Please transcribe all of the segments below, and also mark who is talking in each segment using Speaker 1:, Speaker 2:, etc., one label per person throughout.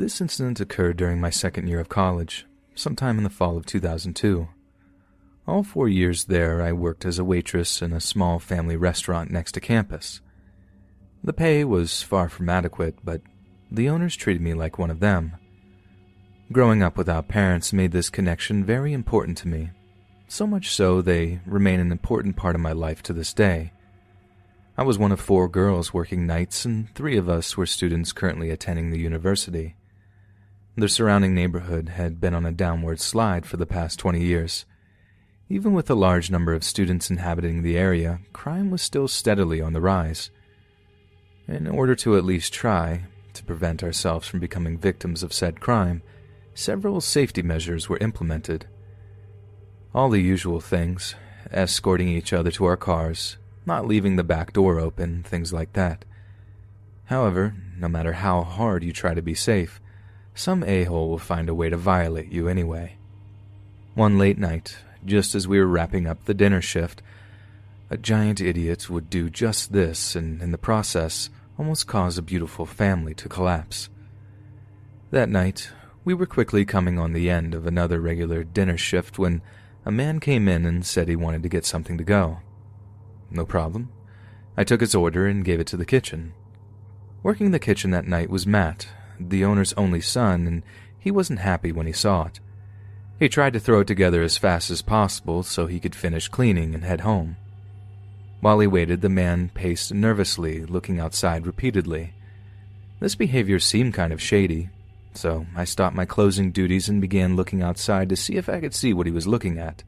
Speaker 1: This incident occurred during my second year of college, sometime in the fall of 2002. All four years there, I worked as a waitress in a small family restaurant next to campus. The pay was far from adequate, but the owners treated me like one of them. Growing up without parents made this connection very important to me, so much so they remain an important part of my life to this day. I was one of four girls working nights, and three of us were students currently attending the university. The surrounding neighborhood had been on a downward slide for the past 20 years. Even with a large number of students inhabiting the area, crime was still steadily on the rise. In order to at least try to prevent ourselves from becoming victims of said crime, several safety measures were implemented. All the usual things escorting each other to our cars, not leaving the back door open, things like that. However, no matter how hard you try to be safe, some a hole will find a way to violate you anyway. One late night, just as we were wrapping up the dinner shift, a giant idiot would do just this and, in the process, almost cause a beautiful family to collapse. That night, we were quickly coming on the end of another regular dinner shift when a man came in and said he wanted to get something to go. No problem. I took his order and gave it to the kitchen. Working the kitchen that night was Matt, the owner's only son, and he wasn't happy when he saw it. He tried to throw it together as fast as possible so he could finish cleaning and head home. While he waited, the man paced nervously, looking outside repeatedly. This behavior seemed kind of shady, so I stopped my closing duties and began looking outside to see if I could see what he was looking at.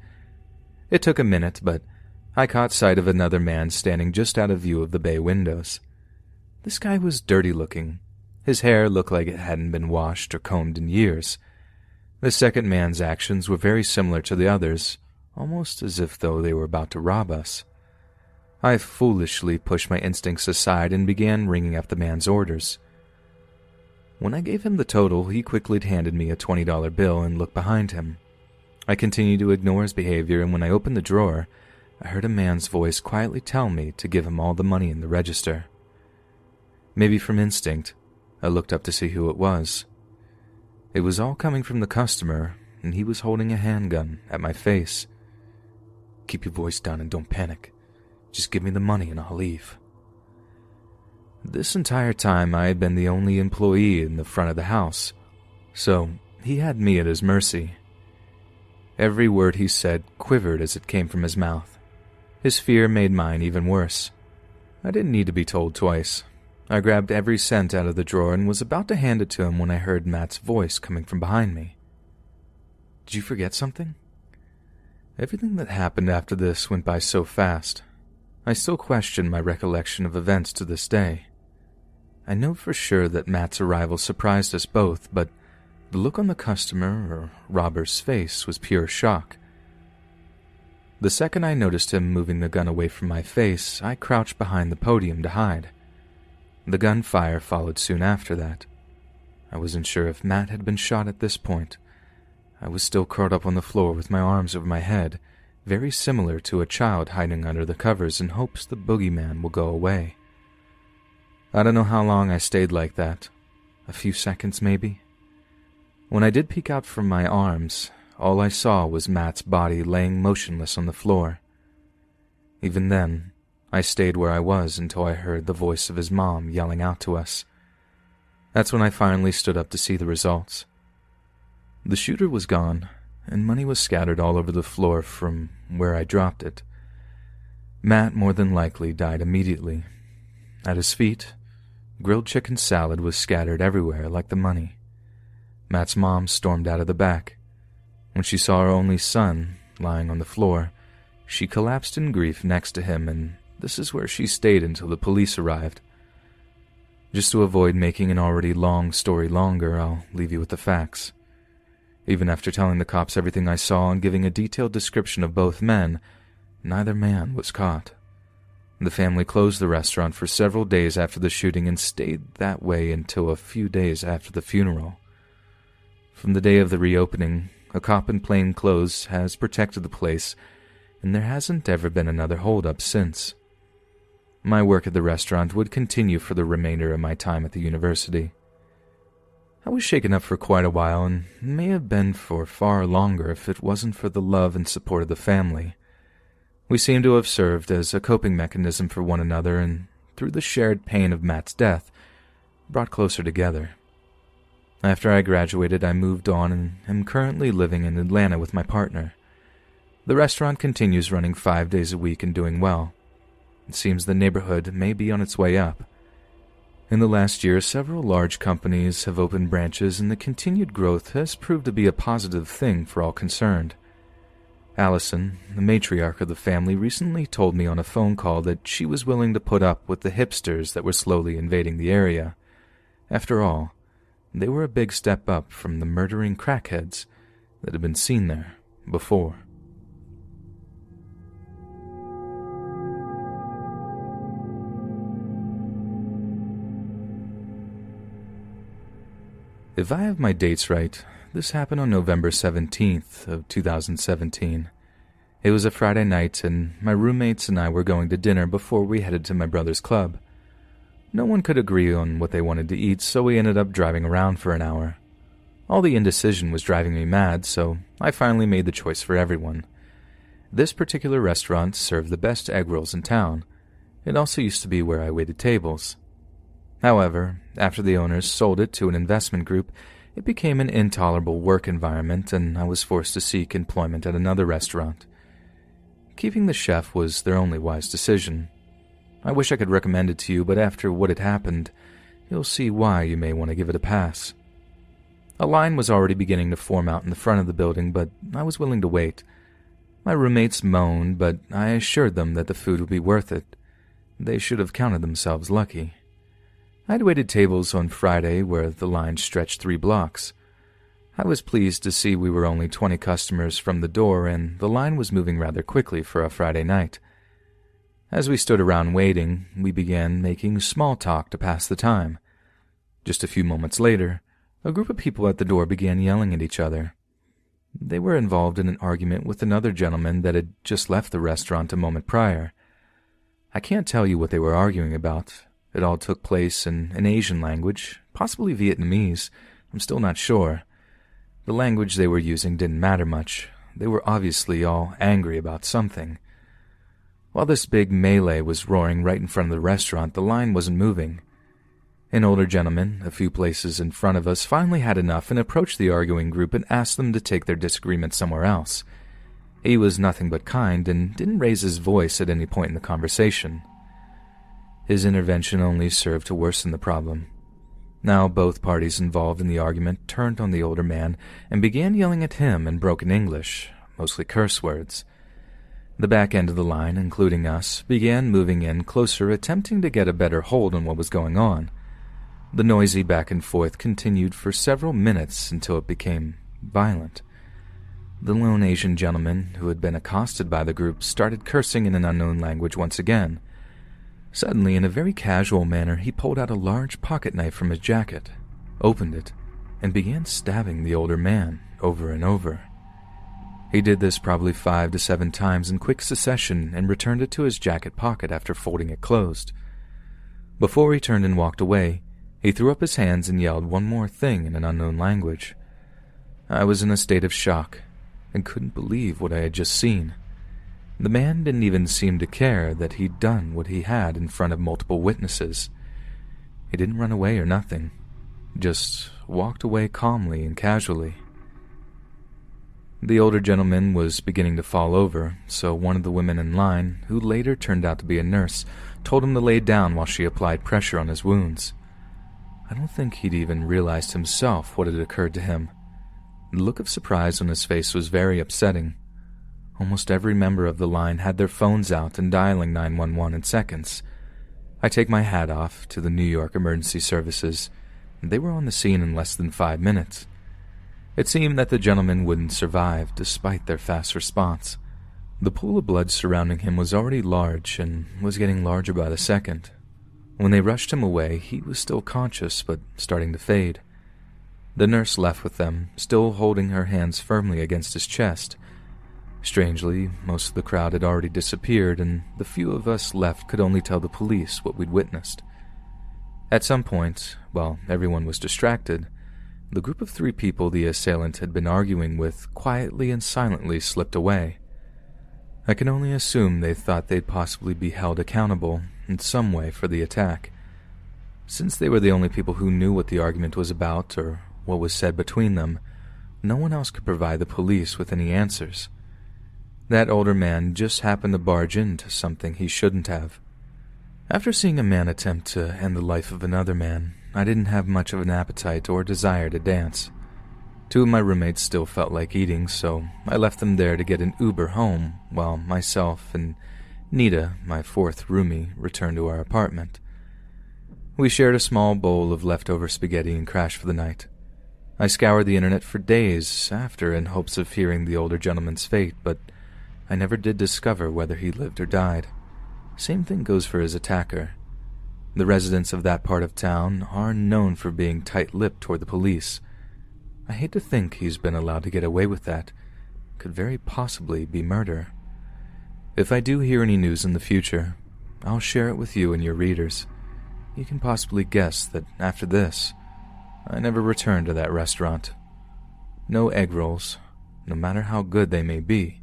Speaker 1: It took a minute, but I caught sight of another man standing just out of view of the bay windows. This guy was dirty looking. His hair looked like it hadn't been washed or combed in years. The second man's actions were very similar to the others, almost as if though they were about to rob us. I foolishly pushed my instincts aside and began ringing up the man's orders. When I gave him the total, he quickly handed me a $20 bill and looked behind him. I continued to ignore his behavior, and when I opened the drawer, I heard a man's voice quietly tell me to give him all the money in the register. Maybe from instinct, I looked up to see who it was. It was all coming from the customer, and he was holding a handgun at my face. Keep your voice down and don't panic. Just give me the money and I'll leave. This entire time I had been the only employee in the front of the house, so he had me at his mercy. Every word he said quivered as it came from his mouth. His fear made mine even worse. I didn't need to be told twice. I grabbed every cent out of the drawer and was about to hand it to him when I heard Matt's voice coming from behind me. Did you forget something? Everything that happened after this went by so fast. I still question my recollection of events to this day. I know for sure that Matt's arrival surprised us both, but the look on the customer or robber's face was pure shock. The second I noticed him moving the gun away from my face, I crouched behind the podium to hide. The gunfire followed soon after that. I wasn't sure if Matt had been shot at this point. I was still curled up on the floor with my arms over my head, very similar to a child hiding under the covers in hopes the boogeyman will go away. I don't know how long I stayed like that. A few seconds, maybe? When I did peek out from my arms, all I saw was Matt's body laying motionless on the floor. Even then, I stayed where I was until I heard the voice of his mom yelling out to us. That's when I finally stood up to see the results. The shooter was gone, and money was scattered all over the floor from where I dropped it. Matt more than likely died immediately. At his feet, grilled chicken salad was scattered everywhere like the money. Matt's mom stormed out of the back. When she saw her only son lying on the floor, she collapsed in grief next to him, and this is where she stayed until the police arrived. Just to avoid making an already long story longer, I'll leave you with the facts. Even after telling the cops everything I saw and giving a detailed description of both men, neither man was caught. The family closed the restaurant for several days after the shooting and stayed that way until a few days after the funeral. From the day of the reopening, a cop in plain clothes has protected the place, and there hasn't ever been another holdup since. My work at the restaurant would continue for the remainder of my time at the university. I was shaken up for quite a while, and may have been for far longer if it wasn't for the love and support of the family. We seemed to have served as a coping mechanism for one another, and through the shared pain of Matt's death, brought closer together. After I graduated, I moved on and am currently living in Atlanta with my partner. The restaurant continues running five days a week and doing well. It seems the neighborhood may be on its way up. In the last year, several large companies have opened branches, and the continued growth has proved to be a positive thing for all concerned. Allison, the matriarch of the family, recently told me on a phone call that she was willing to put up with the hipsters that were slowly invading the area. After all, they were a big step up from the murdering crackheads that had been seen there before. If I have my dates right, this happened on November 17th of 2017. It was a Friday night and my roommates and I were going to dinner before we headed to my brother's club. No one could agree on what they wanted to eat, so we ended up driving around for an hour. All the indecision was driving me mad, so I finally made the choice for everyone. This particular restaurant served the best egg rolls in town. It also used to be where I waited tables. However, after the owners sold it to an investment group, it became an intolerable work environment and I was forced to seek employment at another restaurant. Keeping the chef was their only wise decision. I wish I could recommend it to you, but after what had happened, you'll see why you may want to give it a pass. A line was already beginning to form out in the front of the building, but I was willing to wait. My roommates moaned, but I assured them that the food would be worth it. They should have counted themselves lucky. I'd waited tables on Friday where the line stretched three blocks. I was pleased to see we were only 20 customers from the door and the line was moving rather quickly for a Friday night. As we stood around waiting, we began making small talk to pass the time. Just a few moments later, a group of people at the door began yelling at each other. They were involved in an argument with another gentleman that had just left the restaurant a moment prior. I can't tell you what they were arguing about, it all took place in an Asian language, possibly Vietnamese. I'm still not sure. The language they were using didn't matter much. They were obviously all angry about something. While this big melee was roaring right in front of the restaurant, the line wasn't moving. An older gentleman, a few places in front of us, finally had enough and approached the arguing group and asked them to take their disagreement somewhere else. He was nothing but kind and didn't raise his voice at any point in the conversation. His intervention only served to worsen the problem. Now both parties involved in the argument turned on the older man and began yelling at him in broken English, mostly curse words. The back end of the line, including us, began moving in closer, attempting to get a better hold on what was going on. The noisy back and forth continued for several minutes until it became violent. The lone Asian gentleman who had been accosted by the group started cursing in an unknown language once again. Suddenly, in a very casual manner, he pulled out a large pocket knife from his jacket, opened it, and began stabbing the older man over and over. He did this probably five to seven times in quick succession and returned it to his jacket pocket after folding it closed. Before he turned and walked away, he threw up his hands and yelled one more thing in an unknown language. I was in a state of shock and couldn't believe what I had just seen. The man didn't even seem to care that he'd done what he had in front of multiple witnesses. He didn't run away or nothing, just walked away calmly and casually. The older gentleman was beginning to fall over, so one of the women in line, who later turned out to be a nurse, told him to lay down while she applied pressure on his wounds. I don't think he'd even realized himself what had occurred to him. The look of surprise on his face was very upsetting. Almost every member of the line had their phones out and dialing 911 in seconds. I take my hat off to the New York Emergency Services. They were on the scene in less than five minutes. It seemed that the gentleman wouldn't survive despite their fast response. The pool of blood surrounding him was already large and was getting larger by the second. When they rushed him away, he was still conscious but starting to fade. The nurse left with them, still holding her hands firmly against his chest. Strangely, most of the crowd had already disappeared, and the few of us left could only tell the police what we'd witnessed. At some point, while everyone was distracted, the group of three people the assailant had been arguing with quietly and silently slipped away. I can only assume they thought they'd possibly be held accountable in some way for the attack. Since they were the only people who knew what the argument was about or what was said between them, no one else could provide the police with any answers. That older man just happened to barge into something he shouldn't have. After seeing a man attempt to end the life of another man, I didn't have much of an appetite or desire to dance. Two of my roommates still felt like eating, so I left them there to get an Uber home while myself and Nita, my fourth roomie, returned to our apartment. We shared a small bowl of leftover spaghetti and crashed for the night. I scoured the internet for days after in hopes of hearing the older gentleman's fate, but I never did discover whether he lived or died. Same thing goes for his attacker. The residents of that part of town are known for being tight lipped toward the police. I hate to think he's been allowed to get away with that. Could very possibly be murder. If I do hear any news in the future, I'll share it with you and your readers. You can possibly guess that after this, I never return to that restaurant. No egg rolls, no matter how good they may be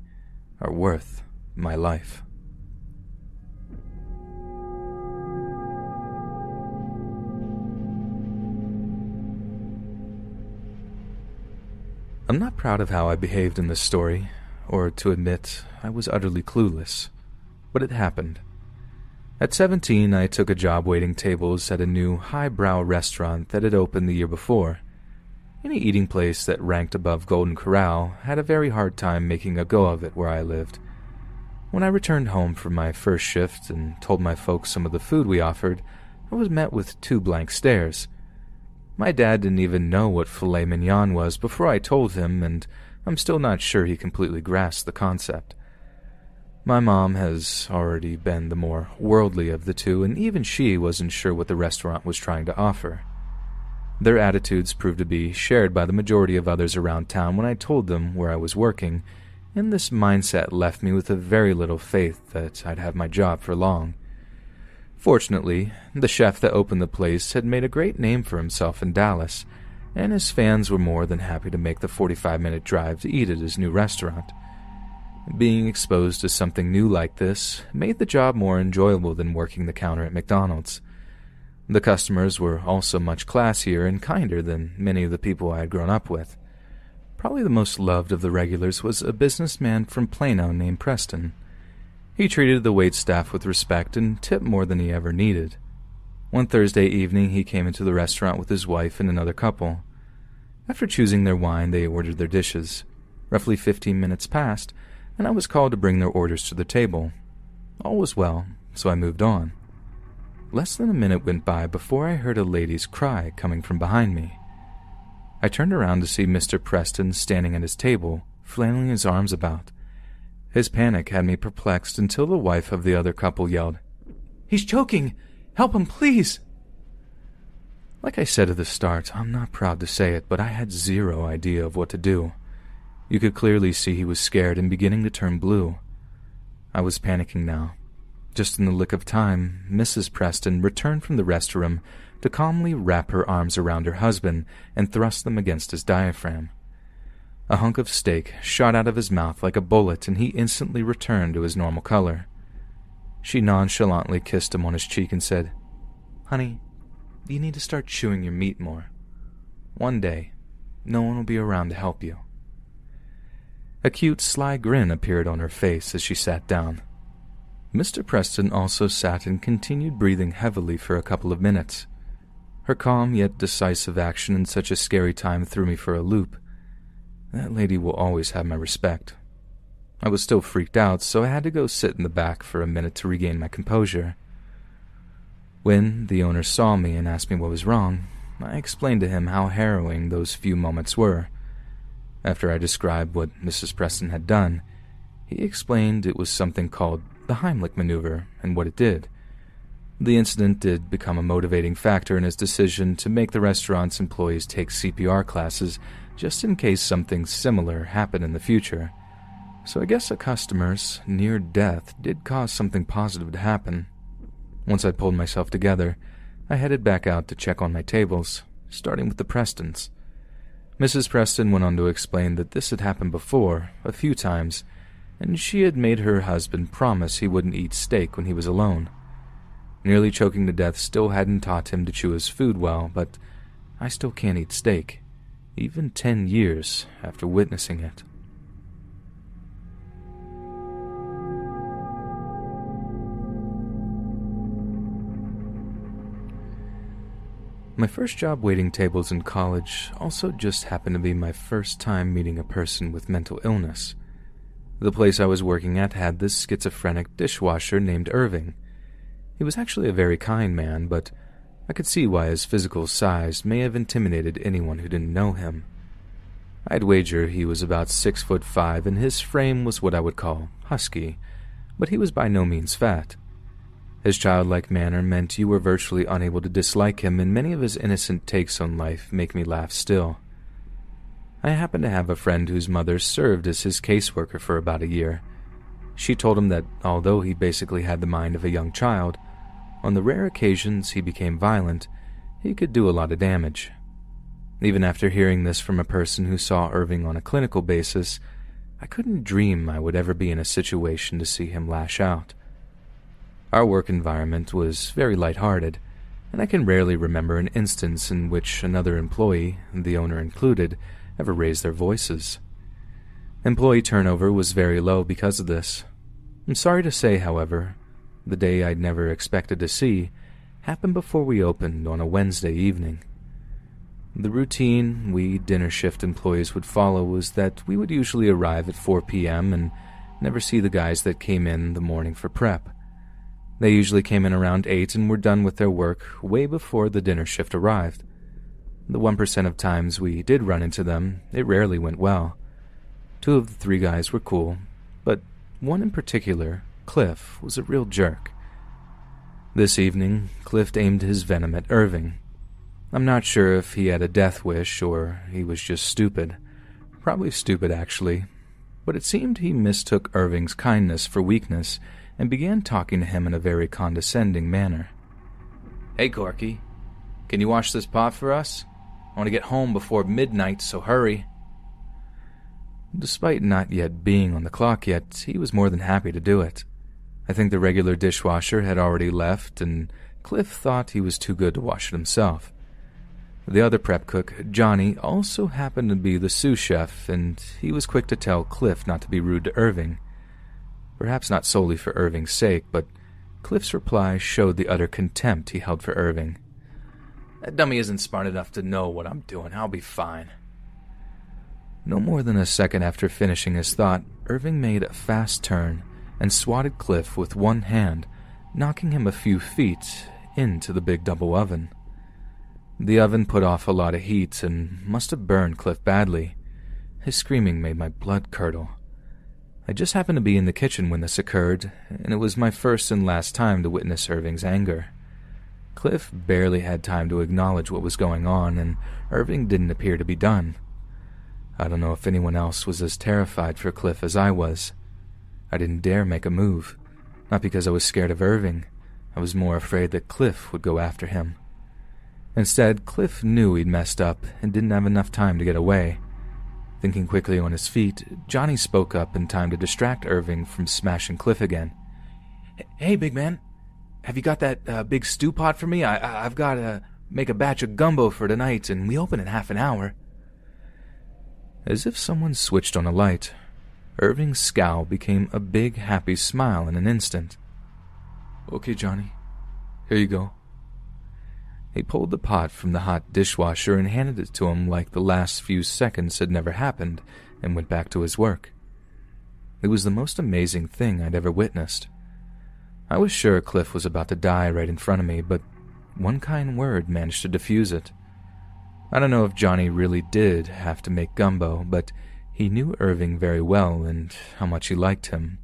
Speaker 1: are worth my life. I'm not proud of how I behaved in this story, or to admit I was utterly clueless, but it happened. At 17, I took a job waiting tables at a new highbrow restaurant that had opened the year before. Any eating place that ranked above Golden Corral had a very hard time making a go of it where I lived. When I returned home from my first shift and told my folks some of the food we offered, I was met with two blank stares. My dad didn't even know what filet mignon was before I told him, and I'm still not sure he completely grasped the concept. My mom has already been the more worldly of the two, and even she wasn't sure what the restaurant was trying to offer. Their attitudes proved to be shared by the majority of others around town when I told them where I was working, and this mindset left me with a very little faith that I'd have my job for long. Fortunately, the chef that opened the place had made a great name for himself in Dallas, and his fans were more than happy to make the 45 minute drive to eat at his new restaurant. Being exposed to something new like this made the job more enjoyable than working the counter at McDonald's. The customers were also much classier and kinder than many of the people I had grown up with. Probably the most loved of the regulars was a businessman from Plano named Preston. He treated the wait staff with respect and tipped more than he ever needed. One Thursday evening, he came into the restaurant with his wife and another couple. After choosing their wine, they ordered their dishes. Roughly fifteen minutes passed, and I was called to bring their orders to the table. All was well, so I moved on. Less than a minute went by before I heard a lady's cry coming from behind me. I turned around to see Mr. Preston standing at his table, flailing his arms about. His panic had me perplexed until the wife of the other couple yelled, He's choking! Help him, please! Like I said at the start, I'm not proud to say it, but I had zero idea of what to do. You could clearly see he was scared and beginning to turn blue. I was panicking now. Just in the lick of time, Mrs. Preston returned from the restroom to calmly wrap her arms around her husband and thrust them against his diaphragm. A hunk of steak shot out of his mouth like a bullet, and he instantly returned to his normal color. She nonchalantly kissed him on his cheek and said, Honey, you need to start chewing your meat more. One day, no one will be around to help you. A cute, sly grin appeared on her face as she sat down. Mr. Preston also sat and continued breathing heavily for a couple of minutes. Her calm yet decisive action in such a scary time threw me for a loop. That lady will always have my respect. I was still freaked out, so I had to go sit in the back for a minute to regain my composure. When the owner saw me and asked me what was wrong, I explained to him how harrowing those few moments were. After I described what Mrs. Preston had done, he explained it was something called the Heimlich maneuver and what it did. The incident did become a motivating factor in his decision to make the restaurant's employees take CPR classes just in case something similar happened in the future. So I guess a customer's near death did cause something positive to happen. Once I pulled myself together, I headed back out to check on my tables, starting with the Prestons. Mrs. Preston went on to explain that this had happened before, a few times, and she had made her husband promise he wouldn't eat steak when he was alone. Nearly choking to death still hadn't taught him to chew his food well, but I still can't eat steak, even ten years after witnessing it. My first job waiting tables in college also just happened to be my first time meeting a person with mental illness. The place I was working at had this schizophrenic dishwasher named Irving. He was actually a very kind man, but I could see why his physical size may have intimidated anyone who didn't know him. I'd wager he was about six foot five, and his frame was what I would call husky, but he was by no means fat. His childlike manner meant you were virtually unable to dislike him, and many of his innocent takes on life make me laugh still. I happen to have a friend whose mother served as his caseworker for about a year. She told him that although he basically had the mind of a young child, on the rare occasions he became violent, he could do a lot of damage. Even after hearing this from a person who saw Irving on a clinical basis, I couldn't dream I would ever be in a situation to see him lash out. Our work environment was very light-hearted, and I can rarely remember an instance in which another employee, the owner included, ever raised their voices. Employee turnover was very low because of this. I'm sorry to say, however, the day I'd never expected to see happened before we opened on a Wednesday evening. The routine we dinner shift employees would follow was that we would usually arrive at 4 p.m. and never see the guys that came in the morning for prep. They usually came in around 8 and were done with their work way before the dinner shift arrived. The 1% of times we did run into them, it rarely went well. Two of the three guys were cool, but one in particular, Cliff, was a real jerk. This evening, Cliff aimed his venom at Irving. I'm not sure if he had a death wish or he was just stupid. Probably stupid, actually. But it seemed he mistook Irving's kindness for weakness and began talking to him in a very condescending manner. Hey, Corky, can you wash this pot for us? I want to get home before midnight, so hurry. Despite not yet being on the clock yet, he was more than happy to do it. I think the regular dishwasher had already left, and Cliff thought he was too good to wash it himself. The other prep cook, Johnny, also happened to be the sous chef, and he was quick to tell Cliff not to be rude to Irving. Perhaps not solely for Irving's sake, but Cliff's reply showed the utter contempt he held for Irving. That dummy isn't smart enough to know what I'm doing. I'll be fine. No more than a second after finishing his thought, Irving made a fast turn and swatted Cliff with one hand, knocking him a few feet into the big double oven. The oven put off a lot of heat and must have burned Cliff badly. His screaming made my blood curdle. I just happened to be in the kitchen when this occurred, and it was my first and last time to witness Irving's anger. Cliff barely had time to acknowledge what was going on, and Irving didn't appear to be done. I don't know if anyone else was as terrified for Cliff as I was. I didn't dare make a move, not because I was scared of Irving. I was more afraid that Cliff would go after him. Instead, Cliff knew he'd messed up and didn't have enough time to get away. Thinking quickly on his feet, Johnny spoke up in time to distract Irving from smashing Cliff again. Hey, big man, have you got that uh, big stew pot for me? I, I've got to make a batch of gumbo for tonight, and we open in half an hour. As if someone switched on a light, Irving's scowl became a big, happy smile in an instant. Okay, Johnny, here you go. He pulled the pot from the hot dishwasher and handed it to him like the last few seconds had never happened and went back to his work. It was the most amazing thing I'd ever witnessed. I was sure Cliff was about to die right in front of me, but one kind word managed to diffuse it. I don't know if Johnny really did have to make gumbo, but he knew Irving very well and how much he liked him.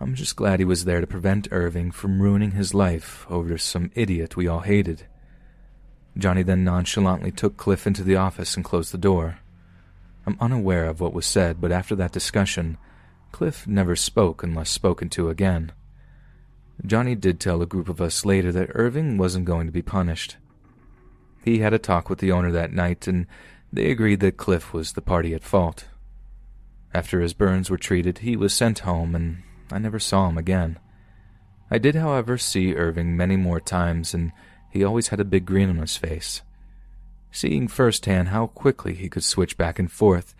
Speaker 1: I'm just glad he was there to prevent Irving from ruining his life over some idiot we all hated. Johnny then nonchalantly took Cliff into the office and closed the door. I'm unaware of what was said, but after that discussion, Cliff never spoke unless spoken to again. Johnny did tell a group of us later that Irving wasn't going to be punished. He had a talk with the owner that night, and they agreed that Cliff was the party at fault. After his burns were treated, he was sent home, and I never saw him again. I did, however, see Irving many more times, and he always had a big grin on his face. Seeing firsthand how quickly he could switch back and forth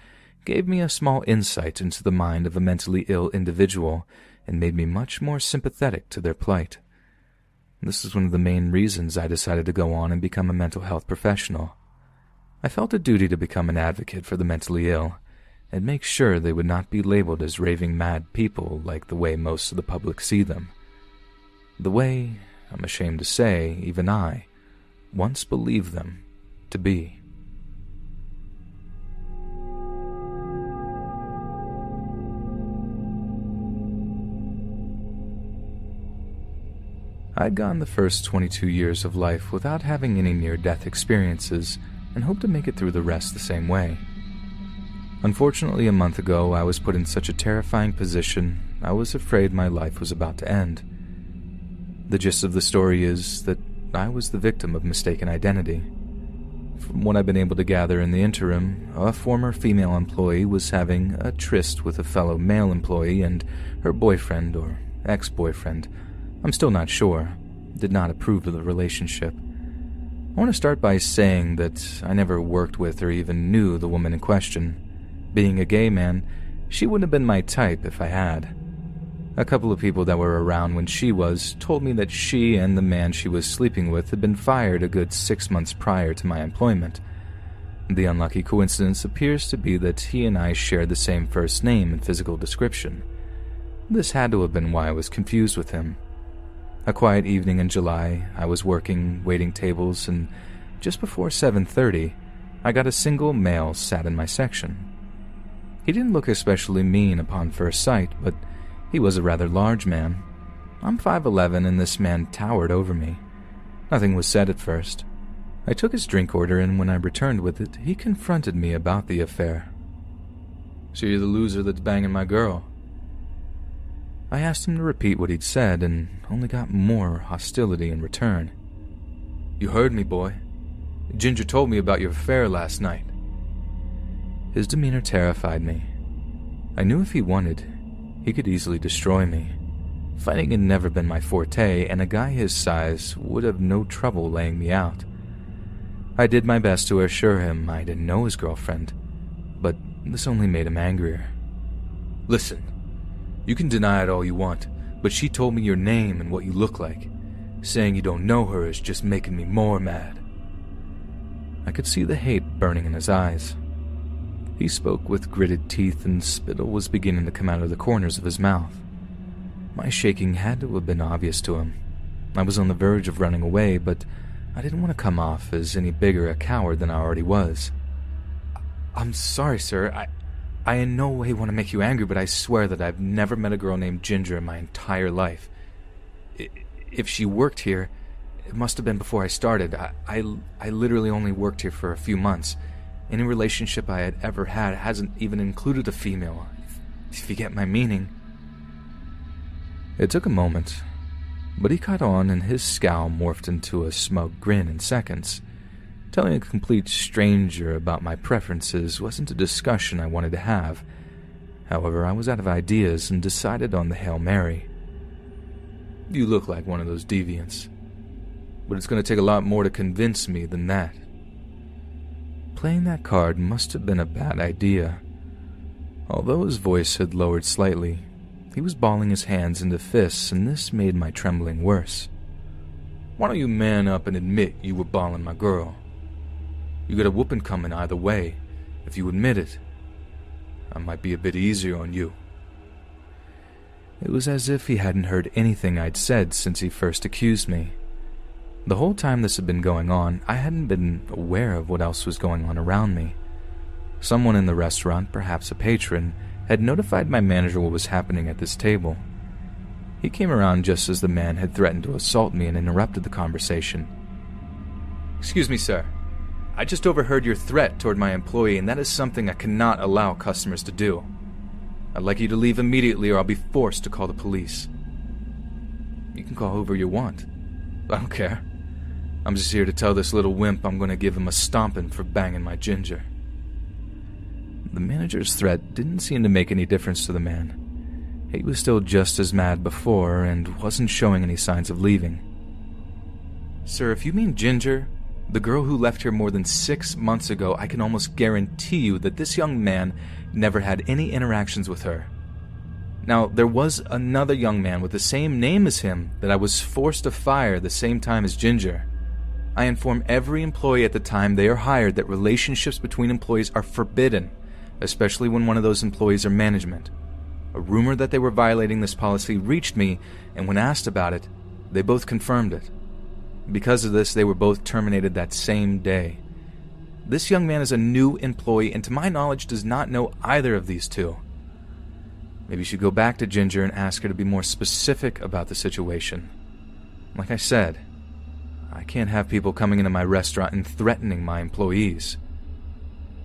Speaker 1: gave me a small insight into the mind of a mentally ill individual and made me much more sympathetic to their plight. This is one of the main reasons I decided to go on and become a mental health professional. I felt a duty to become an advocate for the mentally ill and make sure they would not be labeled as raving mad people like the way most of the public see them. The way, I'm ashamed to say, even I once believed them to be. I'd gone the first 22 years of life without having any near death experiences and hoped to make it through the rest the same way. Unfortunately, a month ago, I was put in such a terrifying position, I was afraid my life was about to end. The gist of the story is that I was the victim of mistaken identity. From what I've been able to gather in the interim, a former female employee was having a tryst with a fellow male employee, and her boyfriend or ex boyfriend I'm still not sure. Did not approve of the relationship. I want to start by saying that I never worked with or even knew the woman in question. Being a gay man, she wouldn't have been my type if I had. A couple of people that were around when she was told me that she and the man she was sleeping with had been fired a good six months prior to my employment. The unlucky coincidence appears to be that he and I shared the same first name and physical description. This had to have been why I was confused with him. A quiet evening in July, I was working, waiting tables, and just before 7:30, I got a single male sat in my section. He didn't look especially mean upon first sight, but he was a rather large man. I'm 5'11 and this man towered over me. Nothing was said at first. I took his drink order and when I returned with it, he confronted me about the affair. So you're the loser that's banging my girl, I asked him to repeat what he'd said and only got more hostility in return. You heard me, boy. Ginger told me about your affair last night. His demeanor terrified me. I knew if he wanted, he could easily destroy me. Fighting had never been my forte, and a guy his size would have no trouble laying me out. I did my best to assure him I didn't know his girlfriend, but this only made him angrier. Listen, you can deny it all you want, but she told me your name and what you look like. Saying you don't know her is just making me more mad. I could see the hate burning in his eyes. He spoke with gritted teeth, and spittle was beginning to come out of the corners of his mouth. My shaking had to have been obvious to him. I was on the verge of running away, but I didn't want to come off as any bigger a coward than I already was. I'm sorry, sir. I, I in no way want to make you angry, but I swear that I've never met a girl named Ginger in my entire life. If she worked here, it must have been before I started. I, I, I literally only worked here for a few months. Any relationship I had ever had hasn't even included a female, if, if you get my meaning. It took a moment, but he caught on and his scowl morphed into a smug grin in seconds. Telling a complete stranger about my preferences wasn't a discussion I wanted to have. However, I was out of ideas and decided on the Hail Mary. You look like one of those deviants. But it's going to take a lot more to convince me than that. Playing that card must have been a bad idea. Although his voice had lowered slightly, he was balling his hands into fists, and this made my trembling worse. Why don't you man up and admit you were balling my girl? You got a whooping coming either way. If you admit it, I might be a bit easier on you. It was as if he hadn't heard anything I'd said since he first accused me. The whole time this had been going on, I hadn't been aware of what else was going on around me. Someone in the restaurant, perhaps a patron, had notified my manager what was happening at this table. He came around just as the man had threatened to assault me and interrupted the conversation. Excuse me, sir. I just overheard your threat toward my employee, and that is something I cannot allow customers to do. I'd like you to leave immediately, or I'll be forced to call the police. You can call whoever you want. I don't care. I'm just here to tell this little wimp I'm going to give him a stomping for banging my ginger. The manager's threat didn't seem to make any difference to the man. He was still just as mad before and wasn't showing any signs of leaving. Sir, if you mean Ginger, the girl who left here more than six months ago, I can almost guarantee you that this young man never had any interactions with her. Now, there was another young man with the same name as him that I was forced to fire the same time as Ginger. I inform every employee at the time they are hired that relationships between employees are forbidden especially when one of those employees are management. A rumor that they were violating this policy reached me, and when asked about it, they both confirmed it. Because of this, they were both terminated that same day. This young man is a new employee, and to my knowledge, does not know either of these two. Maybe you should go back to Ginger and ask her to be more specific about the situation. Like I said, I can't have people coming into my restaurant and threatening my employees.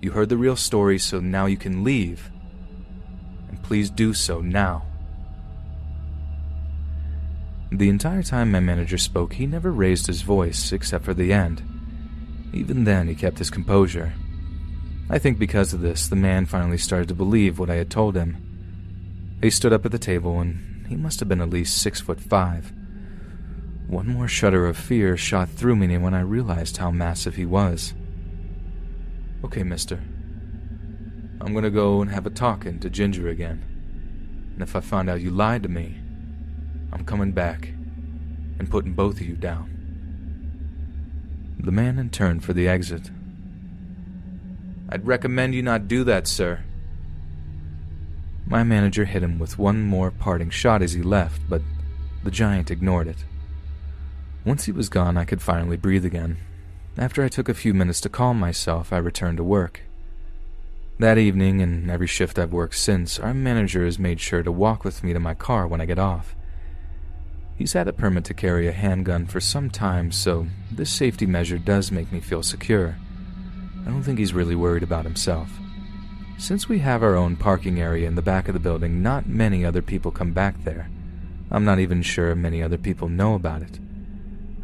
Speaker 1: You heard the real story, so now you can leave. And please do so now. The entire time my manager spoke, he never raised his voice except for the end. Even then, he kept his composure. I think because of this, the man finally started to believe what I had told him. He stood up at the table, and he must have been at least six foot five. One more shudder of fear shot through me when I realized how massive he was. Okay, mister. I'm gonna go and have a talking to Ginger again. And if I find out you lied to me, I'm coming back and putting both of you down. The man in turn for the exit. I'd recommend you not do that, sir. My manager hit him with one more parting shot as he left, but the giant ignored it. Once he was gone, I could finally breathe again after I took a few minutes to calm myself, I returned to work. That evening, and every shift I've worked since, our manager has made sure to walk with me to my car when I get off. He's had a permit to carry a handgun for some time, so this safety measure does make me feel secure. I don't think he's really worried about himself. Since we have our own parking area in the back of the building, not many other people come back there. I'm not even sure many other people know about it.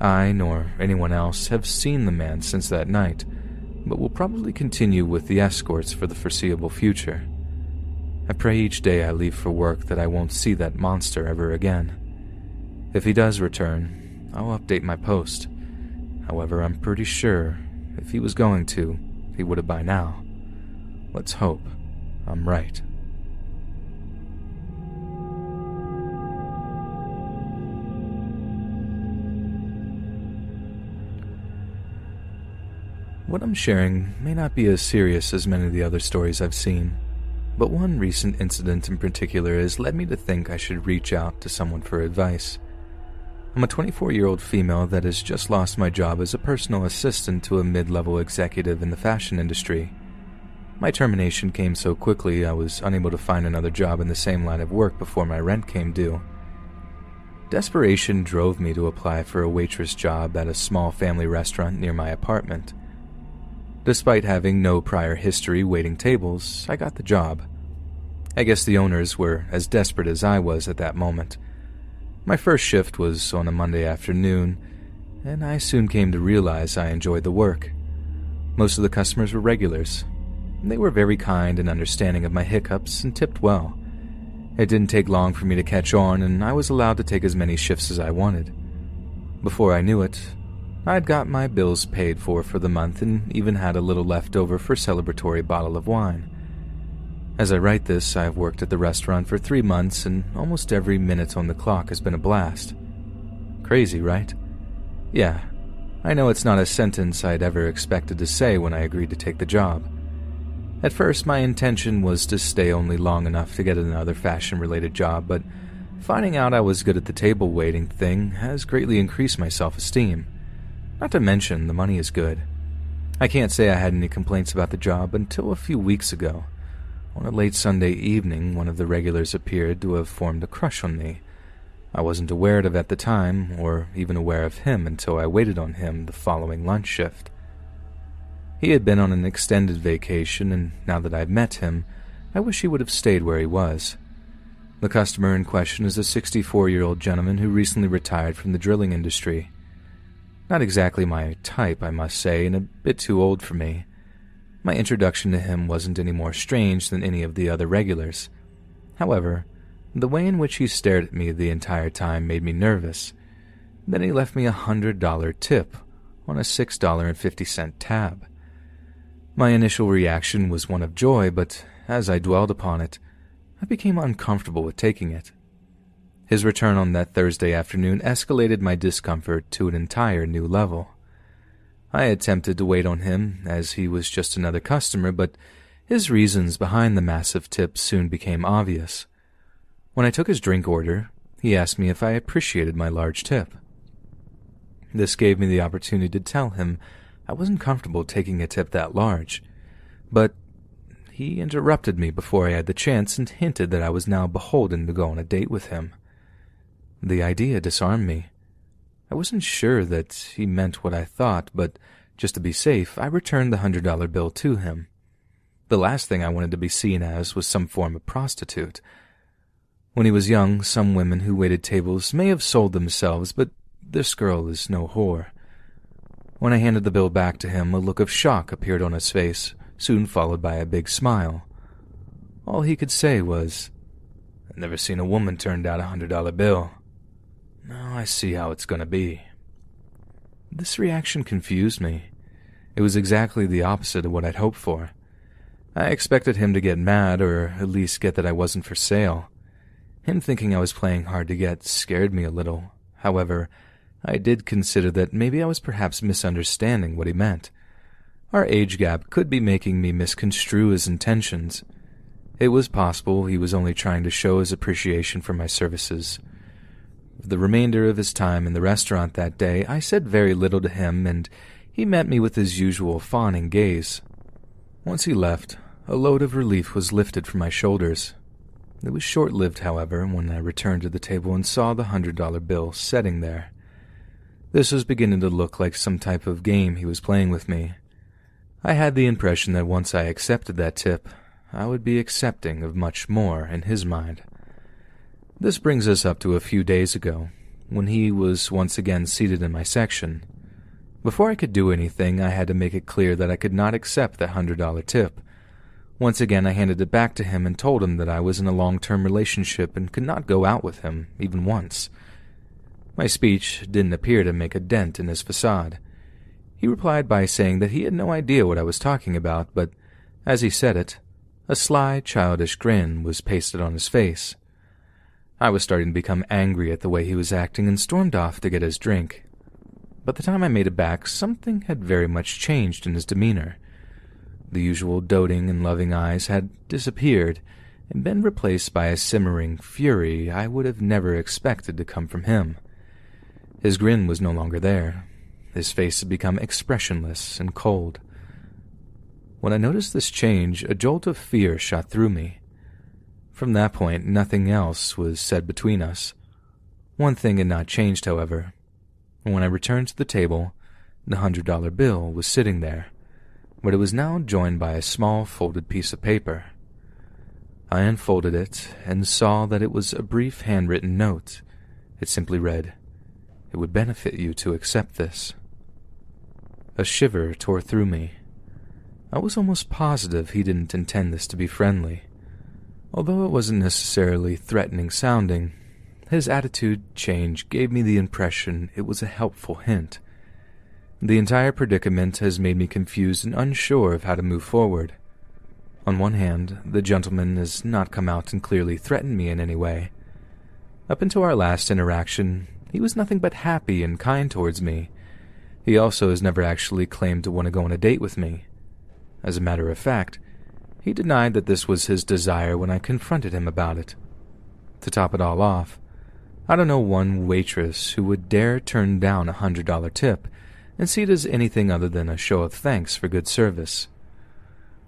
Speaker 1: I, nor anyone else, have seen the man since that night, but will probably continue with the escorts for the foreseeable future. I pray each day I leave for work that I won't see that monster ever again. If he does return, I'll update my post. However, I'm pretty sure if he was going to, he would have by now. Let's hope I'm right. What I'm sharing may not be as serious as many of the other stories I've seen, but one recent incident in particular has led me to think I should reach out to someone for advice. I'm a 24 year old female that has just lost my job as a personal assistant to a mid level executive in the fashion industry. My termination came so quickly I was unable to find another job in the same line of work before my rent came due. Desperation drove me to apply for a waitress job at a small family restaurant near my apartment. Despite having no prior history waiting tables, I got the job. I guess the owners were as desperate as I was at that moment. My first shift was on a Monday afternoon, and I soon came to realize I enjoyed the work. Most of the customers were regulars. They were very kind and understanding of my hiccups and tipped well. It didn't take long for me to catch on, and I was allowed to take as many shifts as I wanted. Before I knew it, I'd got my bills paid for for the month and even had a little left over for a celebratory bottle of wine. As I write this, I've worked at the restaurant for three months and almost every minute on the clock has been a blast. Crazy, right? Yeah, I know it's not a sentence I'd ever expected to say when I agreed to take the job. At first, my intention was to stay only long enough to get another fashion related job, but finding out I was good at the table waiting thing has greatly increased my self esteem. Not to mention, the money is good. I can't say I had any complaints about the job until a few weeks ago. On a late Sunday evening, one of the regulars appeared to have formed a crush on me. I wasn't aware of it at the time, or even aware of him until I waited on him the following lunch shift. He had been on an extended vacation, and now that I've met him, I wish he would have stayed where he was. The customer in question is a 64 year old gentleman who recently retired from the drilling industry. Not exactly my type, I must say, and a bit too old for me. My introduction to him wasn't any more strange than any of the other regulars. However, the way in which he stared at me the entire time made me nervous. Then he left me a hundred dollar tip on a six dollar and fifty cent tab. My initial reaction was one of joy, but as I dwelled upon it, I became uncomfortable with taking it. His return on that Thursday afternoon escalated my discomfort to an entire new level. I attempted to wait on him, as he was just another customer, but his reasons behind the massive tip soon became obvious. When I took his drink order, he asked me if I appreciated my large tip. This gave me the opportunity to tell him I wasn't comfortable taking a tip that large, but he interrupted me before I had the chance and hinted that I was now beholden to go on a date with him. The idea disarmed me. I wasn't sure that he meant what I thought, but just to be safe, I returned the hundred dollar bill to him. The last thing I wanted to be seen as was some form of prostitute. When he was young, some women who waited tables may have sold themselves, but this girl is no whore. When I handed the bill back to him, a look of shock appeared on his face, soon followed by a big smile. All he could say was, I've never seen a woman turn down a hundred dollar bill. Now I see how it's going to be. This reaction confused me. It was exactly the opposite of what I'd hoped for. I expected him to get mad, or at least get that I wasn't for sale. Him thinking I was playing hard to get scared me a little. However, I did consider that maybe I was perhaps misunderstanding what he meant. Our age gap could be making me misconstrue his intentions. It was possible he was only trying to show his appreciation for my services. For the remainder of his time in the restaurant that day, I said very little to him, and he met me with his usual fawning gaze. Once he left, a load of relief was lifted from my shoulders. It was short lived, however, when I returned to the table and saw the hundred dollar bill setting there. This was beginning to look like some type of game he was playing with me. I had the impression that once I accepted that tip, I would be accepting of much more in his mind. This brings us up to a few days ago, when he was once again seated in my section. Before I could do anything, I had to make it clear that I could not accept hundred dollar tip. Once again, I handed it back to him and told him that I was in a long term relationship and could not go out with him, even once. My speech didn't appear to make a dent in his facade. He replied by saying that he had no idea what I was talking about, but as he said it, a sly, childish grin was pasted on his face. I was starting to become angry at the way he was acting and stormed off to get his drink. By the time I made it back, something had very much changed in his demeanor. The usual doting and loving eyes had disappeared and been replaced by a simmering fury I would have never expected to come from him. His grin was no longer there. His face had become expressionless and cold. When I noticed this change, a jolt of fear shot through me. From that point, nothing else was said between us. One thing had not changed, however. When I returned to the table, the hundred dollar bill was sitting there, but it was now joined by a small folded piece of paper. I unfolded it and saw that it was a brief handwritten note. It simply read, it would benefit you to accept this. A shiver tore through me. I was almost positive he didn't intend this to be friendly. Although it wasn't necessarily threatening sounding, his attitude change gave me the impression it was a helpful hint. The entire predicament has made me confused and unsure of how to move forward. On one hand, the gentleman has not come out and clearly threatened me in any way. Up until our last interaction, he was nothing but happy and kind towards me, He also has never actually claimed to want to go on a date with me. As a matter of fact, he denied that this was his desire when I confronted him about it. To top it all off, I don't know one waitress who would dare turn down a hundred dollar tip and see it as anything other than a show of thanks for good service.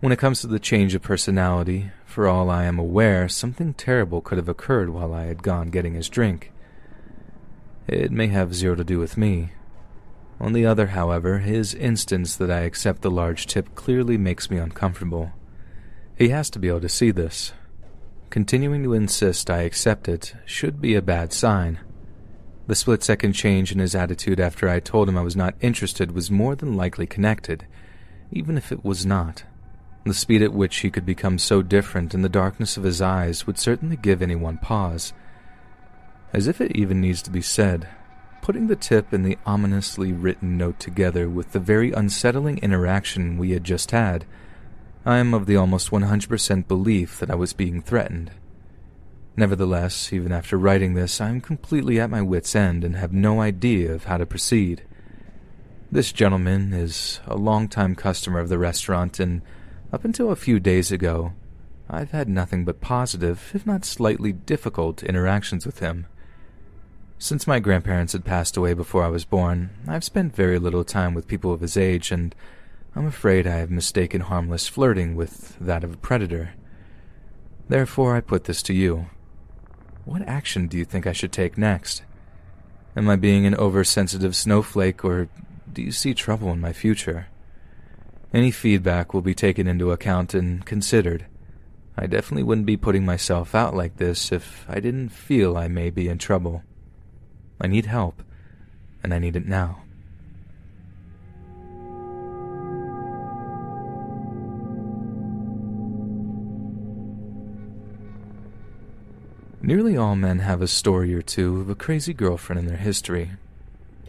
Speaker 1: When it comes to the change of personality, for all I am aware, something terrible could have occurred while I had gone getting his drink. It may have zero to do with me, on the other, however, his instance that I accept the large tip clearly makes me uncomfortable. He has to be able to see this. Continuing to insist I accept it should be a bad sign. The split second change in his attitude after I told him I was not interested was more than likely connected, even if it was not. The speed at which he could become so different in the darkness of his eyes would certainly give anyone pause. As if it even needs to be said, Putting the tip and the ominously written note together with the very unsettling interaction we had just had, I am of the almost 100% belief that I was being threatened. Nevertheless, even after writing this, I am completely at my wits' end and have no idea of how to proceed. This gentleman is a long-time customer of the restaurant, and up until a few days ago, I've had nothing but positive, if not slightly difficult, interactions with him. Since my grandparents had passed away before I was born, I've spent very little time with people of his age, and I'm afraid I have mistaken harmless flirting with that of a predator. Therefore, I put this to you. What action do you think I should take next? Am I being an oversensitive snowflake, or do you see trouble in my future? Any feedback will be taken into account and considered. I definitely wouldn't be putting myself out like this if I didn't feel I may be in trouble. I need help, and I need it now. Nearly all men have a story or two of a crazy girlfriend in their history.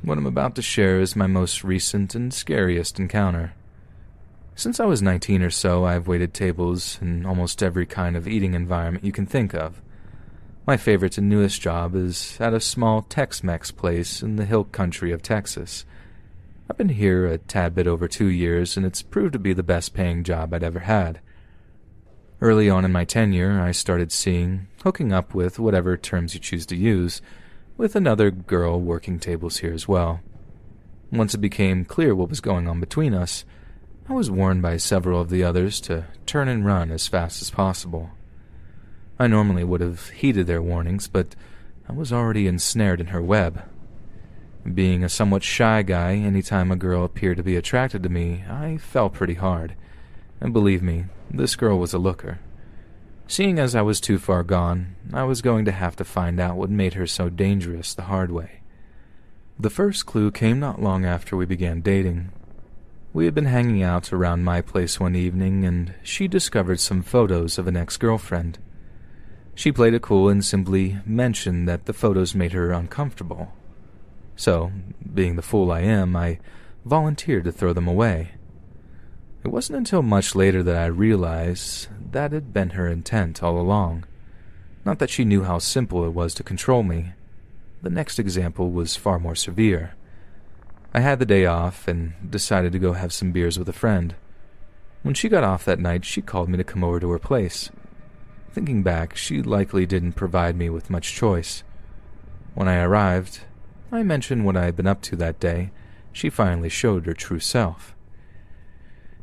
Speaker 1: What I'm about to share is my most recent and scariest encounter. Since I was 19 or so, I've waited tables in almost every kind of eating environment you can think of. My favorite and newest job is at a small Tex-Mex place in the hill country of Texas. I've been here a tad bit over two years, and it's proved to be the best paying job I'd ever had. Early on in my tenure, I started seeing, hooking up with whatever terms you choose to use, with another girl working tables here as well. Once it became clear what was going on between us, I was warned by several of the others to turn and run as fast as possible. I normally would have heeded their warnings, but I was already ensnared in her web. Being a somewhat shy guy, any time a girl appeared to be attracted to me, I fell pretty hard. And believe me, this girl was a looker. Seeing as I was too far gone, I was going to have to find out what made her so dangerous the hard way. The first clue came not long after we began dating. We had been hanging out around my place one evening, and she discovered some photos of an ex girlfriend. She played it cool and simply mentioned that the photos made her uncomfortable. So, being the fool I am, I volunteered to throw them away. It wasn't until much later that I realized that had been her intent all along. Not that she knew how simple it was to control me. The next example was far more severe. I had the day off and decided to go have some beers with a friend. When she got off that night, she called me to come over to her place. Thinking back, she likely didn't provide me with much choice. When I arrived, I mentioned what I had been up to that day. She finally showed her true self.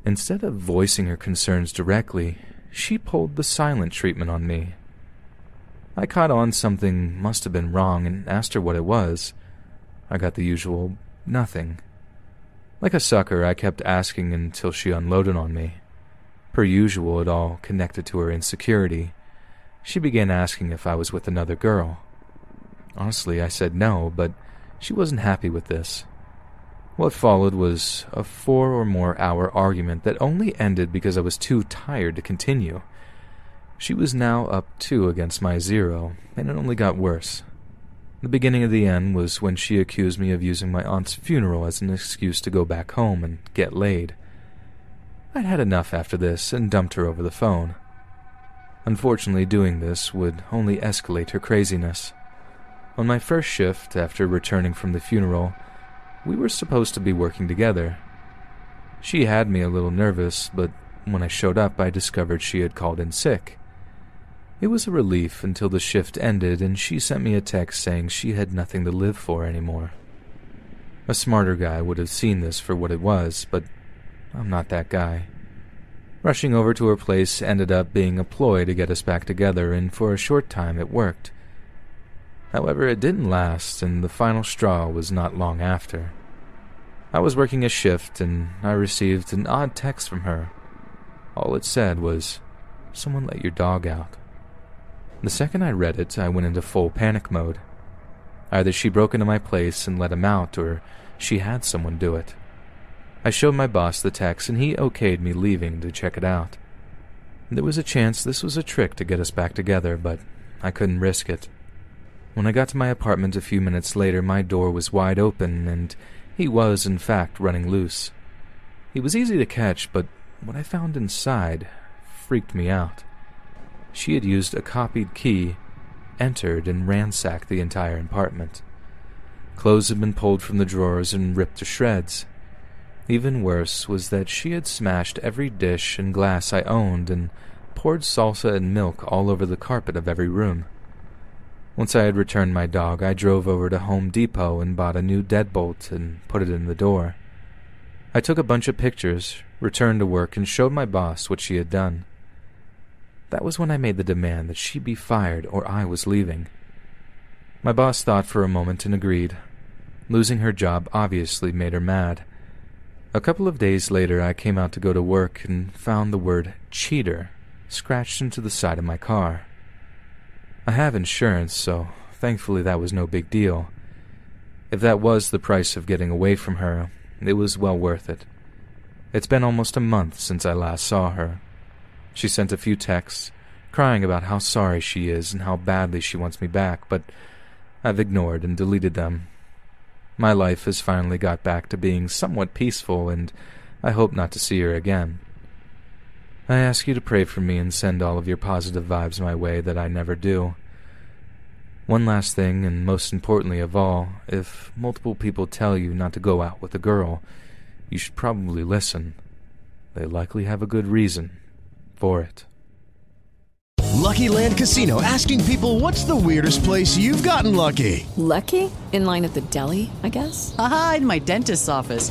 Speaker 1: Instead of voicing her concerns directly, she pulled the silent treatment on me. I caught on something must have been wrong and asked her what it was. I got the usual nothing. Like a sucker, I kept asking until she unloaded on me. Per usual, it all connected to her insecurity. She began asking if I was with another girl. Honestly, I said no, but she wasn't happy with this. What followed was a four or more hour argument that only ended because I was too tired to continue. She was now up two against my zero, and it only got worse. The beginning of the end was when she accused me of using my aunt's funeral as an excuse to go back home and get laid. I'd had enough after this and dumped her over the phone. Unfortunately, doing this would only escalate her craziness. On my first shift after returning from the funeral, We were supposed to be working together. She had me a little nervous, but when I showed up, I discovered she had called in sick. It was a relief until the shift ended and she sent me a text saying she had nothing to live for anymore. A smarter guy would have seen this for what it was, but I'm not that guy. Rushing over to her place ended up being a ploy to get us back together, and for a short time it worked. However, it didn't last, and the final straw was not long after. I was working a shift, and I received an odd text from her. All it said was, Someone let your dog out. The second I read it, I went into full panic mode. Either she broke into my place and let him out, or she had someone do it. I showed my boss the text, and he okayed me leaving to check it out. There was a chance this was a trick to get us back together, but I couldn't risk it. When I got to my apartment a few minutes later, my door was wide open, and he was, in fact, running loose. He was easy to catch, but what I found inside freaked me out. She had used a copied key, entered, and ransacked the entire apartment. Clothes had been pulled from the drawers and ripped to shreds. Even worse was that she had smashed every dish and glass I owned and poured salsa and milk all over the carpet of every room. Once I had returned my dog, I drove over to Home Depot and bought a new deadbolt and put it in the door. I took a bunch of pictures, returned to work, and showed my boss what she had done. That was when I made the demand that she be fired or I was leaving. My boss thought for a moment and agreed. Losing her job obviously made her mad. A couple of days later, I came out to go to work and found the word cheater scratched into the side of my car. I have insurance, so thankfully that was no big deal. If that was the price of getting away from her, it was well worth it. It's been almost a month since I last saw her. She sent a few texts, crying about how sorry she is and how badly she wants me back, but I've ignored and deleted them my life has finally got back to being somewhat peaceful, and I hope not to see her again. I ask you to pray for me and send all of your positive vibes my way that I never do. One last thing, and most importantly of all, if multiple people tell you not to go out with a girl, you should probably listen. They likely have a good reason for it.
Speaker 2: Lucky Land Casino asking people what's the weirdest place you've gotten lucky?
Speaker 3: Lucky? In line at the deli, I guess?
Speaker 4: Aha, in my dentist's office.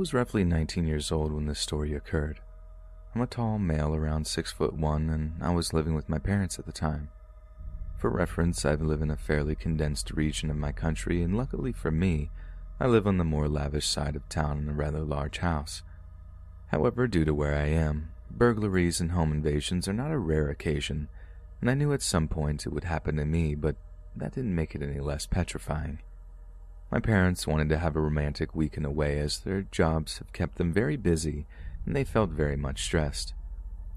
Speaker 1: Was roughly 19 years old when this story occurred. I'm a tall male around six foot one, and I was living with my parents at the time. For reference, I live in a fairly condensed region of my country, and luckily for me, I live on the more lavish side of town in a rather large house. However, due to where I am, burglaries and home invasions are not a rare occasion, and I knew at some point it would happen to me, but that didn't make it any less petrifying. My parents wanted to have a romantic weekend away as their jobs have kept them very busy and they felt very much stressed.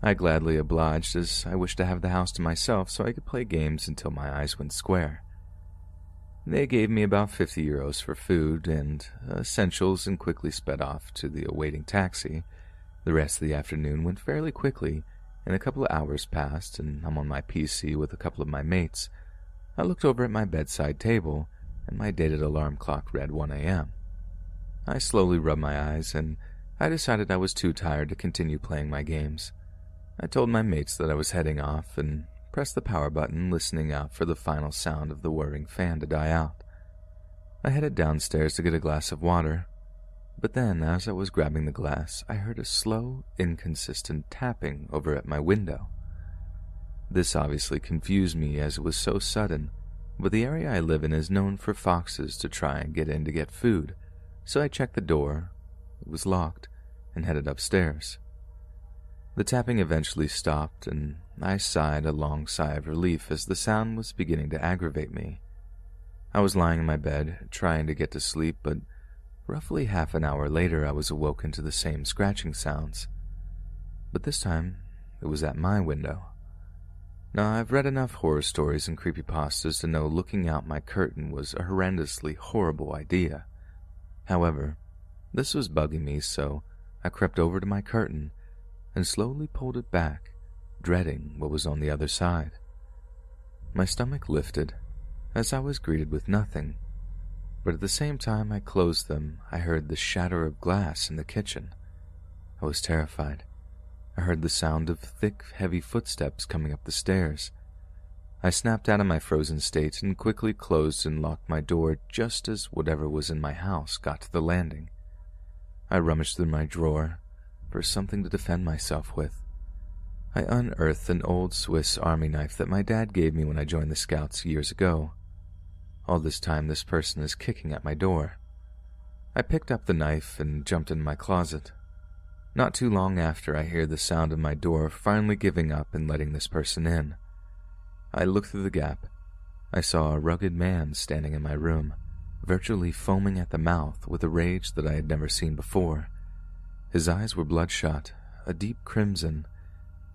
Speaker 1: I gladly obliged as I wished to have the house to myself so I could play games until my eyes went square. They gave me about 50 euros for food and essentials and quickly sped off to the awaiting taxi. The rest of the afternoon went fairly quickly, and a couple of hours passed, and I'm on my PC with a couple of my mates. I looked over at my bedside table and my dated alarm clock read 1 a.m. I slowly rubbed my eyes, and I decided I was too tired to continue playing my games. I told my mates that I was heading off and pressed the power button, listening out for the final sound of the whirring fan to die out. I headed downstairs to get a glass of water, but then, as I was grabbing the glass, I heard a slow, inconsistent tapping over at my window. This obviously confused me as it was so sudden, but the area I live in is known for foxes to try and get in to get food, so I checked the door. It was locked, and headed upstairs. The tapping eventually stopped, and I sighed a long sigh of relief as the sound was beginning to aggravate me. I was lying in my bed, trying to get to sleep, but roughly half an hour later I was awoken to the same scratching sounds. But this time, it was at my window. Now, I've read enough horror stories and creepypastas to know looking out my curtain was a horrendously horrible idea. However, this was bugging me, so I crept over to my curtain and slowly pulled it back, dreading what was on the other side. My stomach lifted as I was greeted with nothing, but at the same time I closed them, I heard the shatter of glass in the kitchen. I was terrified. I heard the sound of thick, heavy footsteps coming up the stairs. I snapped out of my frozen state and quickly closed and locked my door just as whatever was in my house got to the landing. I rummaged through my drawer, for something to defend myself with. I unearthed an old Swiss army knife that my dad gave me when I joined the Scouts years ago. All this time, this person is kicking at my door. I picked up the knife and jumped in my closet. Not too long after, I hear the sound of my door finally giving up and letting this person in. I looked through the gap. I saw a rugged man standing in my room, virtually foaming at the mouth with a rage that I had never seen before. His eyes were bloodshot, a deep crimson,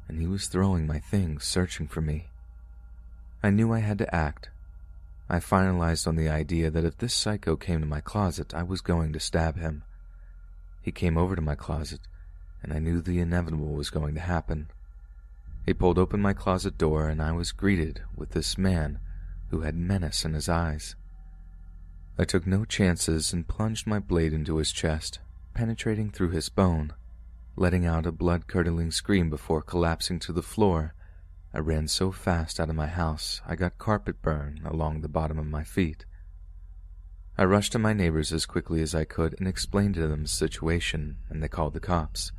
Speaker 1: and he was throwing my things, searching for me. I knew I had to act. I finalized on the idea that if this psycho came to my closet, I was going to stab him. He came over to my closet, and I knew the inevitable was going to happen. He pulled open my closet door, and I was greeted with this man who had menace in his eyes. I took no chances and plunged my blade into his chest penetrating through his bone, letting out a blood curdling scream before collapsing to the floor. I ran so fast out of my house I got carpet burn along the bottom of my feet. I rushed to my neighbors as quickly as I could and explained to them the situation, and they called the cops.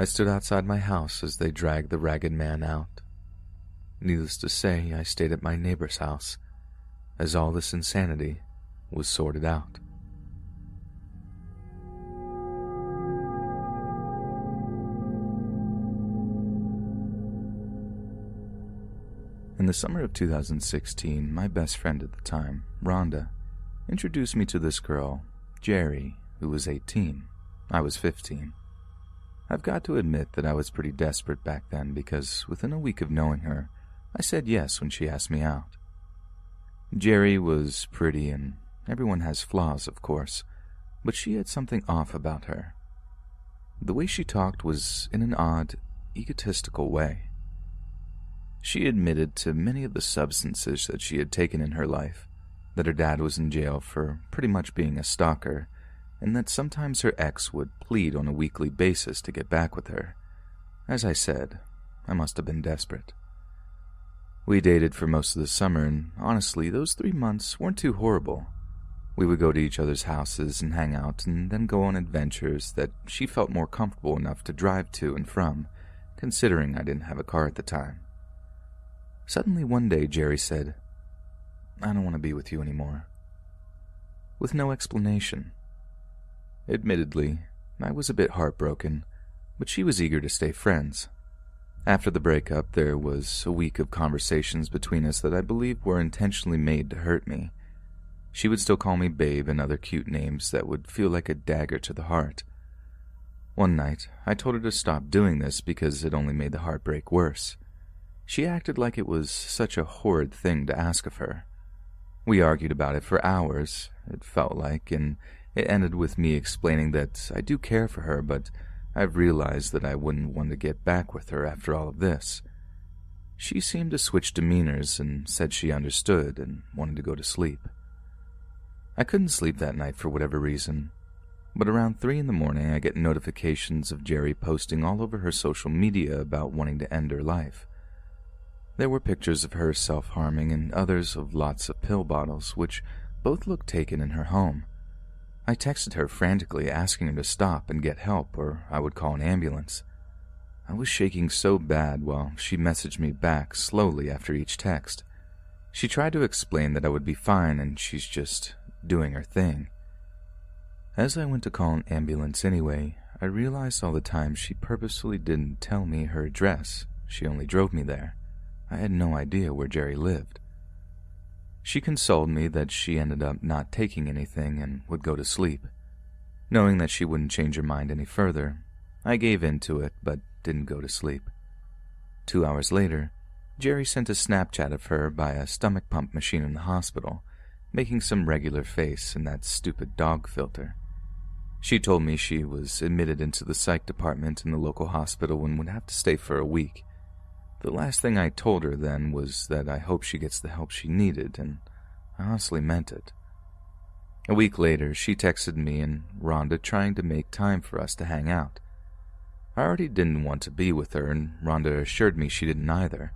Speaker 1: I stood outside my house as they dragged the ragged man out. Needless to say, I stayed at my neighbor's house, as all this insanity was sorted out. In the summer of 2016, my best friend at the time, Rhonda, introduced me to this girl, Jerry, who was 18. I was 15. I've got to admit that I was pretty desperate back then because within a week of knowing her, I said yes when she asked me out. Jerry was pretty and everyone has flaws, of course, but she had something off about her. The way she talked was in an odd, egotistical way. She admitted to many of the substances that she had taken in her life, that her dad was in jail for pretty much being a stalker, and that sometimes her ex would plead on a weekly basis to get back with her. As I said, I must have been desperate. We dated for most of the summer, and honestly, those three months weren't too horrible. We would go to each other's houses and hang out, and then go on adventures that she felt more comfortable enough to drive to and from, considering I didn't have a car at the time. Suddenly one day, Jerry said, I don't want to be with you anymore. With no explanation. Admittedly, I was a bit heartbroken, but she was eager to stay friends. After the breakup, there was a week of conversations between us that I believe were intentionally made to hurt me. She would still call me babe and other cute names that would feel like a dagger to the heart. One night, I told her to stop doing this because it only made the heartbreak worse. She acted like it was such a horrid thing to ask of her. We argued about it for hours, it felt like, and it ended with me explaining that I do care for her, but I've realized that I wouldn't want to get back with her after all of this. She seemed to switch demeanors and said she understood and wanted to go to sleep. I couldn't sleep that night for whatever reason, But around 3 in the morning, I get notifications of Jerry posting all over her social media about wanting to end her life. There were pictures of her self harming and others of lots of pill bottles, which both looked taken in her home. I texted her frantically, asking her to stop and get help, or I would call an ambulance. I was shaking so bad while she messaged me back slowly after each text. She tried to explain that I would be fine and she's just doing her thing. As I went to call an ambulance anyway, I realized all the time she purposefully didn't tell me her address. She only drove me there. I had no idea where Jerry lived. She consoled me that she ended up not taking anything and would go to sleep. Knowing that she wouldn't change her mind any further, I gave in to it but didn't go to sleep. Two hours later, Jerry sent a Snapchat of her by a stomach pump machine in the hospital, making some regular face in that stupid dog filter. She told me she was admitted into the psych department in the local hospital and would have to stay for a week. The last thing I told her then was that I hope she gets the help she needed, and I honestly meant it. A week later, she texted me and Rhonda trying to make time for us to hang out. I already didn't want to be with her, and Rhonda assured me she didn't either.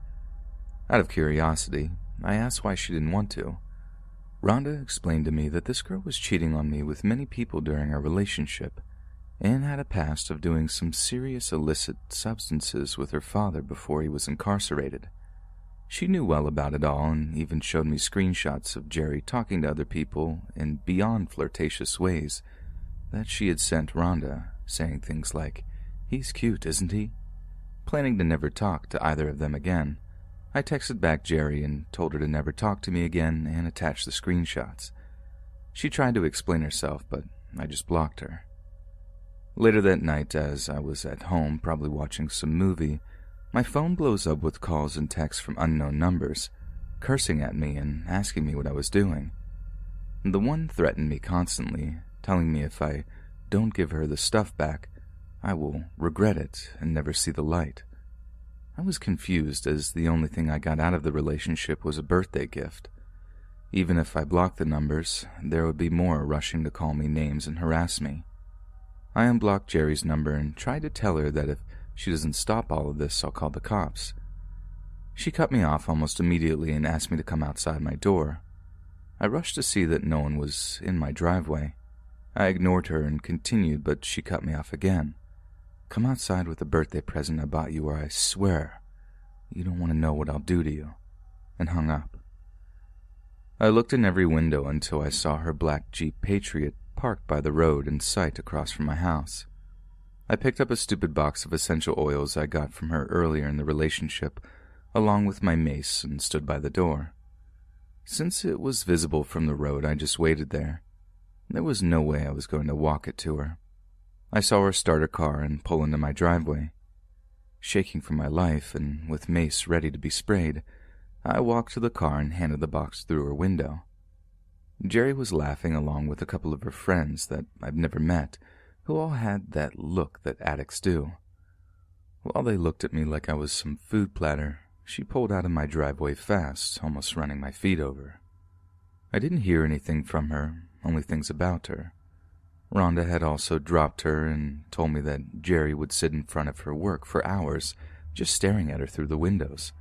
Speaker 1: Out of curiosity, I asked why she didn't want to. Rhonda explained to me that this girl was cheating on me with many people during our relationship and had a past of doing some serious illicit substances with her father before he was incarcerated. She knew well about it all and even showed me screenshots of Jerry talking to other people in beyond flirtatious ways that she had sent Rhonda, saying things like, He's cute, isn't he? Planning to never talk to either of them again, I texted back Jerry and told her to never talk to me again and attached the screenshots. She tried to explain herself, but I just blocked her. Later that night, as I was at home, probably watching some movie, my phone blows up with calls and texts from unknown numbers, cursing at me and asking me what I was doing. The one threatened me constantly, telling me if I don't give her the stuff back, I will regret it and never see the light. I was confused as the only thing I got out of the relationship was a birthday gift. Even if I blocked the numbers, there would be more rushing to call me names and harass me. I unblocked Jerry's number and tried to tell her that if she doesn't stop all of this, I'll call the cops. She cut me off almost immediately and asked me to come outside my door. I rushed to see that no one was in my driveway. I ignored her and continued, but she cut me off again. Come outside with the birthday present I bought you, or I swear you don't want to know what I'll do to you, and hung up. I looked in every window until I saw her black Jeep Patriot parked by the road in sight across from my house. I picked up a stupid box of essential oils I got from her earlier in the relationship, along with my mace, and stood by the door. Since it was visible from the road, I just waited there. There was no way I was going to walk it to her. I saw her start her car and pull into my driveway. Shaking for my life and with mace ready to be sprayed, I walked to the car and handed the box through her window. Jerry was laughing along with a couple of her friends that I've never met, who all had that look that addicts do. While they looked at me like I was some food platter, she pulled out of my driveway fast, almost running my feet over. I didn't hear anything from her, only things about her. Rhonda had also dropped her and told me that Jerry would sit in front of her work for hours, just staring at her through the windows.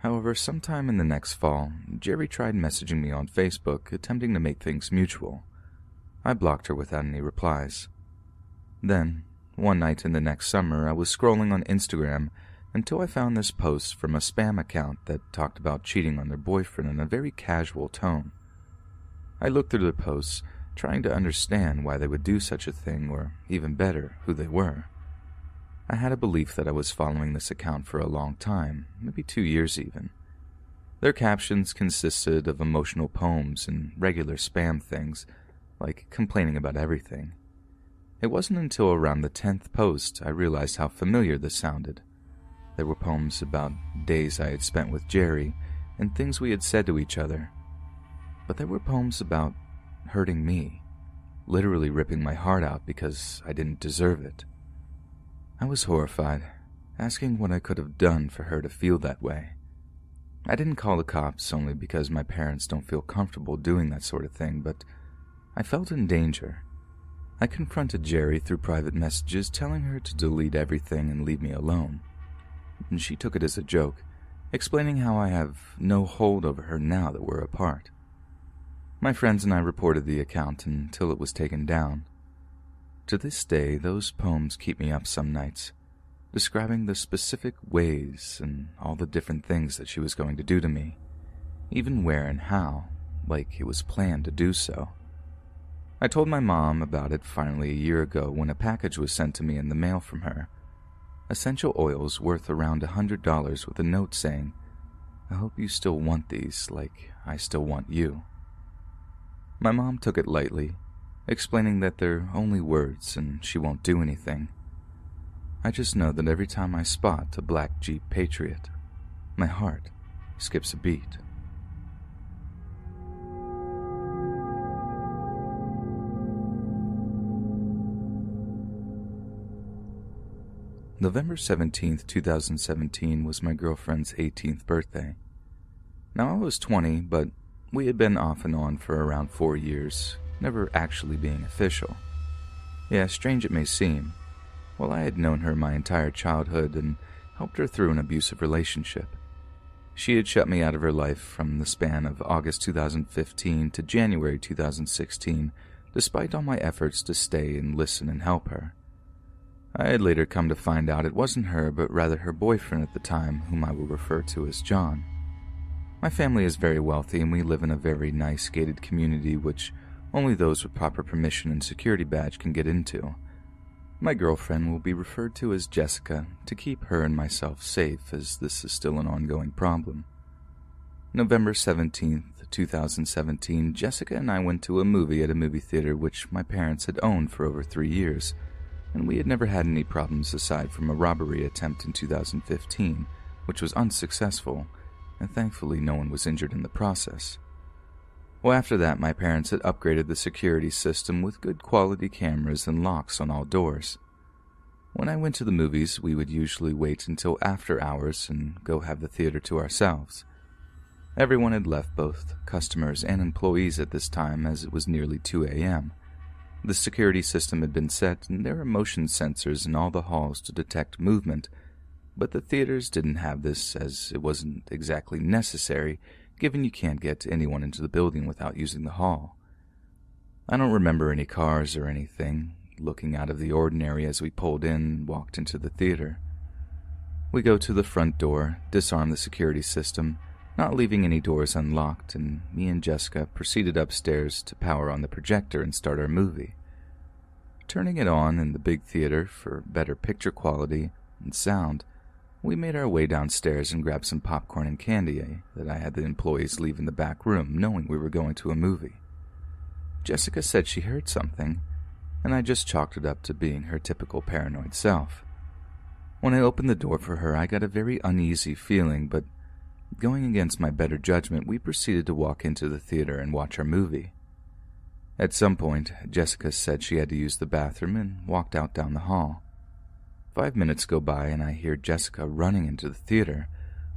Speaker 1: However, sometime in the next fall, Jerry tried messaging me on Facebook, attempting to make things mutual. I blocked her without any replies. Then, one night in the next summer, I was scrolling on Instagram until I found this post from a spam account that talked about cheating on their boyfriend in a very casual tone. I looked through the posts, trying to understand why they would do such a thing, or even better, who they were. I had a belief that I was following this account for a long time, maybe two years even. Their captions consisted of emotional poems and regular spam things, like complaining about everything. It wasn't until around the tenth post I realized how familiar this sounded. There were poems about days I had spent with Jerry and things we had said to each other. But there were poems about hurting me, literally ripping my heart out because I didn't deserve it. I was horrified, asking what I could have done for her to feel that way. I didn't call the cops only because my parents don't feel comfortable doing that sort of thing, but I felt in danger. I confronted Jerry through private messages telling her to delete everything and leave me alone. She took it as a joke, explaining how I have no hold over her now that we're apart. My friends and I reported the account until it was taken down. To this day, those poems keep me up some nights, describing the specific ways and all the different things that she was going to do to me, even where and how, like it was planned to do so. I told my mom about it finally a year ago when a package was sent to me in the mail from her. Essential oils worth around a $100 with a note saying, I hope you still want these like I still want you. My mom took it lightly, explaining that they're only words and she won't do anything. I just know that every time I spot a black Jeep Patriot, my heart skips a beat. November 17th, 2017 was my girlfriend's 18th birthday. Now I was 20, but we had been off and on for around four years, never actually being official. Yeah, strange it may seem. Well, I had known her my entire childhood and helped her through an abusive relationship. She had shut me out of her life from the span of August 2015 to January 2016, despite all my efforts to stay and listen and help her. I had later come to find out it wasn't her, but rather her boyfriend at the time, whom I will refer to as John. My family is very wealthy, and we live in a very nice gated community which only those with proper permission and security badge can get into. My girlfriend will be referred to as Jessica to keep her and myself safe, as this is still an ongoing problem. November 17th, 2017, Jessica and I went to a movie at a movie theater which my parents had owned for over three years and we had never had any problems aside from a robbery attempt in 2015, which was unsuccessful, and thankfully no one was injured in the process. Well, after that, my parents had upgraded the security system with good quality cameras and locks on all doors. When I went to the movies, we would usually wait until after hours and go have the theater to ourselves. Everyone had left, both customers and employees, at this time as it was nearly 2 a.m. The security system had been set, and there were motion sensors in all the halls to detect movement, but the theaters didn't have this as it wasn't exactly necessary, given you can't get anyone into the building without using the hall. I don't remember any cars or anything, looking out of the ordinary as we pulled in and walked into the theater. We go to the front door, disarm the security system, not leaving any doors unlocked, and me and Jessica proceeded upstairs to power on the projector and start our movie. Turning it on in the big theater for better picture quality and sound, we made our way downstairs and grabbed some popcorn and candy that I had the employees leave in the back room, knowing we were going to a movie. Jessica said she heard something, and I just chalked it up to being her typical paranoid self. When I opened the door for her, I got a very uneasy feeling, but Going against my better judgment, we proceeded to walk into the theater and watch our movie. At some point, Jessica said she had to use the bathroom and walked out down the hall. Five minutes go by and I hear Jessica running into the theater,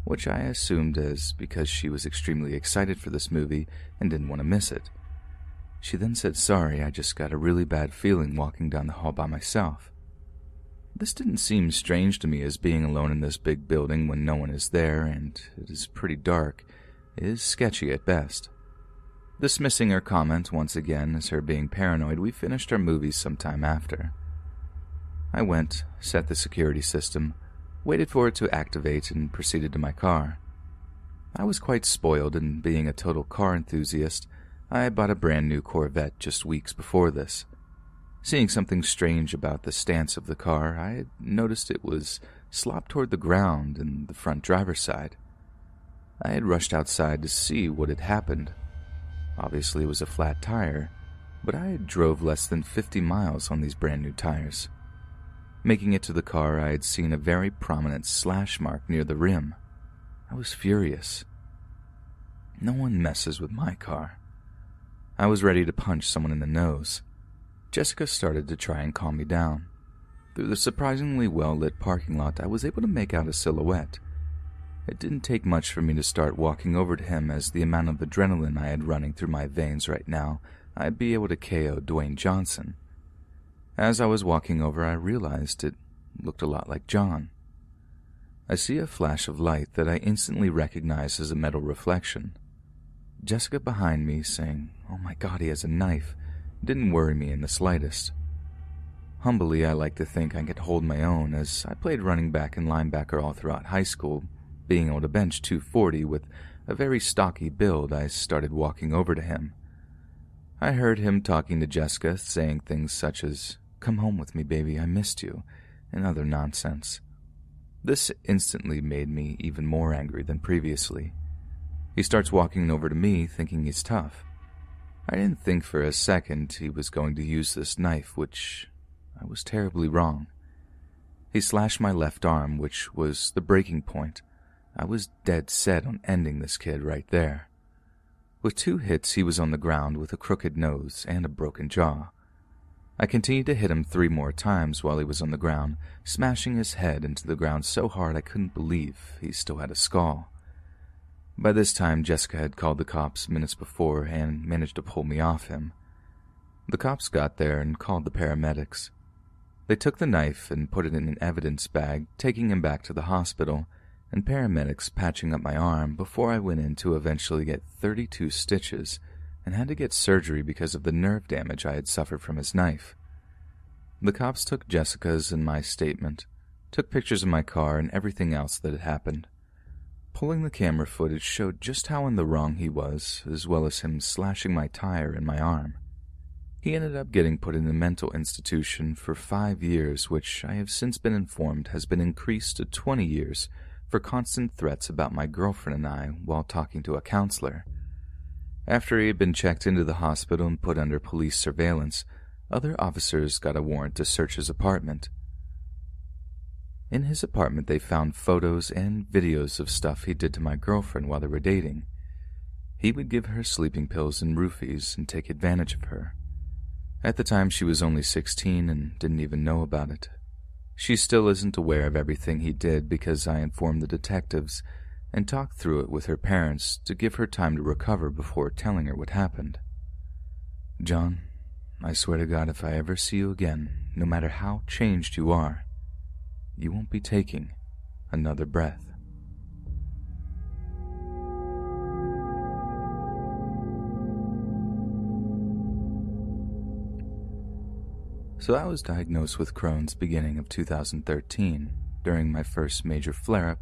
Speaker 1: which I assumed as because she was extremely excited for this movie and didn't want to miss it. She then said, Sorry, I just got a really bad feeling walking down the hall by myself. This didn't seem strange to me as being alone in this big building when no one is there and it is pretty dark is sketchy at best. Dismissing her comment once again as her being paranoid, we finished our movie some time after. I went, set the security system, waited for it to activate, and proceeded to my car. I was quite spoiled, and being a total car enthusiast, I had bought a brand new Corvette just weeks before this. Seeing something strange about the stance of the car, I had noticed it was slopped toward the ground in the front driver's side. I had rushed outside to see what had happened. Obviously, it was a flat tire, but I had drove less than 50 miles on these brand new tires. Making it to the car, I had seen a very prominent slash mark near the rim. I was furious. No one messes with my car. I was ready to punch someone in the nose. Jessica started to try and calm me down. Through the surprisingly well lit parking lot, I was able to make out a silhouette. It didn't take much for me to start walking over to him, as the amount of adrenaline I had running through my veins right now, I'd be able to KO Dwayne Johnson. As I was walking over, I realized it looked a lot like John. I see a flash of light that I instantly recognize as a metal reflection. Jessica behind me saying, Oh my god, he has a knife, didn't worry me in the slightest. Humbly, I like to think I could hold my own as I played running back and linebacker all throughout high school. Being able to bench 240 with a very stocky build, I started walking over to him. I heard him talking to Jessica, saying things such as, Come home with me, baby, I missed you, and other nonsense. This instantly made me even more angry than previously. He starts walking over to me, thinking he's tough. I didn't think for a second he was going to use this knife, which I was terribly wrong. He slashed my left arm, which was the breaking point. I was dead set on ending this kid right there. With two hits, he was on the ground with a crooked nose and a broken jaw. I continued to hit him three more times while he was on the ground, smashing his head into the ground so hard I couldn't believe he still had a skull. By this time, Jessica had called the cops minutes before and managed to pull me off him. The cops got there and called the paramedics. They took the knife and put it in an evidence bag, taking him back to the hospital, and paramedics patching up my arm before I went in to eventually get 32 stitches and had to get surgery because of the nerve damage I had suffered from his knife. The cops took Jessica's and my statement, took pictures of my car and everything else that had happened. Pulling the camera footage showed just how in the wrong he was, as well as him slashing my tire and my arm. He ended up getting put in a mental institution for five years, which I have since been informed has been increased to 20 years for constant threats about my girlfriend and I while talking to a counselor. After he had been checked into the hospital and put under police surveillance, other officers got a warrant to search his apartment. In his apartment, they found photos and videos of stuff he did to my girlfriend while they were dating. He would give her sleeping pills and roofies and take advantage of her. At the time, she was only 16 and didn't even know about it. She still isn't aware of everything he did because I informed the detectives and talked through it with her parents to give her time to recover before telling her what happened. John, I swear to God, if I ever see you again, no matter how changed you are, you won't be taking another breath. So I was diagnosed with Crohn's beginning of 2013. During my first major flare-up,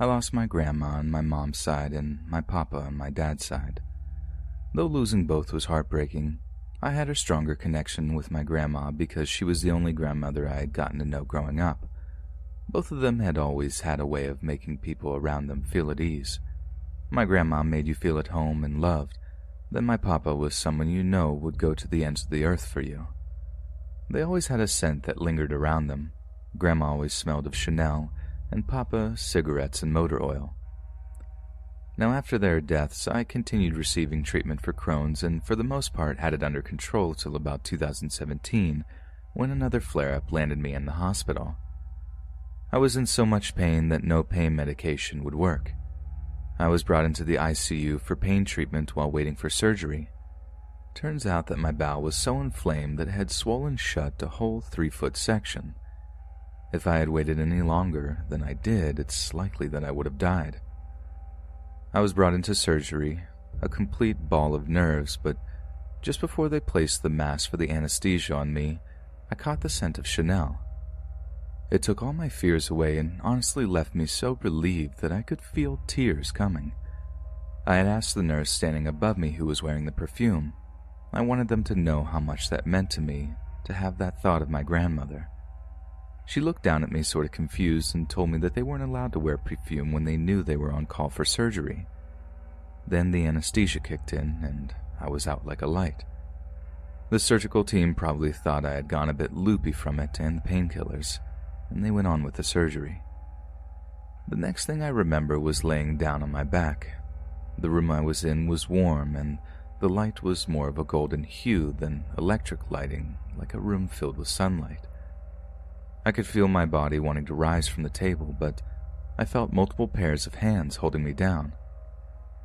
Speaker 1: I lost my grandma on my mom's side and my papa on my dad's side. Though losing both was heartbreaking, I had a stronger connection with my grandma because she was the only grandmother I had gotten to know growing up. Both of them had always had a way of making people around them feel at ease. My grandma made you feel at home and loved, then my papa was someone you know would go to the ends of the earth for you. They always had a scent that lingered around them. Grandma always smelled of Chanel, and Papa cigarettes and motor oil. Now, after their deaths, I continued receiving treatment for Crohn's and for the most part had it under control till about 2017 when another flare up landed me in the hospital. I was in so much pain that no pain medication would work. I was brought into the ICU for pain treatment while waiting for surgery. Turns out that my bowel was so inflamed that it had swollen shut a whole three foot section. If I had waited any longer than I did, it's likely that I would have died. I was brought into surgery, a complete ball of nerves, but just before they placed the mask for the anesthesia on me, I caught the scent of Chanel. It took all my fears away and honestly left me so relieved that I could feel tears coming. I had asked the nurse standing above me who was wearing the perfume. I wanted them to know how much that meant to me to have that thought of my grandmother. She looked down at me, sort of confused, and told me that they weren't allowed to wear perfume when they knew they were on call for surgery. Then the anesthesia kicked in, and I was out like a light. The surgical team probably thought I had gone a bit loopy from it and the painkillers, and they went on with the surgery. The next thing I remember was laying down on my back. The room I was in was warm, and the light was more of a golden hue than electric lighting, like a room filled with sunlight. I could feel my body wanting to rise from the table, but I felt multiple pairs of hands holding me down.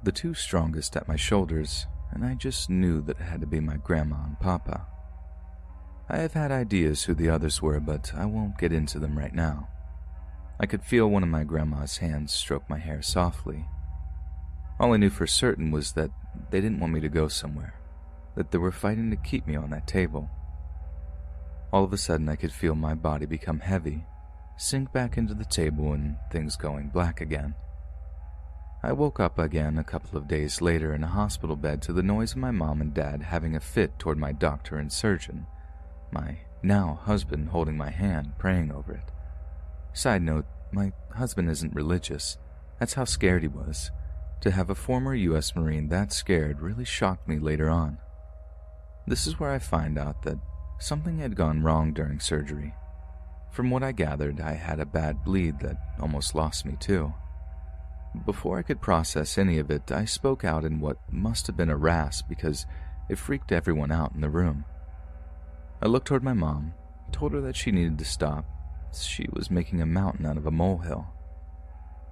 Speaker 1: The two strongest at my shoulders, and I just knew that it had to be my grandma and papa. I have had ideas who the others were, but I won't get into them right now. I could feel one of my grandma's hands stroke my hair softly. All I knew for certain was that they didn't want me to go somewhere, that they were fighting to keep me on that table. All of a sudden, I could feel my body become heavy, sink back into the table, and things going black again. I woke up again a couple of days later in a hospital bed to the noise of my mom and dad having a fit toward my doctor and surgeon, my now husband holding my hand, praying over it. Side note, my husband isn't religious. That's how scared he was. To have a former U.S. Marine that scared really shocked me later on. This is where I find out that something had gone wrong during surgery. From what I gathered, I had a bad bleed that almost lost me too. Before I could process any of it, I spoke out in what must have been a rasp because it freaked everyone out in the room. I looked toward my mom, told her that she needed to stop. She was making a mountain out of a molehill.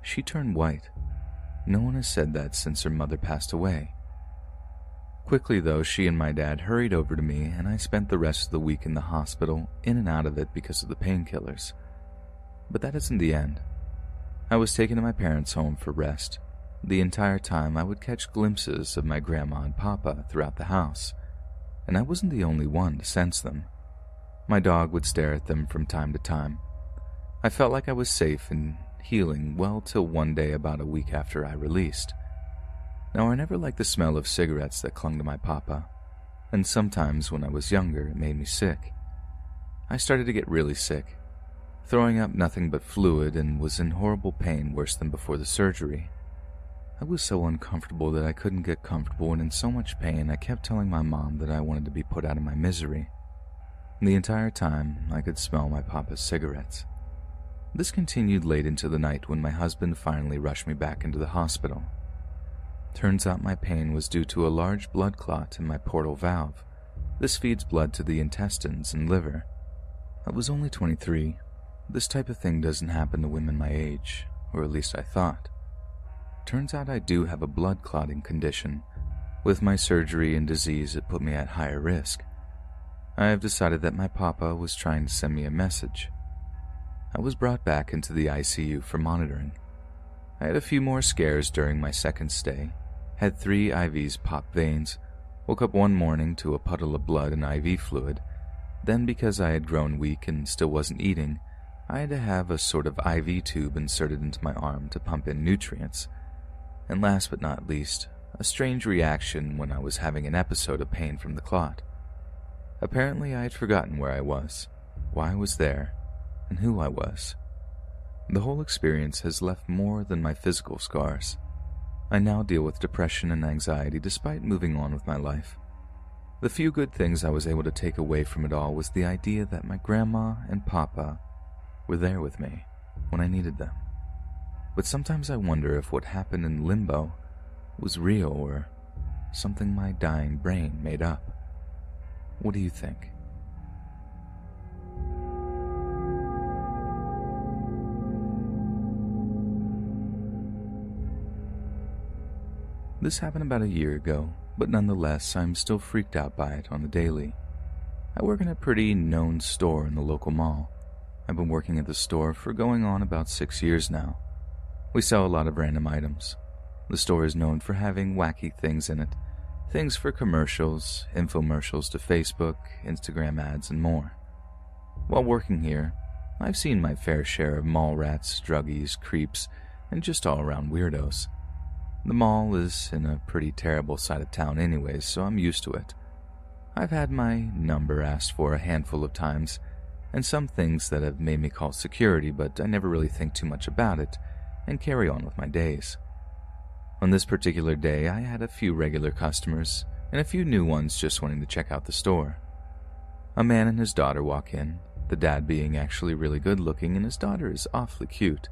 Speaker 1: She turned white. No one has said that since her mother passed away. Quickly, though, she and my dad hurried over to me, and I spent the rest of the week in the hospital, in and out of it because of the painkillers. But that isn't the end. I was taken to my parents' home for rest. The entire time, I would catch glimpses of my grandma and papa throughout the house, and I wasn't the only one to sense them. My dog would stare at them from time to time. I felt like I was safe and healing well till one day about a week after I released. Now, I never liked the smell of cigarettes that clung to my papa, and sometimes when I was younger, it made me sick. I started to get really sick, throwing up nothing but fluid, and was in horrible pain worse than before the surgery. I was so uncomfortable that I couldn't get comfortable, and in so much pain, I kept telling my mom that I wanted to be put out of my misery. The entire time, I could smell my papa's cigarettes. This continued late into the night when my husband finally rushed me back into the hospital. Turns out my pain was due to a large blood clot in my portal valve. This feeds blood to the intestines and liver. I was only 23. This type of thing doesn't happen to women my age, or at least I thought. Turns out I do have a blood clotting condition. With my surgery and disease, it put me at higher risk. I have decided that my papa was trying to send me a message. I was brought back into the ICU for monitoring. I had a few more scares during my second stay, had three IVs pop veins, woke up one morning to a puddle of blood and IV fluid. Then, because I had grown weak and still wasn't eating, I had to have a sort of IV tube inserted into my arm to pump in nutrients. And last but not least, a strange reaction when I was having an episode of pain from the clot. Apparently, I had forgotten where I was, why I was there, and who I was. The whole experience has left more than my physical scars. I now deal with depression and anxiety despite moving on with my life. The few good things I was able to take away from it all was the idea that my grandma and papa were there with me when I needed them. But sometimes I wonder if what happened in limbo was real or something my dying brain made up. What do you think? This happened about a year ago, but nonetheless, I'm still freaked out by it on the daily. I work in a pretty known store in the local mall. I've been working at the store for going on about six years now. We sell a lot of random items. The store is known for having wacky things in it things for commercials, infomercials to Facebook, Instagram ads, and more. While working here, I've seen my fair share of mall rats, druggies, creeps, and just all around weirdos. The mall is in a pretty terrible side of town, anyways, so I'm used to it. I've had my number asked for a handful of times, and some things that have made me call security, but I never really think too much about it and carry on with my days. On this particular day, I had a few regular customers and a few new ones just wanting to check out the store. A man and his daughter walk in, the dad being actually really good looking and his daughter is awfully cute.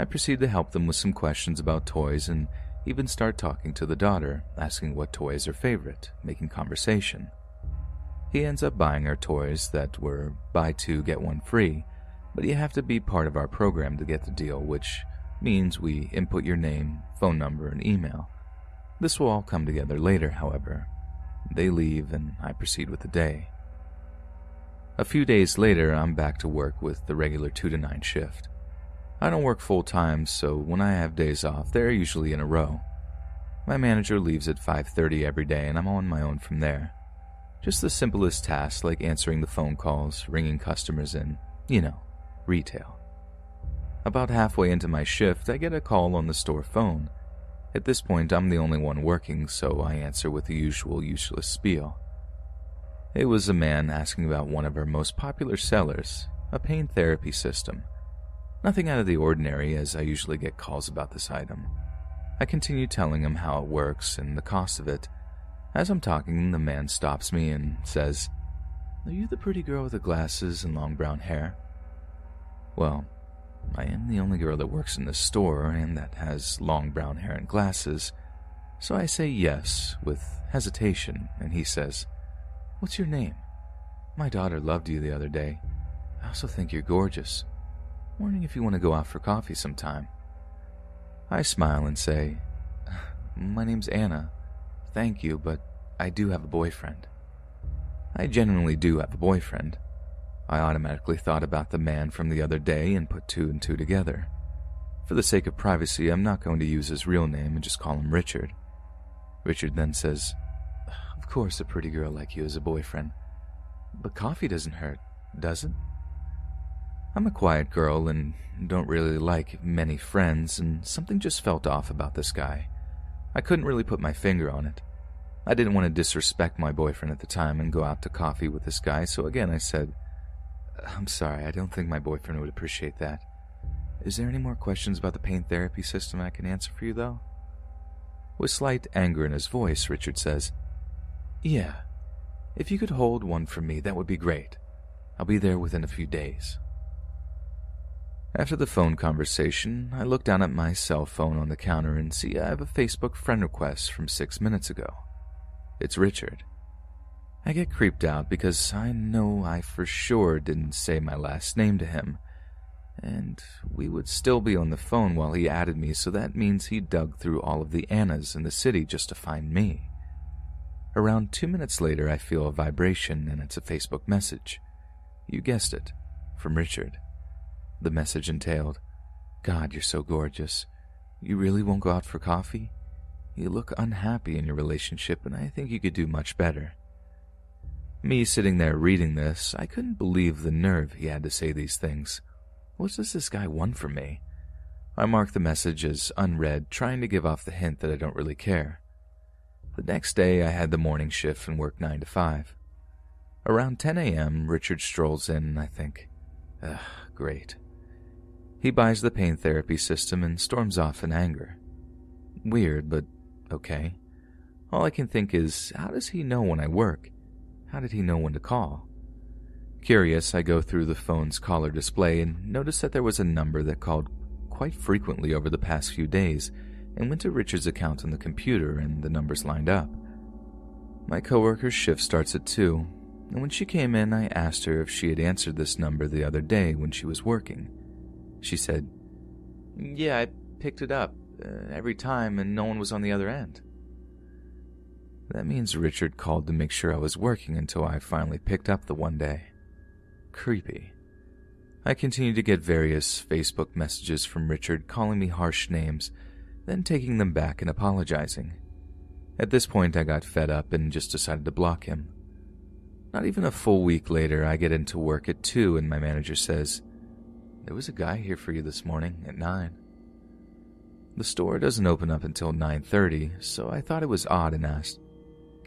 Speaker 1: I proceed to help them with some questions about toys and even start talking to the daughter, asking what toy is her favorite, making conversation. He ends up buying our toys that were buy two, get one free, but you have to be part of our program to get the deal, which means we input your name, phone number, and email. This will all come together later, however. They leave, and I proceed with the day. A few days later, I'm back to work with the regular 2 to 9 shift. I don't work full time, so when I have days off, they're usually in a row. My manager leaves at 5:30 every day and I'm on my own from there. Just the simplest tasks like answering the phone calls, ringing customers in, you know, retail. About halfway into my shift, I get a call on the store phone. At this point, I'm the only one working, so I answer with the usual useless spiel. It was a man asking about one of our most popular sellers, a pain therapy system. Nothing out of the ordinary, as I usually get calls about this item. I continue telling him how it works and the cost of it. As I'm talking, the man stops me and says, Are you the pretty girl with the glasses and long brown hair? Well, I am the only girl that works in the store and that has long brown hair and glasses, so I say yes with hesitation, and he says, What's your name? My daughter loved you the other day. I also think you're gorgeous. Wondering if you want to go out for coffee sometime. I smile and say, My name's Anna. Thank you, but I do have a boyfriend. I genuinely do have a boyfriend. I automatically thought about the man from the other day and put two and two together. For the sake of privacy, I'm not going to use his real name and just call him Richard. Richard then says, Of course, a pretty girl like you is a boyfriend. But coffee doesn't hurt, does it? I'm a quiet girl and don't really like many friends, and something just felt off about this guy. I couldn't really put my finger on it. I didn't want to disrespect my boyfriend at the time and go out to coffee with this guy, so again I said, uh, I'm sorry, I don't think my boyfriend would appreciate that. Is there any more questions about the pain therapy system I can answer for you, though? With slight anger in his voice, Richard says, Yeah, if you could hold one for me, that would be great. I'll be there within a few days. After the phone conversation, I look down at my cell phone on the counter and see I have a Facebook friend request from six minutes ago. It's Richard. I get creeped out because I know I for sure didn't say my last name to him, and we would still be on the phone while he added me, so that means he dug through all of the Annas in the city just to find me. Around two minutes later, I feel a vibration, and it's a Facebook message. You guessed it, from Richard. The message entailed God, you're so gorgeous. You really won't go out for coffee? You look unhappy in your relationship, and I think you could do much better. Me sitting there reading this, I couldn't believe the nerve he had to say these things. What does this guy want from me? I mark the message as unread, trying to give off the hint that I don't really care. The next day, I had the morning shift and worked 9 to 5. Around 10 a.m., Richard strolls in, I think, ugh, great. He buys the pain therapy system and storms off in anger. Weird, but okay. All I can think is, how does he know when I work? How did he know when to call? Curious, I go through the phone's caller display and notice that there was a number that called quite frequently over the past few days and went to Richard's account on the computer and the numbers lined up. My coworker's shift starts at 2, and when she came in, I asked her if she had answered this number the other day when she was working. She said, Yeah, I picked it up uh, every time and no one was on the other end. That means Richard called to make sure I was working until I finally picked up the one day. Creepy. I continued to get various Facebook messages from Richard calling me harsh names, then taking them back and apologizing. At this point, I got fed up and just decided to block him. Not even a full week later, I get into work at 2 and my manager says, There was a guy here for you this morning at 9. The store doesn't open up until 9:30, so I thought it was odd and asked,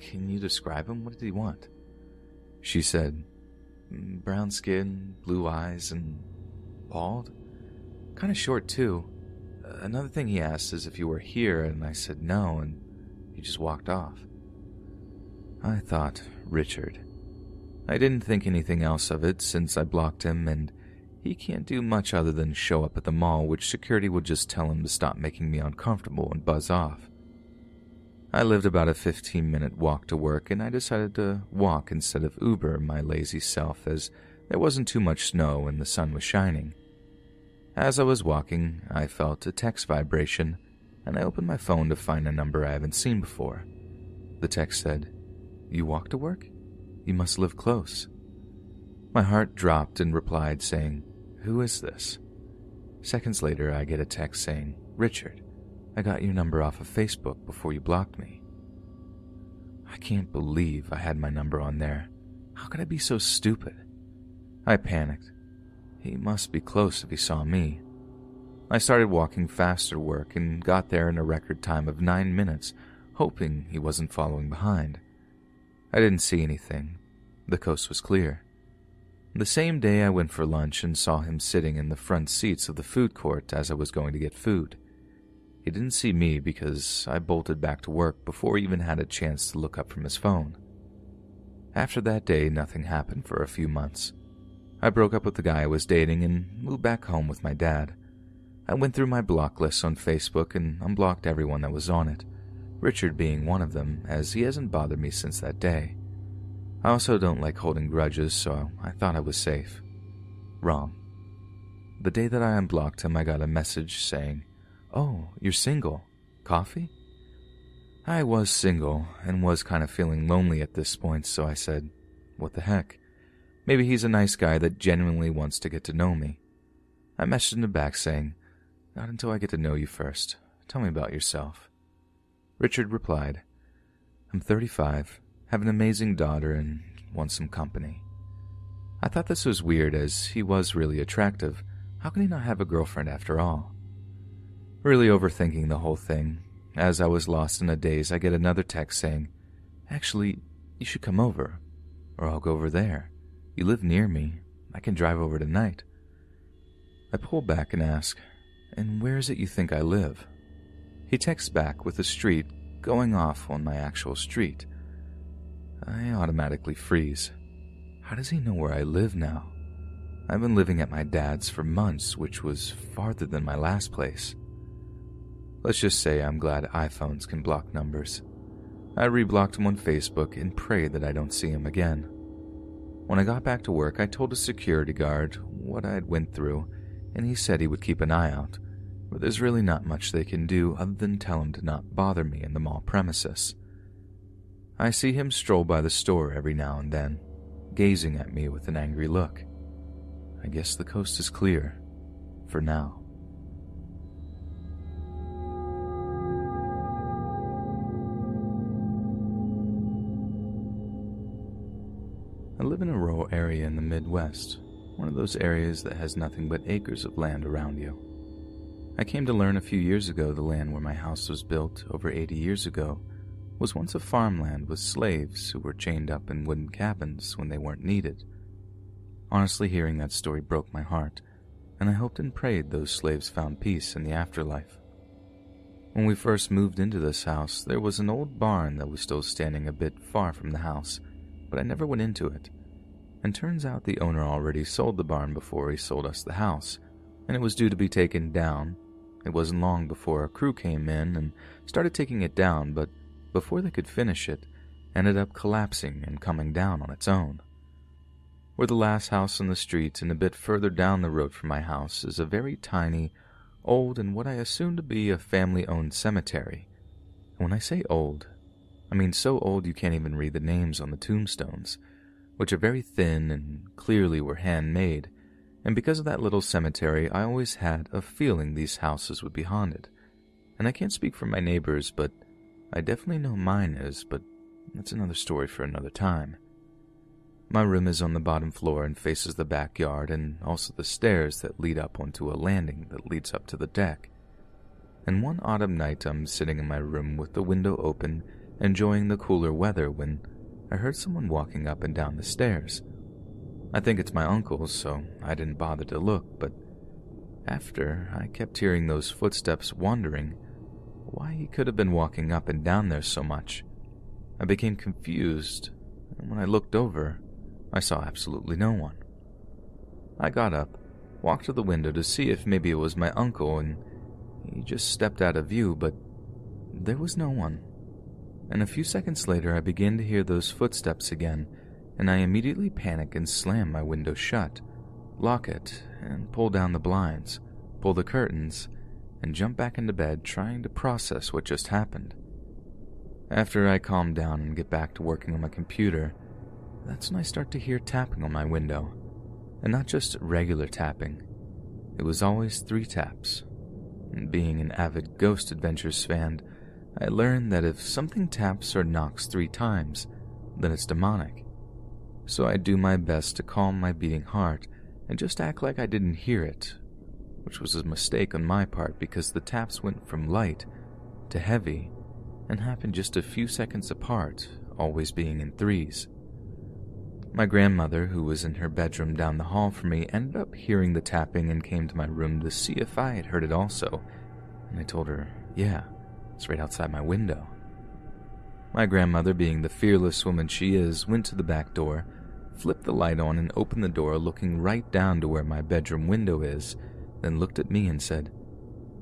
Speaker 1: can you describe him? What did he want? She said, mm, Brown skin, blue eyes, and bald. Kind of short, too. Another thing he asked is if you were here, and I said no, and he just walked off. I thought, Richard. I didn't think anything else of it since I blocked him, and he can't do much other than show up at the mall, which security would just tell him to stop making me uncomfortable and buzz off. I lived about a 15 minute walk to work, and I decided to walk instead of Uber my lazy self as there wasn't too much snow and the sun was shining. As I was walking, I felt a text vibration, and I opened my phone to find a number I haven't seen before. The text said, You walk to work? You must live close. My heart dropped and replied, saying, Who is this? Seconds later, I get a text saying, Richard, I got your number off of Facebook before you blocked me. I can't believe I had my number on there. How could I be so stupid? I panicked. He must be close if he saw me. I started walking faster work and got there in a record time of nine minutes, hoping he wasn't following behind. I didn't see anything. The coast was clear. The same day, I went for lunch and saw him sitting in the front seats of the food court as I was going to get food. He didn't see me because I bolted back to work before he even had a chance to look up from his phone. After that day, nothing happened for a few months. I broke up with the guy I was dating and moved back home with my dad. I went through my block list on Facebook and unblocked everyone that was on it, Richard being one of them, as he hasn't bothered me since that day. I also don't like holding grudges, so I thought I was safe. Wrong. The day that I unblocked him, I got a message saying, Oh, you're single. Coffee? I was single and was kind of feeling lonely at this point, so I said, What the heck? Maybe he's a nice guy that genuinely wants to get to know me. I messaged him back saying, Not until I get to know you first. Tell me about yourself. Richard replied, I'm 35 have an amazing daughter, and want some company. I thought this was weird as he was really attractive. How can he not have a girlfriend after all? Really overthinking the whole thing. As I was lost in a daze, I get another text saying, Actually, you should come over. Or I'll go over there. You live near me. I can drive over tonight. I pull back and ask, And where is it you think I live? He texts back with the street going off on my actual street. I automatically freeze. How does he know where I live now? I've been living at my dad's for months, which was farther than my last place. Let's just say I'm glad iPhones can block numbers. I reblocked him on Facebook and pray that I don't see him again. When I got back to work, I told a security guard what I had went through, and he said he would keep an eye out, but there's really not much they can do other than tell him to not bother me in the mall premises. I see him stroll by the store every now and then, gazing at me with an angry look. I guess the coast is clear. For now. I live in a rural area in the Midwest, one of those areas that has nothing but acres of land around you. I came to learn a few years ago the land where my house was built over 80 years ago was once a farmland with slaves who were chained up in wooden cabins when they weren't needed. Honestly, hearing that story broke my heart, and I hoped and prayed those slaves found peace in the afterlife. When we first moved into this house, there was an old barn that was still standing a bit far from the house, but I never went into it. And turns out the owner already sold the barn before he sold us the house, and it was due to be taken down. It wasn't long before a crew came in and started taking it down, but before they could finish it, ended up collapsing and coming down on its own. We're the last house on the street, and a bit further down the road from my house is a very tiny, old, and what I assume to be a family owned cemetery. And when I say old, I mean so old you can't even read the names on the tombstones, which are very thin and clearly were handmade. And because of that little cemetery, I always had a feeling these houses would be haunted. And I can't speak for my neighbors, but I definitely know mine is, but that's another story for another time. My room is on the bottom floor and faces the backyard and also the stairs that lead up onto a landing that leads up to the deck. And one autumn night, I'm sitting in my room with the window open, enjoying the cooler weather when I heard someone walking up and down the stairs. I think it's my uncle, so I didn't bother to look, but after, I kept hearing those footsteps wandering why he could have been walking up and down there so much. I became confused, and when I looked over, I saw absolutely no one. I got up, walked to the window to see if maybe it was my uncle, and he just stepped out of view, but there was no one. And a few seconds later, I began to hear those footsteps again, and I immediately panic and slam my window shut, lock it, and pull down the blinds, pull the curtains, and jump back into bed trying to process what just happened. After I calm down and get back to working on my computer, that's when I start to hear tapping on my window. And not just regular tapping, it was always three taps. And being an avid Ghost Adventures fan, I learned that if something taps or knocks three times, then it's demonic. So I do my best to calm my beating heart and just act like I didn't hear it, which was a mistake on my part because the taps went from light to heavy and happened just a few seconds apart, always being in threes. My grandmother, who was in her bedroom down the hall from me, ended up hearing the tapping and came to my room to see if I had heard it also. And I told her, yeah, it's right outside my window. My grandmother, being the fearless woman she is, went to the back door, flipped the light on, and opened the door, looking right down to where my bedroom window is, then looked at me and said,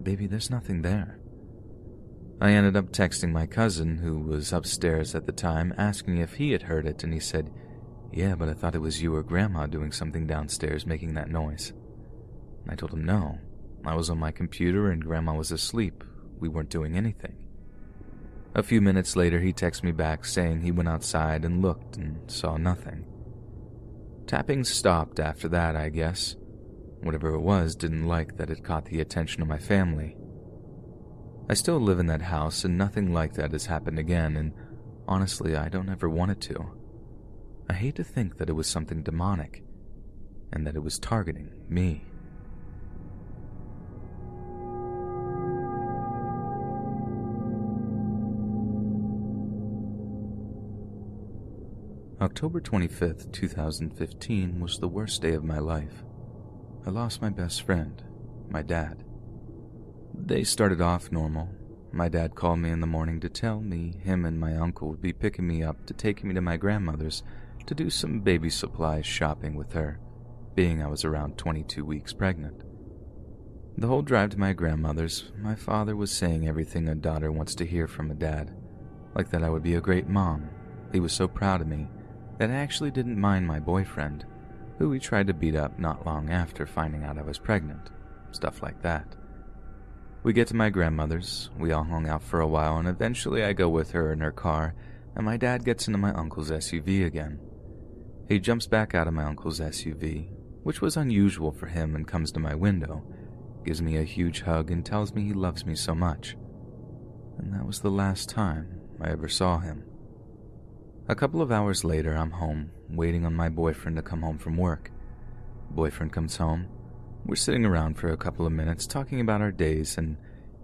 Speaker 1: Baby, there's nothing there. I ended up texting my cousin, who was upstairs at the time, asking if he had heard it, and he said, Yeah, but I thought it was you or Grandma doing something downstairs making that noise. I told him no. I was on my computer and Grandma was asleep. We weren't doing anything. A few minutes later, he texted me back saying he went outside and looked and saw nothing. Tapping stopped after that, I guess. Whatever it was didn't like that it caught the attention of my family. I still live in that house and nothing like that has happened again, and honestly, I don't ever want it to. I hate to think that it was something demonic and that it was targeting me. October 25th, 2015 was the worst day of my life. I lost my best friend, my dad. They started off normal. My dad called me in the morning to tell me him and my uncle would be picking me up to take me to my grandmother's to do some baby supplies shopping with her, being I was around 22 weeks pregnant. The whole drive to my grandmother's, my father was saying everything a daughter wants to hear from a dad, like that I would be a great mom. He was so proud of me that I actually didn't mind my boyfriend, who he tried to beat up not long after finding out I was pregnant. Stuff like that. We get to my grandmother's, we all hung out for a while, and eventually I go with her in her car, and my dad gets into my uncle's SUV again. He jumps back out of my uncle's SUV, which was unusual for him, and comes to my window, gives me a huge hug, and tells me he loves me so much. And that was the last time I ever saw him. A couple of hours later, I'm home, waiting on my boyfriend to come home from work. Boyfriend comes home. We're sitting around for a couple of minutes talking about our days, and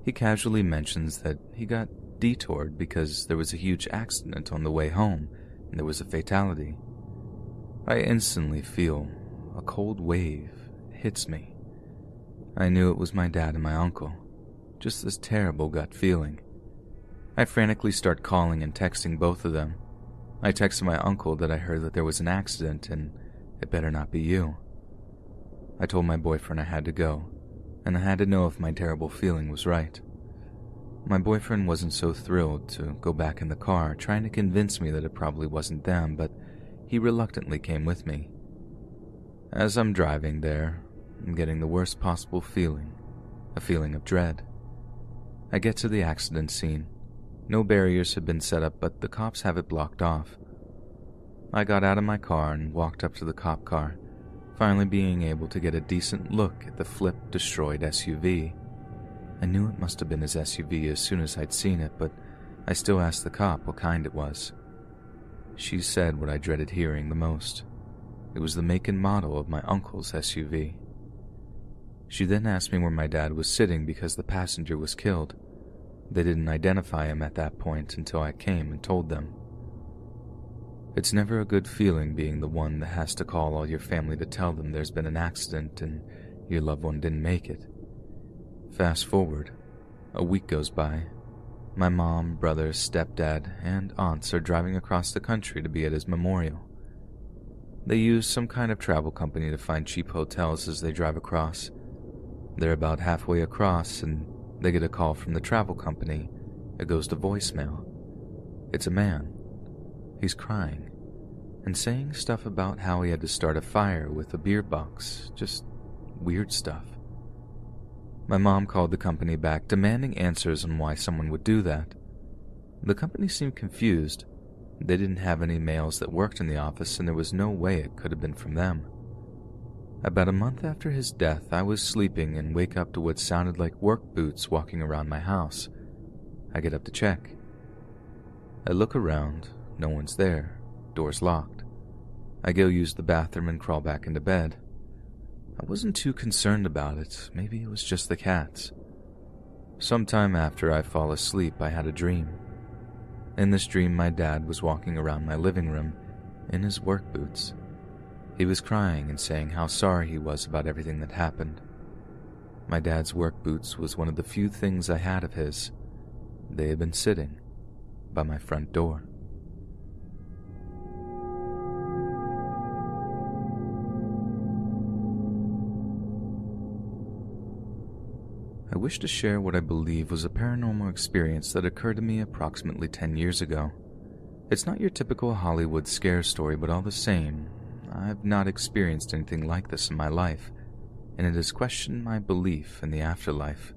Speaker 1: he casually mentions that he got detoured because there was a huge accident on the way home and there was a fatality. I instantly feel a cold wave hits me. I knew it was my dad and my uncle. Just this terrible gut feeling. I frantically start calling and texting both of them. I texted my uncle that I heard that there was an accident and it better not be you. I told my boyfriend I had to go, and I had to know if my terrible feeling was right. My boyfriend wasn't so thrilled to go back in the car, trying to convince me that it probably wasn't them, but he reluctantly came with me. As I'm driving there, I'm getting the worst possible feeling a feeling of dread. I get to the accident scene no barriers have been set up, but the cops have it blocked off. I got out of my car and walked up to the cop car, finally being able to get a decent look at the flipped, destroyed SUV. I knew it must have been his SUV as soon as I'd seen it, but I still asked the cop what kind it was. She said what I dreaded hearing the most. It was the make and model of my uncle's SUV. She then asked me where my dad was sitting because the passenger was killed. They didn't identify him at that point until I came and told them. It's never a good feeling being the one that has to call all your family to tell them there's been an accident and your loved one didn't make it. Fast forward, a week goes by. My mom, brother, stepdad, and aunts are driving across the country to be at his memorial. They use some kind of travel company to find cheap hotels as they drive across. They're about halfway across and they get a call from the travel company. It goes to voicemail. It's a man. He's crying and saying stuff about how he had to start a fire with a beer box, just weird stuff. My mom called the company back demanding answers on why someone would do that. The company seemed confused. They didn't have any males that worked in the office, and there was no way it could have been from them. About a month after his death, I was sleeping and wake up to what sounded like work boots walking around my house. I get up to check. I look around, no one's there, door's locked. I go use the bathroom and crawl back into bed. I wasn't too concerned about it, maybe it was just the cats. Sometime after I fall asleep, I had a dream. In this dream, my dad was walking around my living room in his work boots. He was crying and saying how sorry he was about everything that happened. My dad's work boots was one of the few things I had of his. They had been sitting by my front door. I wish to share what I believe was a paranormal experience that occurred to me approximately 10 years ago. It's not your typical Hollywood scare story, but all the same, I've not experienced anything like this in my life, and it has questioned my belief in the afterlife.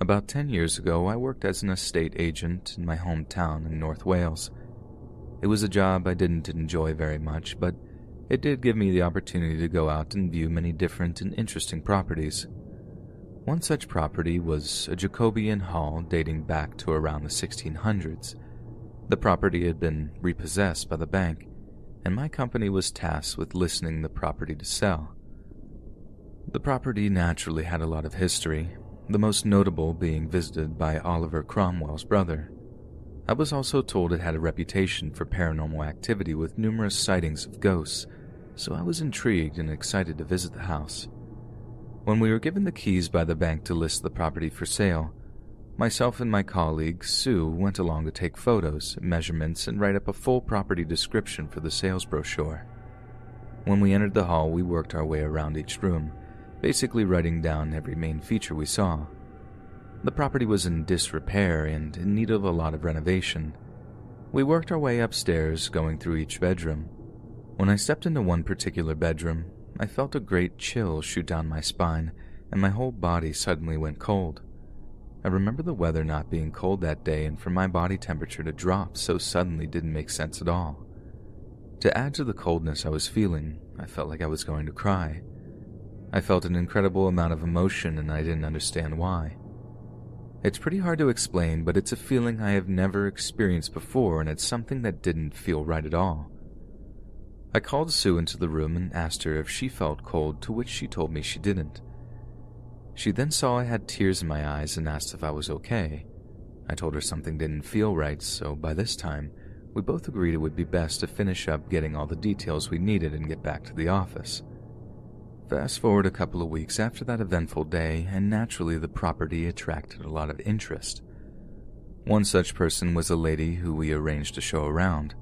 Speaker 1: About 10 years ago, I worked as an estate agent in my hometown in North Wales. It was a job I didn't enjoy very much, but it did give me the opportunity to go out and view many different and interesting properties. One such property was a Jacobean hall dating back to around the 1600s. The property had been repossessed by the bank, and my company was tasked with listing the property to sell. The property naturally had a lot of history, the most notable being visited by Oliver Cromwell's brother. I was also told it had a reputation for paranormal activity with numerous sightings of ghosts, so I was intrigued and excited to visit the house. When we were given the keys by the bank to list the property for sale, myself and my colleague, Sue, went along to take photos, measurements, and write up a full property description for the sales brochure. When we entered the hall, we worked our way around each room, basically writing down every main feature we saw. The property was in disrepair and in need of a lot of renovation. We worked our way upstairs, going through each bedroom. When I stepped into one particular bedroom, I felt a great chill shoot down my spine, and my whole body suddenly went cold. I remember the weather not being cold that day, and for my body temperature to drop so suddenly didn't make sense at all. To add to the coldness I was feeling, I felt like I was going to cry. I felt an incredible amount of emotion, and I didn't understand why. It's pretty hard to explain, but it's a feeling I have never experienced before, and it's something that didn't feel right at all. I called Sue into the room and asked her if she felt cold, to which she told me she didn't. She then saw I had tears in my eyes and asked if I was okay. I told her something didn't feel right, so by this time, we both agreed it would be best to finish up getting all the details we needed and get back to the office. Fast forward a couple of weeks after that eventful day, and naturally the property attracted a lot of interest. One such person was a lady who we arranged to show around.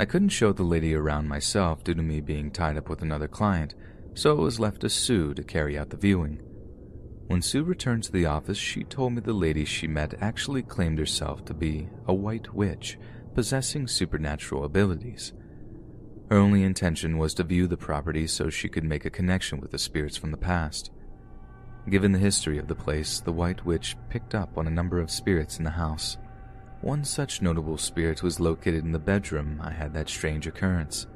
Speaker 1: I couldn't show the lady around myself due to me being tied up with another client, so it was left to Sue to carry out the viewing. When Sue returned to the office, she told me the lady she met actually claimed herself to be a white witch possessing supernatural abilities. Her only intention was to view the property so she could make a connection with the spirits from the past. Given the history of the place, the White Witch picked up on a number of spirits in the house. One such notable spirit was located in the bedroom I had that strange occurrence.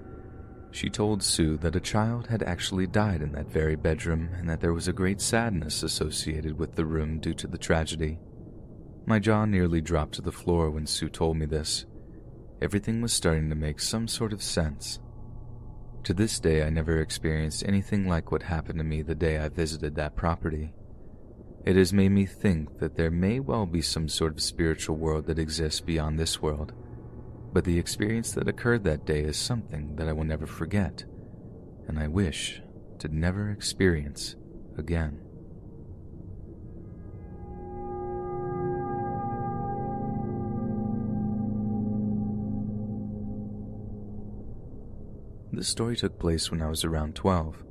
Speaker 1: She told Sue that a child had actually died in that very bedroom and that there was a great sadness associated with the room due to the tragedy. My jaw nearly dropped to the floor when Sue told me this. Everything was starting to make some sort of sense. To this day, I never experienced anything like what happened to me the day I visited that property. It has made me think that there may well be some sort of spiritual world that exists beyond this world, but the experience that occurred that day is something that I will never forget, and I wish to never experience again. This story took place when I was around 12.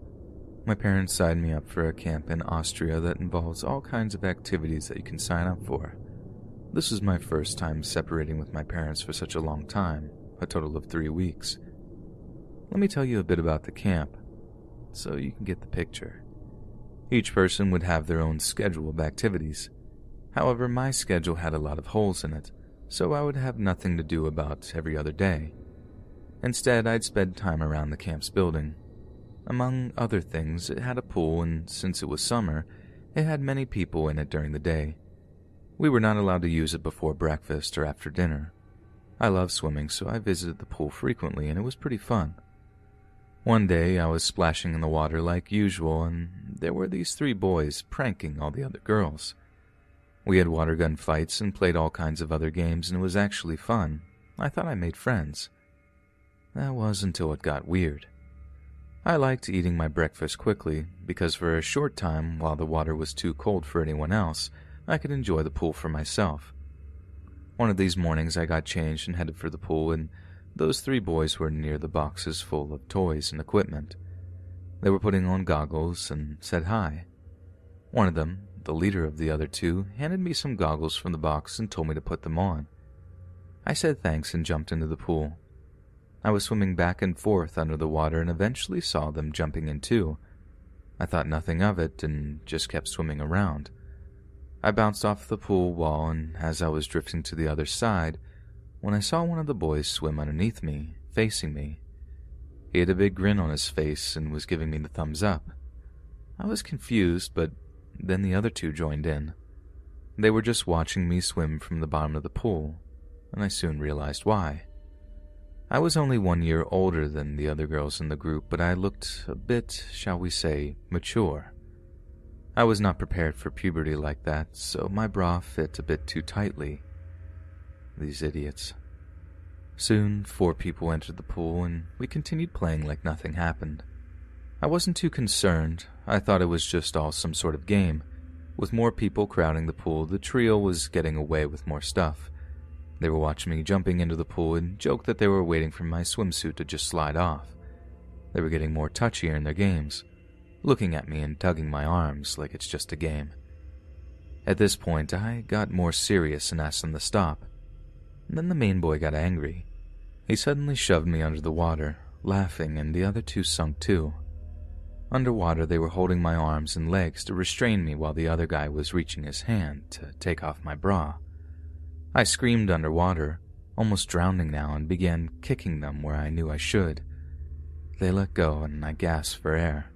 Speaker 1: My parents signed me up for a camp in Austria that involves all kinds of activities that you can sign up for. This was my first time separating with my parents for such a long time, a total of three weeks. Let me tell you a bit about the camp, so you can get the picture. Each person would have their own schedule of activities. However, my schedule had a lot of holes in it, so I would have nothing to do about every other day. Instead, I'd spend time around the camp's building, Among other things, it had a pool, and since it was summer, it had many people in it during the day. We were not allowed to use it before breakfast or after dinner. I love swimming, so I visited the pool frequently, and it was pretty fun. One day, I was splashing in the water like usual, and there were these three boys pranking all the other girls. We had water gun fights and played all kinds of other games, and it was actually fun. I thought I made friends. That was until it got weird. I liked eating my breakfast quickly because for a short time, while the water was too cold for anyone else, I could enjoy the pool for myself. One of these mornings, I got changed and headed for the pool, and those three boys were near the boxes full of toys and equipment. They were putting on goggles and said hi. One of them, the leader of the other two, handed me some goggles from the box and told me to put them on. I said thanks and jumped into the pool. I was swimming back and forth under the water and eventually saw them jumping in too. I thought nothing of it and just kept swimming around. I bounced off the pool wall, and as I was drifting to the other side, when I saw one of the boys swim underneath me, facing me. He had a big grin on his face and was giving me the thumbs up. I was confused, but then the other two joined in. They were just watching me swim from the bottom of the pool, and I soon realized why. I was only one year older than the other girls in the group, but I looked a bit, shall we say, mature. I was not prepared for puberty like that, so my bra fit a bit too tightly. These idiots. Soon, four people entered the pool, and we continued playing like nothing happened. I wasn't too concerned. I thought it was just all some sort of game. With more people crowding the pool, the trio was getting away with more stuff. They were watching me jumping into the pool and joked that they were waiting for my swimsuit to just slide off. They were getting more touchier in their games, looking at me and tugging my arms like it's just a game. At this point, I got more serious and asked them to stop. Then the main boy got angry. He suddenly shoved me under the water, laughing, and the other two sunk too. Underwater, they were holding my arms and legs to restrain me while the other guy was reaching his hand to take off my bra. I screamed underwater, almost drowning now, and began kicking them where I knew I should. They let go, and I gasped for air.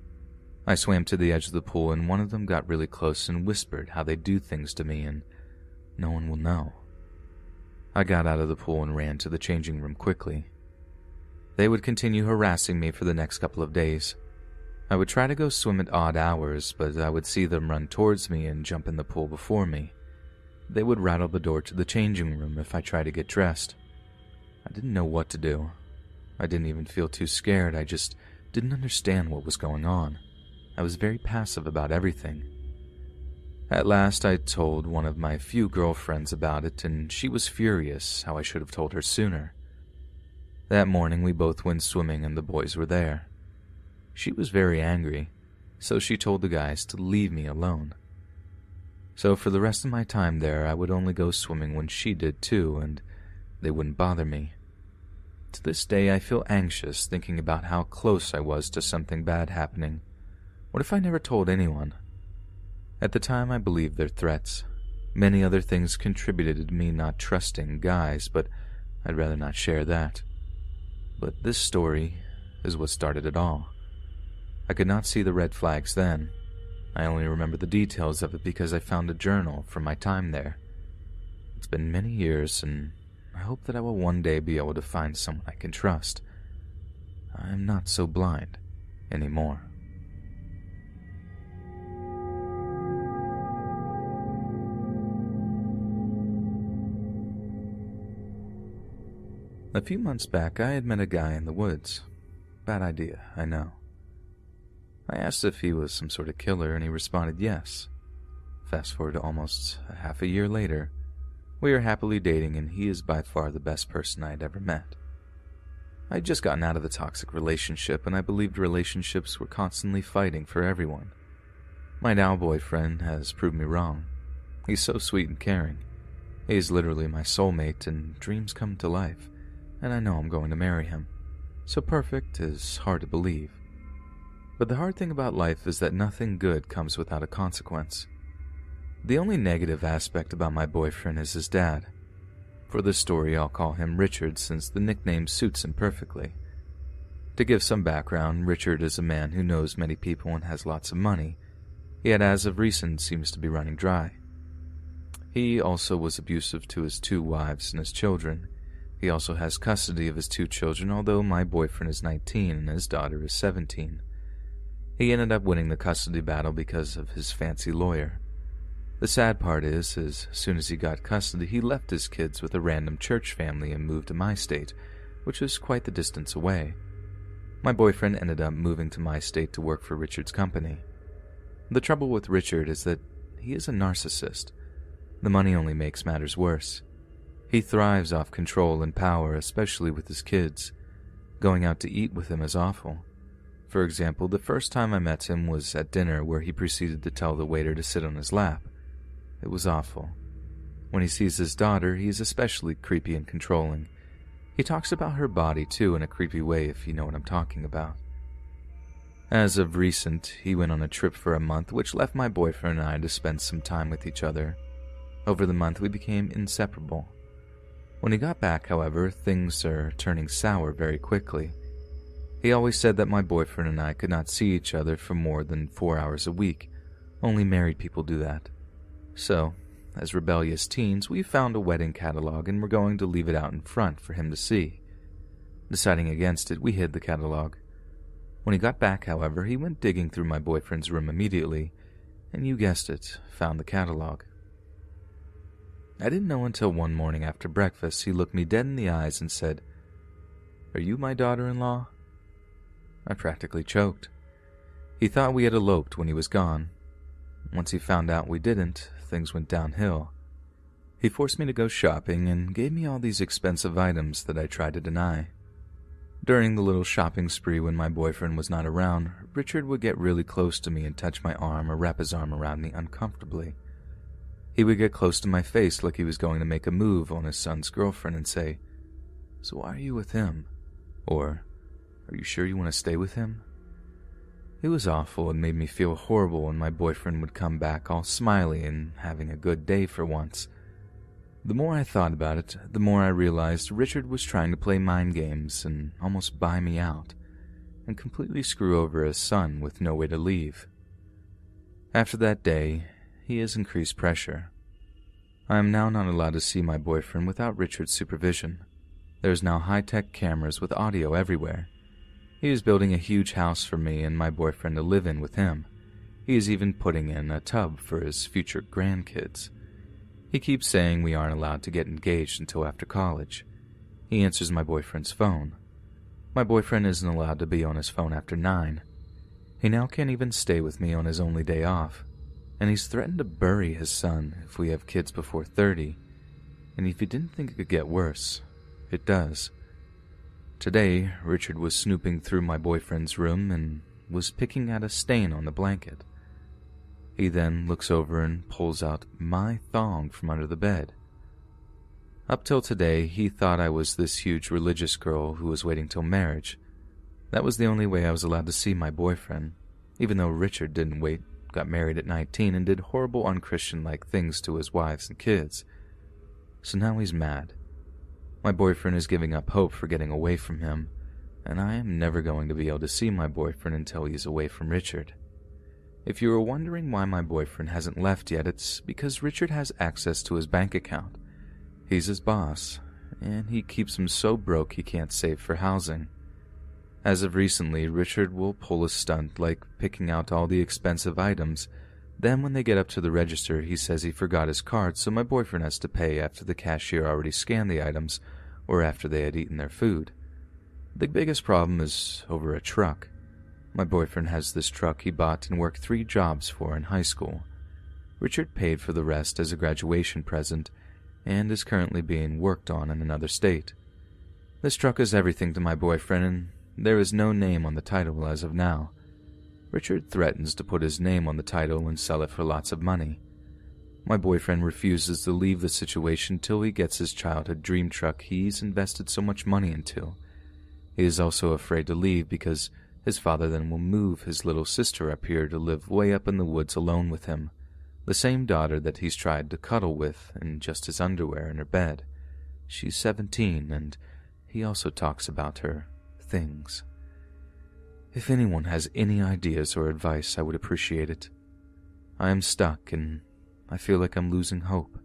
Speaker 1: I swam to the edge of the pool, and one of them got really close and whispered how they do things to me, and no one will know. I got out of the pool and ran to the changing room quickly. They would continue harassing me for the next couple of days. I would try to go swim at odd hours, but I would see them run towards me and jump in the pool before me. They would rattle the door to the changing room if I tried to get dressed. I didn't know what to do. I didn't even feel too scared, I just didn't understand what was going on. I was very passive about everything. At last, I told one of my few girlfriends about it, and she was furious how I should have told her sooner. That morning, we both went swimming, and the boys were there. She was very angry, so she told the guys to leave me alone. So for the rest of my time there, I would only go swimming when she did too, and they wouldn't bother me. To this day, I feel anxious thinking about how close I was to something bad happening. What if I never told anyone? At the time, I believed their threats. Many other things contributed to me not trusting guys, but I'd rather not share that. But this story is what started it all. I could not see the red flags then, I only remember the details of it because I found a journal from my time there. It's been many years, and I hope that I will one day be able to find someone I can trust. I am not so blind anymore. A few months back, I had met a guy in the woods. Bad idea, I know. I asked if he was some sort of killer, and he responded yes. Fast forward to almost a half a year later, we are happily dating, and he is by far the best person I had ever met. I had just gotten out of a toxic relationship, and I believed relationships were constantly fighting for everyone. My now boyfriend has proved me wrong. He's so sweet and caring. He is literally my soulmate, and dreams come to life, and I know I'm going to marry him. So perfect is hard to believe. But the hard thing about life is that nothing good comes without a consequence. The only negative aspect about my boyfriend is his dad. For this story, I'll call him Richard since the nickname suits him perfectly. To give some background, Richard is a man who knows many people and has lots of money, yet as of recent seems to be running dry. He also was abusive to his two wives and his children. He also has custody of his two children, although my boyfriend is 19 and his daughter is 17. He ended up winning the custody battle because of his fancy lawyer. The sad part is, as soon as he got custody, he left his kids with a random church family and moved to my state, which was quite the distance away. My boyfriend ended up moving to my state to work for Richard's company. The trouble with Richard is that he is a narcissist. The money only makes matters worse. He thrives off control and power, especially with his kids. Going out to eat with him is awful. For example, the first time I met him was at dinner where he proceeded to tell the waiter to sit on his lap. It was awful. When he sees his daughter, he is especially creepy and controlling. He talks about her body too in a creepy way, if you know what I'm talking about. As of recent, he went on a trip for a month, which left my boyfriend and I to spend some time with each other. Over the month, we became inseparable. When he got back, however, things are turning sour very quickly. He always said that my boyfriend and I could not see each other for more than four hours a week. Only married people do that. So, as rebellious teens, we found a wedding catalog and were going to leave it out in front for him to see. Deciding against it, we hid the catalog. When he got back, however, he went digging through my boyfriend's room immediately, and you guessed it, found the catalog. I didn't know until one morning after breakfast he looked me dead in the eyes and said, Are you my daughter in law? I practically choked. He thought we had eloped when he was gone. Once he found out we didn't, things went downhill. He forced me to go shopping and gave me all these expensive items that I tried to deny. During the little shopping spree when my boyfriend was not around, Richard would get really close to me and touch my arm or wrap his arm around me uncomfortably. He would get close to my face like he was going to make a move on his son's girlfriend and say, So why are you with him? Or, Are you sure you want to stay with him? It was awful and made me feel horrible when my boyfriend would come back all smiley and having a good day for once. The more I thought about it, the more I realized Richard was trying to play mind games and almost buy me out, and completely screw over his son with no way to leave. After that day, he has increased pressure. I am now not allowed to see my boyfriend without Richard's supervision. There's now high tech cameras with audio everywhere, he is building a huge house for me and my boyfriend to live in with him. He is even putting in a tub for his future grandkids. He keeps saying we aren't allowed to get engaged until after college. He answers my boyfriend's phone. My boyfriend isn't allowed to be on his phone after 9. He now can't even stay with me on his only day off, and he's threatened to bury his son if we have kids before 30. And if he didn't think it could get worse, it does. Today, Richard was snooping through my boyfriend's room and was picking at a stain on the blanket. He then looks over and pulls out my thong from under the bed. Up till today, he thought I was this huge religious girl who was waiting till marriage. That was the only way I was allowed to see my boyfriend, even though Richard didn't wait, got married at 19, and did horrible unchristian like things to his wives and kids. So now he's mad. My boyfriend is giving up hope for getting away from him, and I am never going to be able to see my boyfriend until he's away from Richard. If you are wondering why my boyfriend hasn't left yet, it's because Richard has access to his bank account. He's his boss, and he keeps him so broke he can't save for housing. As of recently, Richard will pull a stunt like picking out all the expensive items then, when they get up to the register, he says he forgot his card, so my boyfriend has to pay after the cashier already scanned the items or after they had eaten their food. The biggest problem is over a truck. My boyfriend has this truck he bought and worked three jobs for in high school. Richard paid for the rest as a graduation present and is currently being worked on in another state. This truck is everything to my boyfriend, and there is no name on the title as of now. Richard threatens to put his name on the title and sell it for lots of money. My boyfriend refuses to leave the situation till he gets his childhood dream truck he's invested so much money into. He is also afraid to leave because his father then will move his little sister up here to live way up in the woods alone with him, the same daughter that he's tried to cuddle with in just his underwear in her bed. She's 17, and he also talks about her things. If anyone has any ideas or advice, I would appreciate it. I am stuck and I feel like I'm losing hope.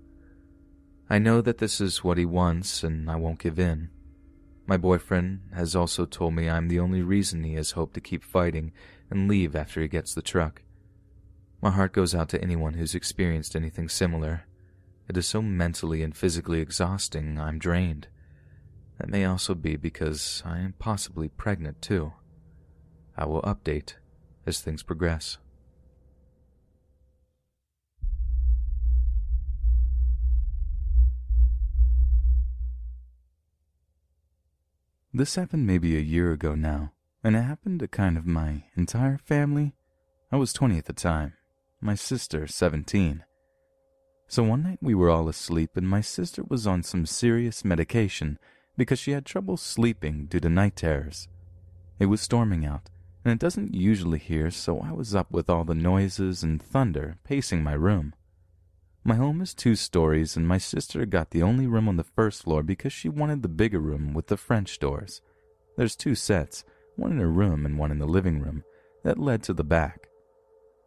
Speaker 1: I know that this is what he wants and I won't give in. My boyfriend has also told me I'm the only reason he has hope to keep fighting and leave after he gets the truck. My heart goes out to anyone who's experienced anything similar. It is so mentally and physically exhausting, I'm drained. That may also be because I am possibly pregnant too. I will update as things progress. This happened maybe a year ago now, and it happened to kind of my entire family. I was 20 at the time, my sister 17. So one night we were all asleep, and my sister was on some serious medication because she had trouble sleeping due to night terrors. It was storming out, and it doesn't usually here, so I was up with all the noises and thunder, pacing my room. My home is two stories, and my sister got the only room on the first floor because she wanted the bigger room with the French doors. There's two sets, one in her room and one in the living room, that led to the back.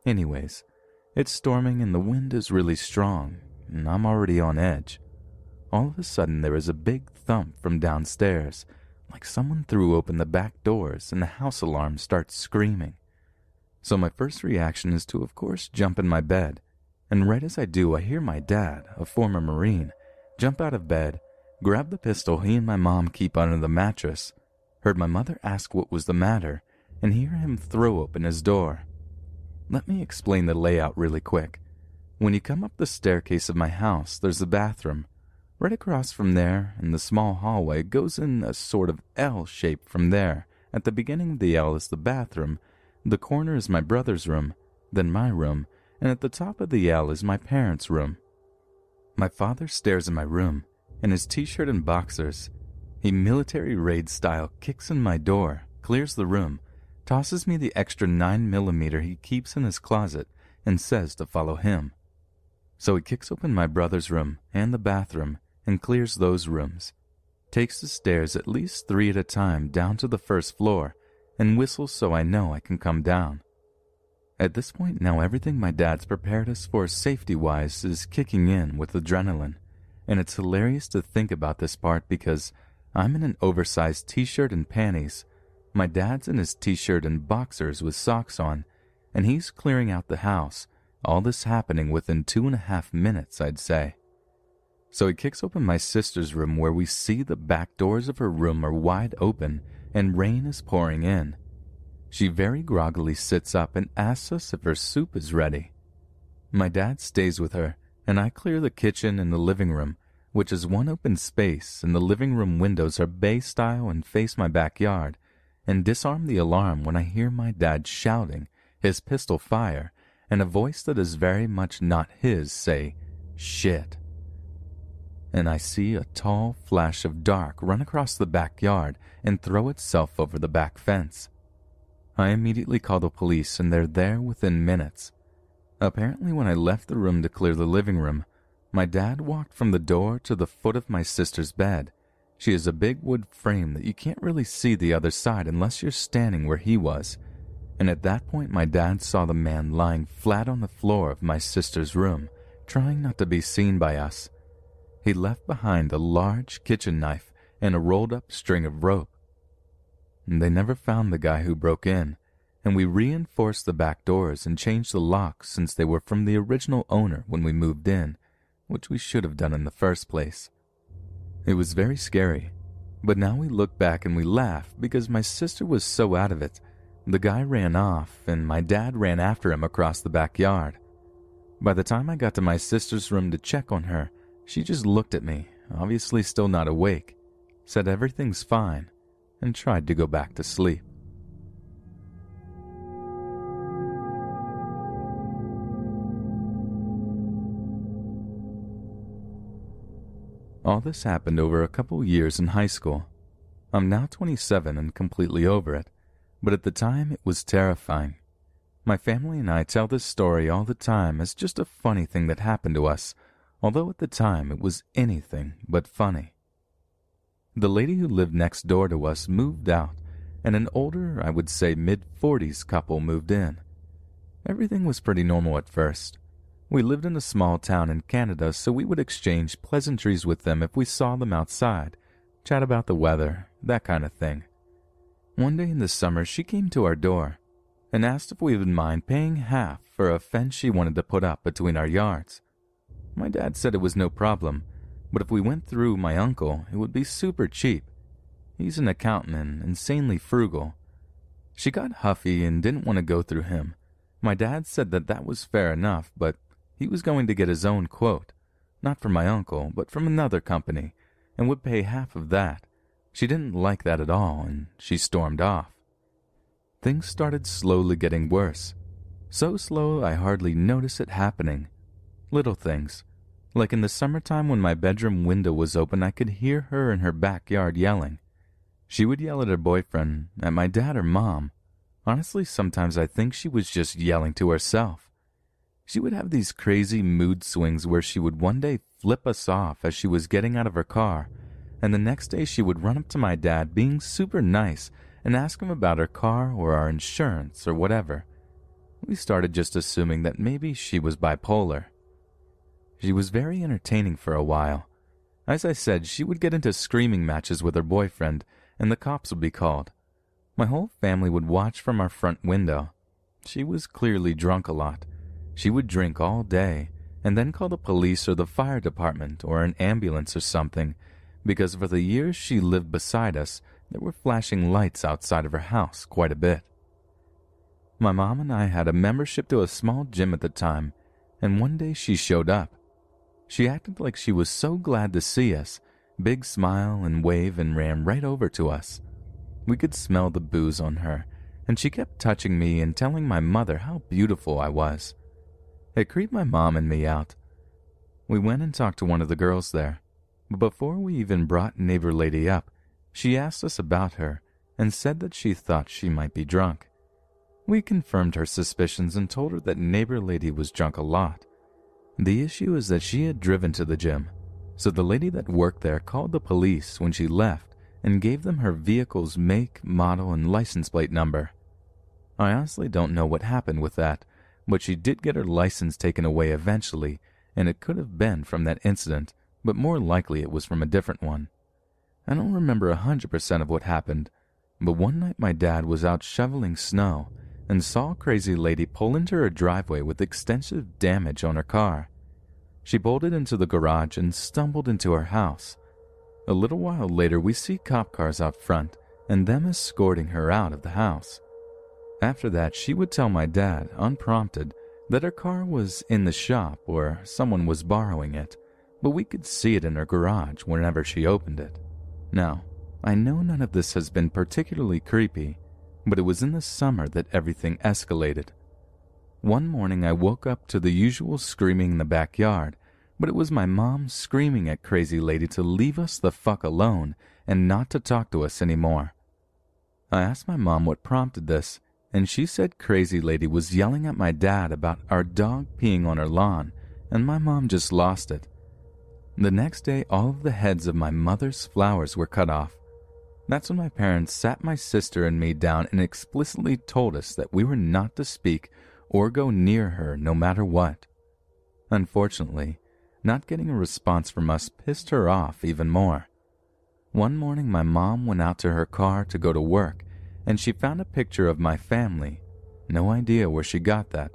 Speaker 1: Anyways, it's storming and the wind is really strong, and I'm already on edge. All of a sudden, there is a big thump from downstairs, like someone threw open the back doors and the house alarm starts screaming. So my first reaction is to, of course, jump in my bed and right as I do, I hear my dad, a former Marine, jump out of bed, grab the pistol he and my mom keep under the mattress, heard my mother ask what was the matter, and hear him throw open his door. Let me explain the layout really quick. When you come up the staircase of my house, there's a bathroom. Right across from there, in the small hallway, goes in a sort of L shape from there. At the beginning of the L is the bathroom. The corner is my brother's room, then my room, and at the top of the L is my parents' room. My father stares in my room, in his t-shirt and boxers. He military raid style kicks in my door, clears the room, tosses me the extra 9 millimeter he keeps in his closet, and says to follow him. So he kicks open my brother's room and the bathroom and clears those rooms, takes the stairs at least three at a time down to the first floor, and whistles so I know I can come down. At this point now everything my dad's prepared us for safety-wise is kicking in with adrenaline. And it's hilarious to think about this part because I'm in an oversized t-shirt and panties. My dad's in his t-shirt and boxers with socks on, and he's clearing out the house. All this happening within two and a half minutes, I'd say. So he kicks open my sister's room where we see the back doors of her room are wide open and rain is pouring in. She very groggily sits up and asks us if her soup is ready. My dad stays with her, and I clear the kitchen and the living room, which is one open space, and the living room windows are bay style and face my backyard, and disarm the alarm when I hear my dad shouting, his pistol fire, and a voice that is very much not his say, shit. And I see a tall flash of dark run across the backyard and throw itself over the back fence. I immediately call the police and they're there within minutes. Apparently, when I left the room to clear the living room, my dad walked from the door to the foot of my sister's bed. She has a big wood frame that you can't really see the other side unless you're standing where he was. And at that point, my dad saw the man lying flat on the floor of my sister's room, trying not to be seen by us. He left behind a large kitchen knife and a rolled up string of rope. They never found the guy who broke in, and we reinforced the back doors and changed the locks since they were from the original owner when we moved in, which we should have done in the first place. It was very scary, but now we look back and we laugh because my sister was so out of it. The guy ran off, and my dad ran after him across the backyard. By the time I got to my sister's room to check on her, she just looked at me, obviously still not awake, said everything's fine, and tried to go back to sleep. All this happened over a couple years in high school. I'm now 27 and completely over it, but at the time it was terrifying. My family and I tell this story all the time as just a funny thing that happened to us, although at the time it was anything but funny. The lady who lived next door to us moved out, and an older, I would say mid 40s couple moved in. Everything was pretty normal at first. We lived in a small town in Canada, so we would exchange pleasantries with them if we saw them outside, chat about the weather, that kind of thing. One day in the summer, she came to our door and asked if we would mind paying half for a fence she wanted to put up between our yards. My dad said it was no problem, but if we went through my uncle, it would be super cheap. He's an accountant and insanely frugal. She got huffy and didn't want to go through him. My dad said that that was fair enough, but he was going to get his own quote, not from my uncle, but from another company, and would pay half of that. She didn't like that at all, and she stormed off. Things started slowly getting worse. So slow I hardly noticed it happening. Little things. Like in the summertime when my bedroom window was open, I could hear her in her backyard yelling. She would yell at her boyfriend, at my dad or mom. Honestly, sometimes I think she was just yelling to herself. She would have these crazy mood swings where she would one day flip us off as she was getting out of her car, and the next day she would run up to my dad being super nice and ask him about her car or our insurance or whatever. We started just assuming that maybe she was bipolar. She was very entertaining for a while. As I said, she would get into screaming matches with her boyfriend, and the cops would be called. My whole family would watch from our front window. She was clearly drunk a lot, she would drink all day and then call the police or the fire department or an ambulance or something because for the years she lived beside us, there were flashing lights outside of her house quite a bit. My mom and I had a membership to a small gym at the time, and one day she showed up. She acted like she was so glad to see us, big smile and wave and ran right over to us. We could smell the booze on her, and she kept touching me and telling my mother how beautiful I was. It creeped my mom and me out. We went and talked to one of the girls there, but before we even brought neighbor lady up, she asked us about her and said that she thought she might be drunk. We confirmed her suspicions and told her that neighbor lady was drunk a lot. The issue is that she had driven to the gym, so the lady that worked there called the police when she left and gave them her vehicle's make, model, and license plate number. I honestly don't know what happened with that, but she did get her license taken away eventually, and it could have been from that incident, but more likely it was from a different one. I don't remember a hundred percent of what happened, but one night my dad was out shoveling snow and saw crazy lady pull into her driveway with extensive damage on her car. She bolted into the garage and stumbled into her house. A little while later, we see cop cars out front and them escorting her out of the house. After that, she would tell my dad, unprompted, that her car was in the shop or someone was borrowing it, but we could see it in her garage whenever she opened it. Now, I know none of this has been particularly creepy, but it was in the summer that everything escalated. One morning I woke up to the usual screaming in the backyard, but it was my mom screaming at Crazy Lady to leave us the fuck alone and not to talk to us anymore. I asked my mom what prompted this, and she said Crazy Lady was yelling at my dad about our dog peeing on her lawn, and my mom just lost it. The next day, all of the heads of my mother's flowers were cut off. That's when my parents sat my sister and me down and explicitly told us that we were not to speak or go near her no matter what. Unfortunately, not getting a response from us pissed her off even more. One morning, my mom went out to her car to go to work and she found a picture of my family. No idea where she got that.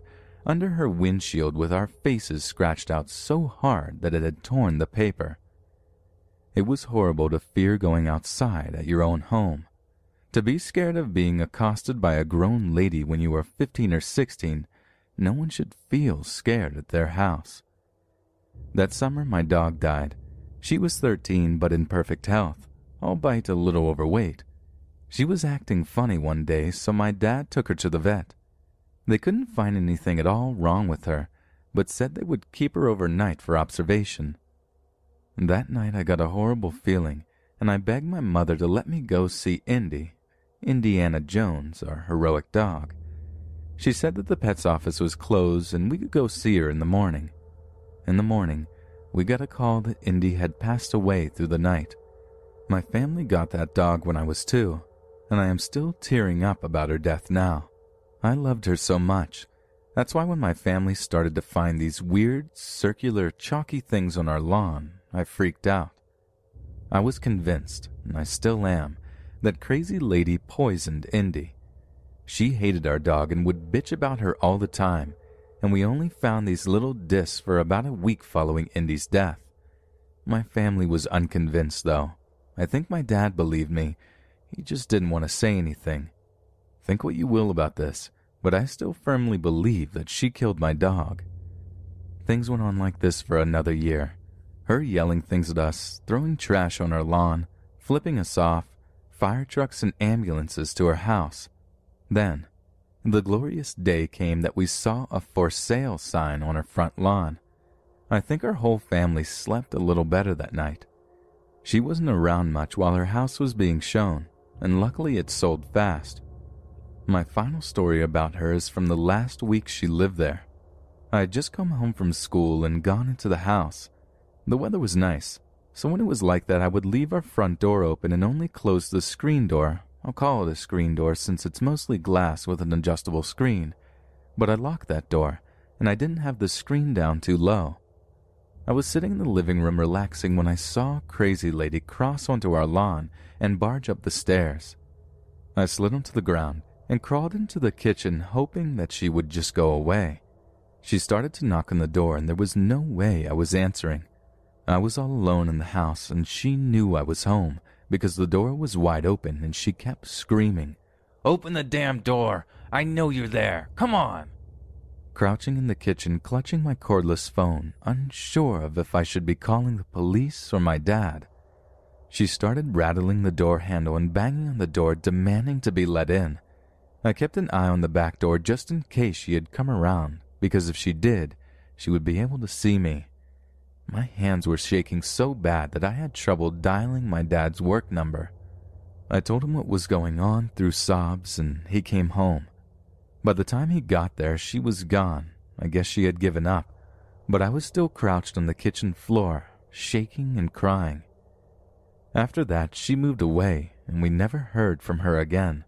Speaker 1: Under her windshield with our faces scratched out so hard that it had torn the paper. It was horrible to fear going outside at your own home. To be scared of being accosted by a grown lady when you are 15 or 16, no one should feel scared at their house. That summer, my dog died. She was 13 but in perfect health, albeit a little overweight. She was acting funny one day, so my dad took her to the vet. They couldn't find anything at all wrong with her, but said they would keep her overnight for observation. That night I got a horrible feeling, and I begged my mother to let me go see Indy, Indiana Jones, our heroic dog. She said that the pet's office was closed and we could go see her in the morning. In the morning, we got a call that Indy had passed away through the night. My family got that dog when I was two. and I am still tearing up about her death now. I loved her so much. That's why when my family started to find these weird, circular, chalky things on our lawn, I freaked out. I was convinced, and I still am, that crazy lady poisoned Indy. She hated our dog and would bitch about her all the time, and we only found these little discs for about a week following Indy's death. My family was unconvinced, though. I think my dad believed me. He just didn't want to say anything. Think what you will about this, but I still firmly believe that she killed my dog. Things went on like this for another year. Her yelling things at us, throwing trash on our lawn, flipping us off, fire trucks and ambulances to her house. Then, the glorious day came that we saw a for sale sign on her front lawn. I think our whole family slept a little better that night. She wasn't around much while her house was being shown, and luckily it sold fast. My final story about her is from the last week she lived there. I had just come home from school and gone into the house. The weather was nice, so when it was like that, I would leave our front door open and only close the screen door I'll call it a screen door since it's mostly glass with an adjustable screen. But I locked that door, and I didn't have the screen down too low. I was sitting in the living room relaxing when I saw crazy lady cross onto our lawn and barge up the stairs. I slid onto the ground and crawled into the kitchen hoping that she would just go away. She started to knock on the door and there was no way I was answering. I was all alone in the house and she knew I was home because the door was wide open and she kept screaming, Open the damn door! I know you're there! Come on! Crouching in the kitchen, clutching my cordless phone, unsure of if I should be calling the police or my dad. She started rattling the door handle and banging on the door, demanding to be let in. I kept an eye on the back door just in case she had come around, because if she did, she would be able to see me. My hands were shaking so bad that I had trouble dialing my dad's work number. I told him what was going on through sobs, and he came home. By the time he got there, she was gone. I guess she had given up, but I was still crouched on the kitchen floor, shaking and crying. After that, she moved away, and we never heard from her again.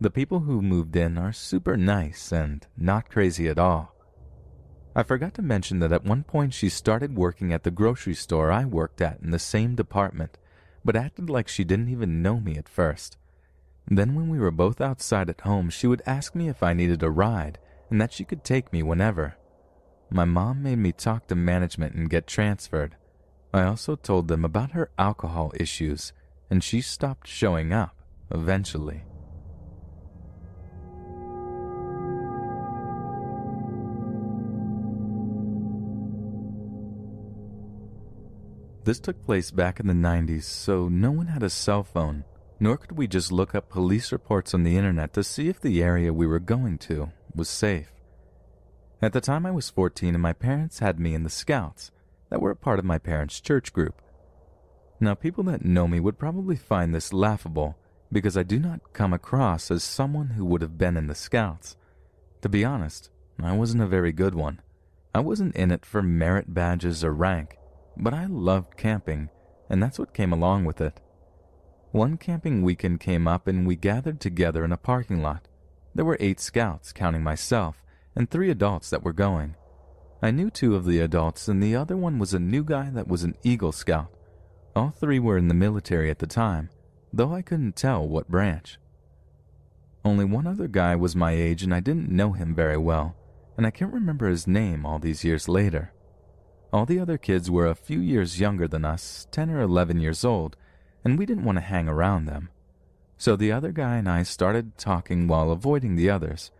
Speaker 1: The people who moved in are super nice and not crazy at all. I forgot to mention that at one point she started working at the grocery store I worked at in the same department, but acted like she didn't even know me at first. Then, when we were both outside at home, she would ask me if I needed a ride and that she could take me whenever. My mom made me talk to management and get transferred. I also told them about her alcohol issues, and she stopped showing up eventually. This took place back in the 90s, so no one had a cell phone, nor could we just look up police reports on the internet to see if the area we were going to was safe. At the time I was 14 and my parents had me in the Scouts that were a part of my parents' church group. Now, people that know me would probably find this laughable because I do not come across as someone who would have been in the Scouts. To be honest, I wasn't a very good one. I wasn't in it for merit badges or rank but I loved camping, and that's what came along with it. One camping weekend came up and we gathered together in a parking lot. There were eight scouts, counting myself, and three adults that were going. I knew two of the adults, and the other one was a new guy that was an Eagle Scout. All three were in the military at the time, though I couldn't tell what branch. Only one other guy was my age, and I didn't know him very well, and I can't remember his name all these years later. All the other kids were a few years younger than us, 10 or 11 years old, and we didn't want to hang around them. So the other guy and I started talking while avoiding the others.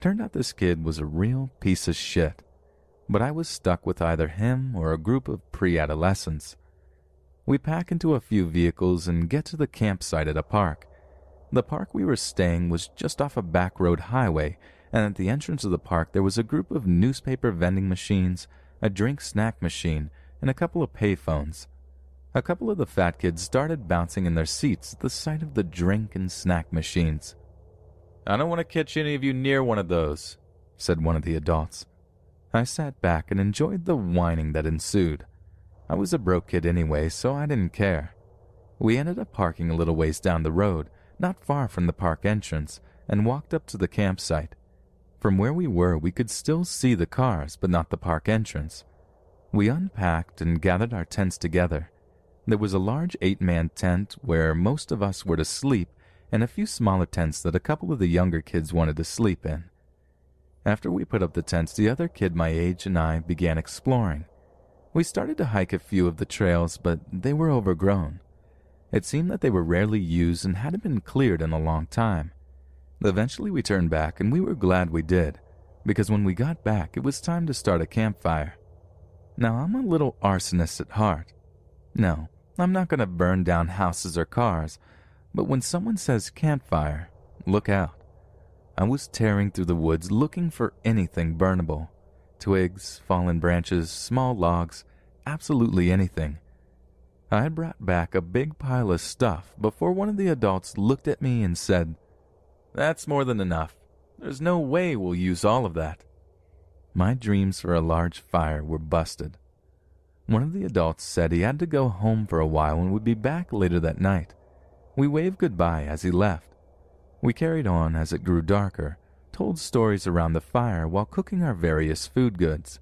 Speaker 1: Turned out this kid was a real piece of shit. But I was stuck with either him or a group of pre adolescents. We pack into a few vehicles and get to the campsite at a park. The park we were staying was just off a back road highway, and at the entrance of the park there was a group of newspaper vending machines, a drink snack machine, and a couple of payphones. A couple of the fat kids started bouncing in their seats at the sight of the drink and snack machines. I don't want to catch any of you near one of those, said one of the adults. I sat back and enjoyed the whining that ensued. I was a broke kid anyway, so I didn't care. We ended up parking a little ways down the road, not far from the park entrance, and walked up to the campsite. From where we were, we could still see the cars, but not the park entrance. We unpacked and gathered our tents together. There was a large eight man tent where most of us were to sleep, and a few smaller tents that a couple of the younger kids wanted to sleep in. After we put up the tents, the other kid my age and I began exploring. We started to hike a few of the trails, but they were overgrown. It seemed that they were rarely used and hadn't been cleared in a long time. Eventually, we turned back, and we were glad we did, because when we got back, it was time to start a campfire. Now, I'm a little arsonist at heart. No, I'm not going to burn down houses or cars, but when someone says campfire, look out. I was tearing through the woods looking for anything burnable twigs, fallen branches, small logs, absolutely anything. I had brought back a big pile of stuff before one of the adults looked at me and said, That's more than enough. There's no way we'll use all of that. My dreams for a large fire were busted. One of the adults said he had to go home for a while and would be back later that night. We waved goodbye as he left. We carried on as it grew darker, told stories around the fire while cooking our various food goods.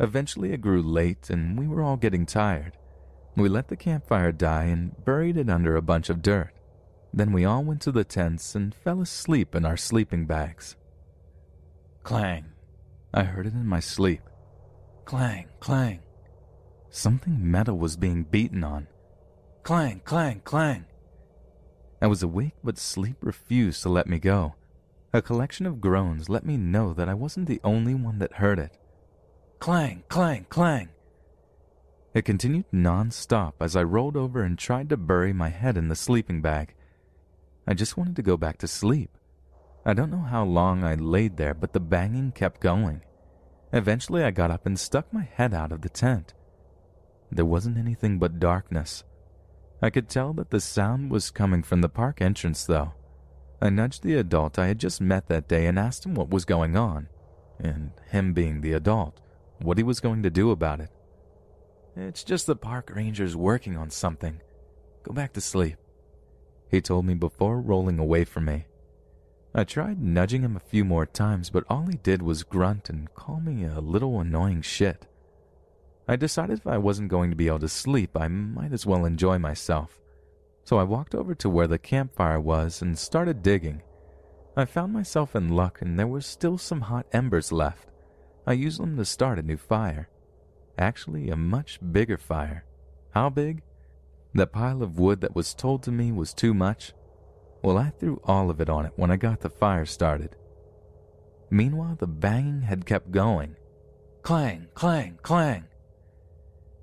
Speaker 1: Eventually it grew late and we were all getting tired. We let the campfire die and buried it under a bunch of dirt. Then we all went to the tents and fell asleep in our sleeping bags. Clang. I heard it in my sleep. Clang, clang. Something metal was being beaten on. Clang, clang, clang. I was awake, but sleep refused to let me go. A collection of groans let me know that I wasn't the only one that heard it. Clang, clang, clang. It continued non-stop as I rolled over and tried to bury my head in the sleeping bag. I just wanted to go back to sleep. I don't know how long I laid there, but the banging kept going. Eventually, I got up and stuck my head out of the tent. There wasn't anything but darkness. I could tell that the sound was coming from the park entrance, though. I nudged the adult I had just met that day and asked him what was going on, and him being the adult, what he was going to do about it. It's just the park rangers working on something. Go back to sleep. He told me before rolling away from me. I tried nudging him a few more times, but all he did was grunt and call me a little annoying shit. I decided if I wasn't going to be able to sleep, I might as well enjoy myself. So I walked over to where the campfire was and started digging. I found myself in luck and there were still some hot embers left. I used them to start a new fire. Actually, a much bigger fire. How big? The pile of wood that was told to me was too much. Well, I threw all of it on it when I got the fire started. Meanwhile, the banging had kept going. Clang, clang, clang.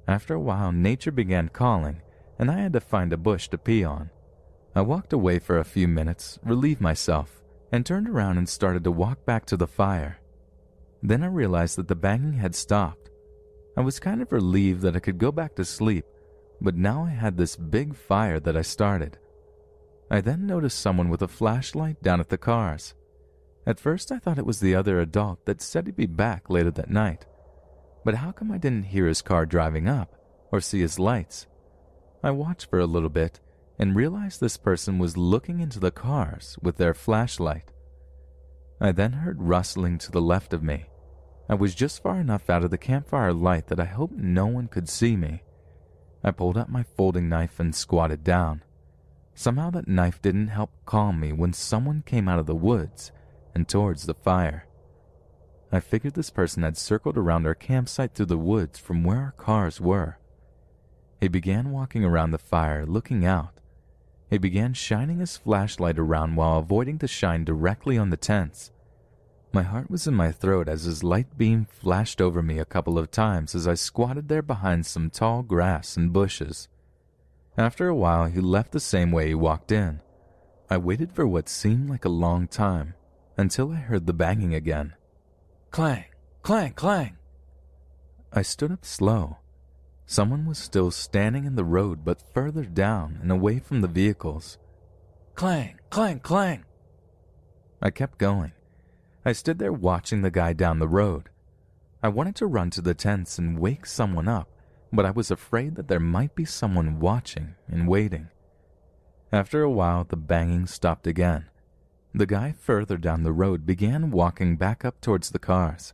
Speaker 1: After a while, nature began calling, and I had to find a bush to pee on. I walked away for a few minutes, relieved myself, and turned around and started to walk back to the fire. Then I realized that the banging had stopped. I was kind of relieved that I could go back to sleep, but now I had this big fire that I started. I then noticed someone with a flashlight down at the cars. At first, I thought it was the other adult that said he'd be back later that night. But how come I didn't hear his car driving up or see his lights? I watched for a little bit and realized this person was looking into the cars with their flashlight. I then heard rustling to the left of me. I was just far enough out of the campfire light that I hoped no one could see me. I pulled out my folding knife and squatted down. Somehow that knife didn't help calm me when someone came out of the woods and towards the fire. I figured this person had circled around our campsite through the woods from where our cars were. He began walking around the fire, looking out. He began shining his flashlight around while avoiding to shine directly on the tents. My heart was in my throat as his light beam flashed over me a couple of times as I squatted there behind some tall grass and bushes. After a while, he left the same way he walked in. I waited for what seemed like a long time until I heard the banging again. Clang, clang, clang. I stood up slow. Someone was still standing in the road, but further down and away from the vehicles. Clang, clang, clang. I kept going. I stood there watching the guy down the road. I wanted to run to the tents and wake someone up, but I was afraid that there might be someone watching and waiting. After a while, the banging stopped again. The guy further down the road began walking back up towards the cars.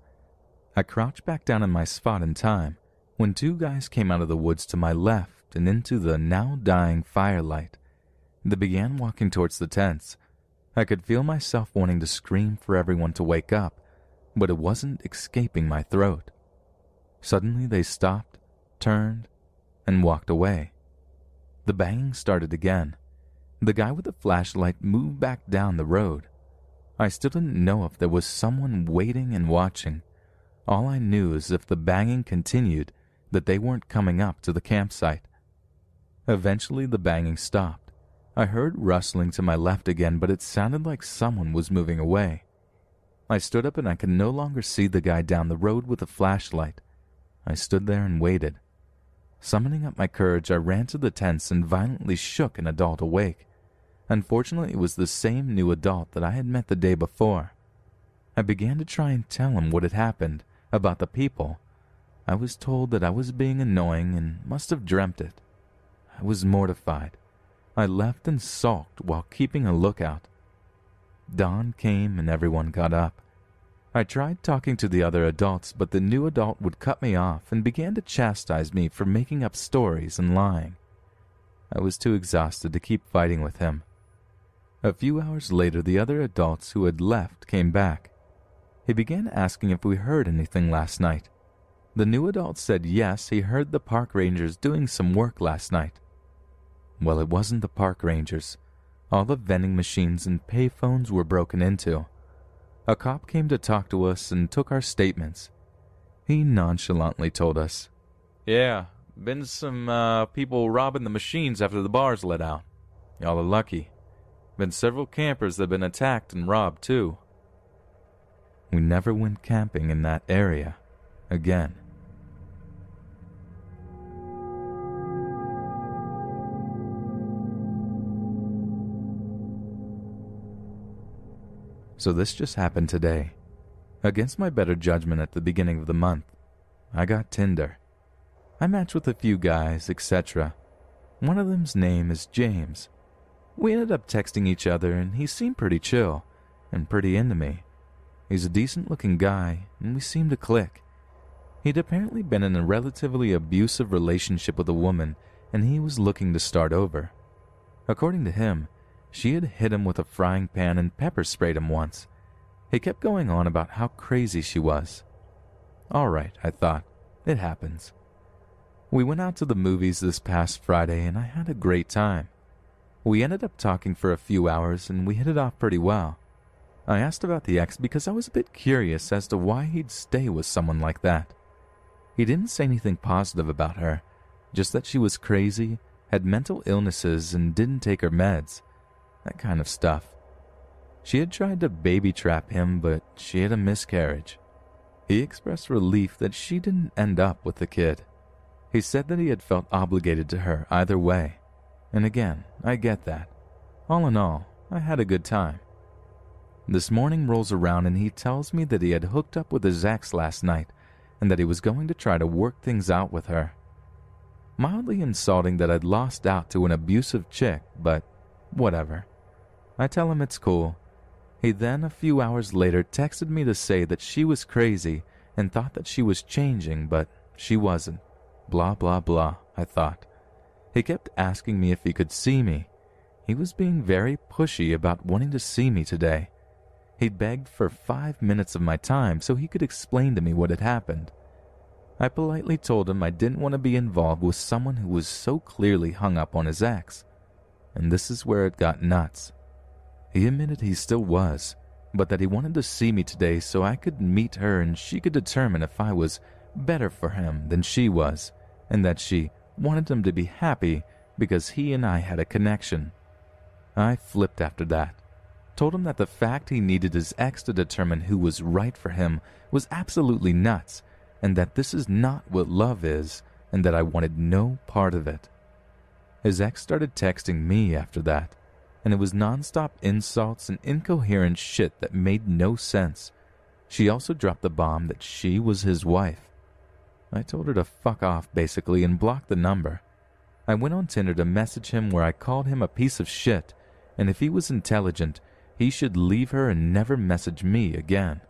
Speaker 1: I crouched back down in my spot in time when two guys came out of the woods to my left and into the now dying firelight. They began walking towards the tents. I could feel myself wanting to scream for everyone to wake up, but it wasn't escaping my throat. Suddenly they stopped, turned, and walked away. The banging started again. The guy with the flashlight moved back down the road. I still didn't know if there was someone waiting and watching. All I knew is if the banging continued, that they weren't coming up to the campsite. Eventually, the banging stopped. I heard rustling to my left again, but it sounded like someone was moving away. I stood up and I could no longer see the guy down the road with the flashlight. I stood there and waited. Summoning up my courage, I ran to the tents and violently shook an adult awake. Unfortunately, it was the same new adult that I had met the day before. I began to try and tell him what had happened, about the people. I was told that I was being annoying and must have dreamt it. I was mortified. I left and sulked while keeping a lookout. Dawn came and everyone got up. I tried talking to the other adults, but the new adult would cut me off and began to chastise me for making up stories and lying. I was too exhausted to keep fighting with him. A few hours later, the other adults who had left came back. He began asking if we heard anything last night. The new adult said yes, he heard the park rangers doing some work last night. Well, it wasn't the park rangers. All the vending machines and payphones were broken into. A cop came to talk to us and took our statements. He nonchalantly told us, Yeah, been some uh, people robbing the machines after the bars let out. Y'all are lucky. Been several campers that have been attacked and robbed, too. We never went camping in that area again. So this just happened today. Against my better judgment at the beginning of the month, I got Tinder. I matched with a few guys, etc. One of them's name is James. We ended up texting each other, and he seemed pretty chill and pretty into me. He's a decent looking guy, and we seemed to click. He'd apparently been in a relatively abusive relationship with a woman, and he was looking to start over. According to him, she had hit him with a frying pan and pepper sprayed him once. He kept going on about how crazy she was. All right, I thought. It happens. We went out to the movies this past Friday and I had a great time. We ended up talking for a few hours and we hit it off pretty well. I asked about the ex because I was a bit curious as to why he'd stay with someone like that. He didn't say anything positive about her, just that she was crazy, had mental illnesses, and didn't take her meds that kind of stuff. She had tried to baby trap him, but she had a miscarriage. He expressed relief that she didn't end up with the kid. He said that he had felt obligated to her either way. And again, I get that. All in all, I had a good time. This morning rolls around and he tells me that he had hooked up with his ex last night and that he was going to try to work things out with her. Mildly insulting that I'd lost out to an abusive chick, but whatever. I tell him it's cool. He then, a few hours later, texted me to say that she was crazy and thought that she was changing, but she wasn't. Blah, blah, blah, I thought. He kept asking me if he could see me. He was being very pushy about wanting to see me today. He begged for five minutes of my time so he could explain to me what had happened. I politely told him I didn't want to be involved with someone who was so clearly hung up on his ex. And this is where it got nuts. He admitted he still was, but that he wanted to see me today so I could meet her and she could determine if I was better for him than she was, and that she wanted him to be happy because he and I had a connection. I flipped after that. Told him that the fact he needed his ex to determine who was right for him was absolutely nuts, and that this is not what love is, and that I wanted no part of it. His ex started texting me after that, and it was nonstop insults and incoherent shit that made no sense. She also dropped the bomb that she was his wife. I told her to fuck off, basically, and blocked the number. I went on Tinder to message him where I called him a piece of shit, and if he was intelligent, he should leave her and never message me again.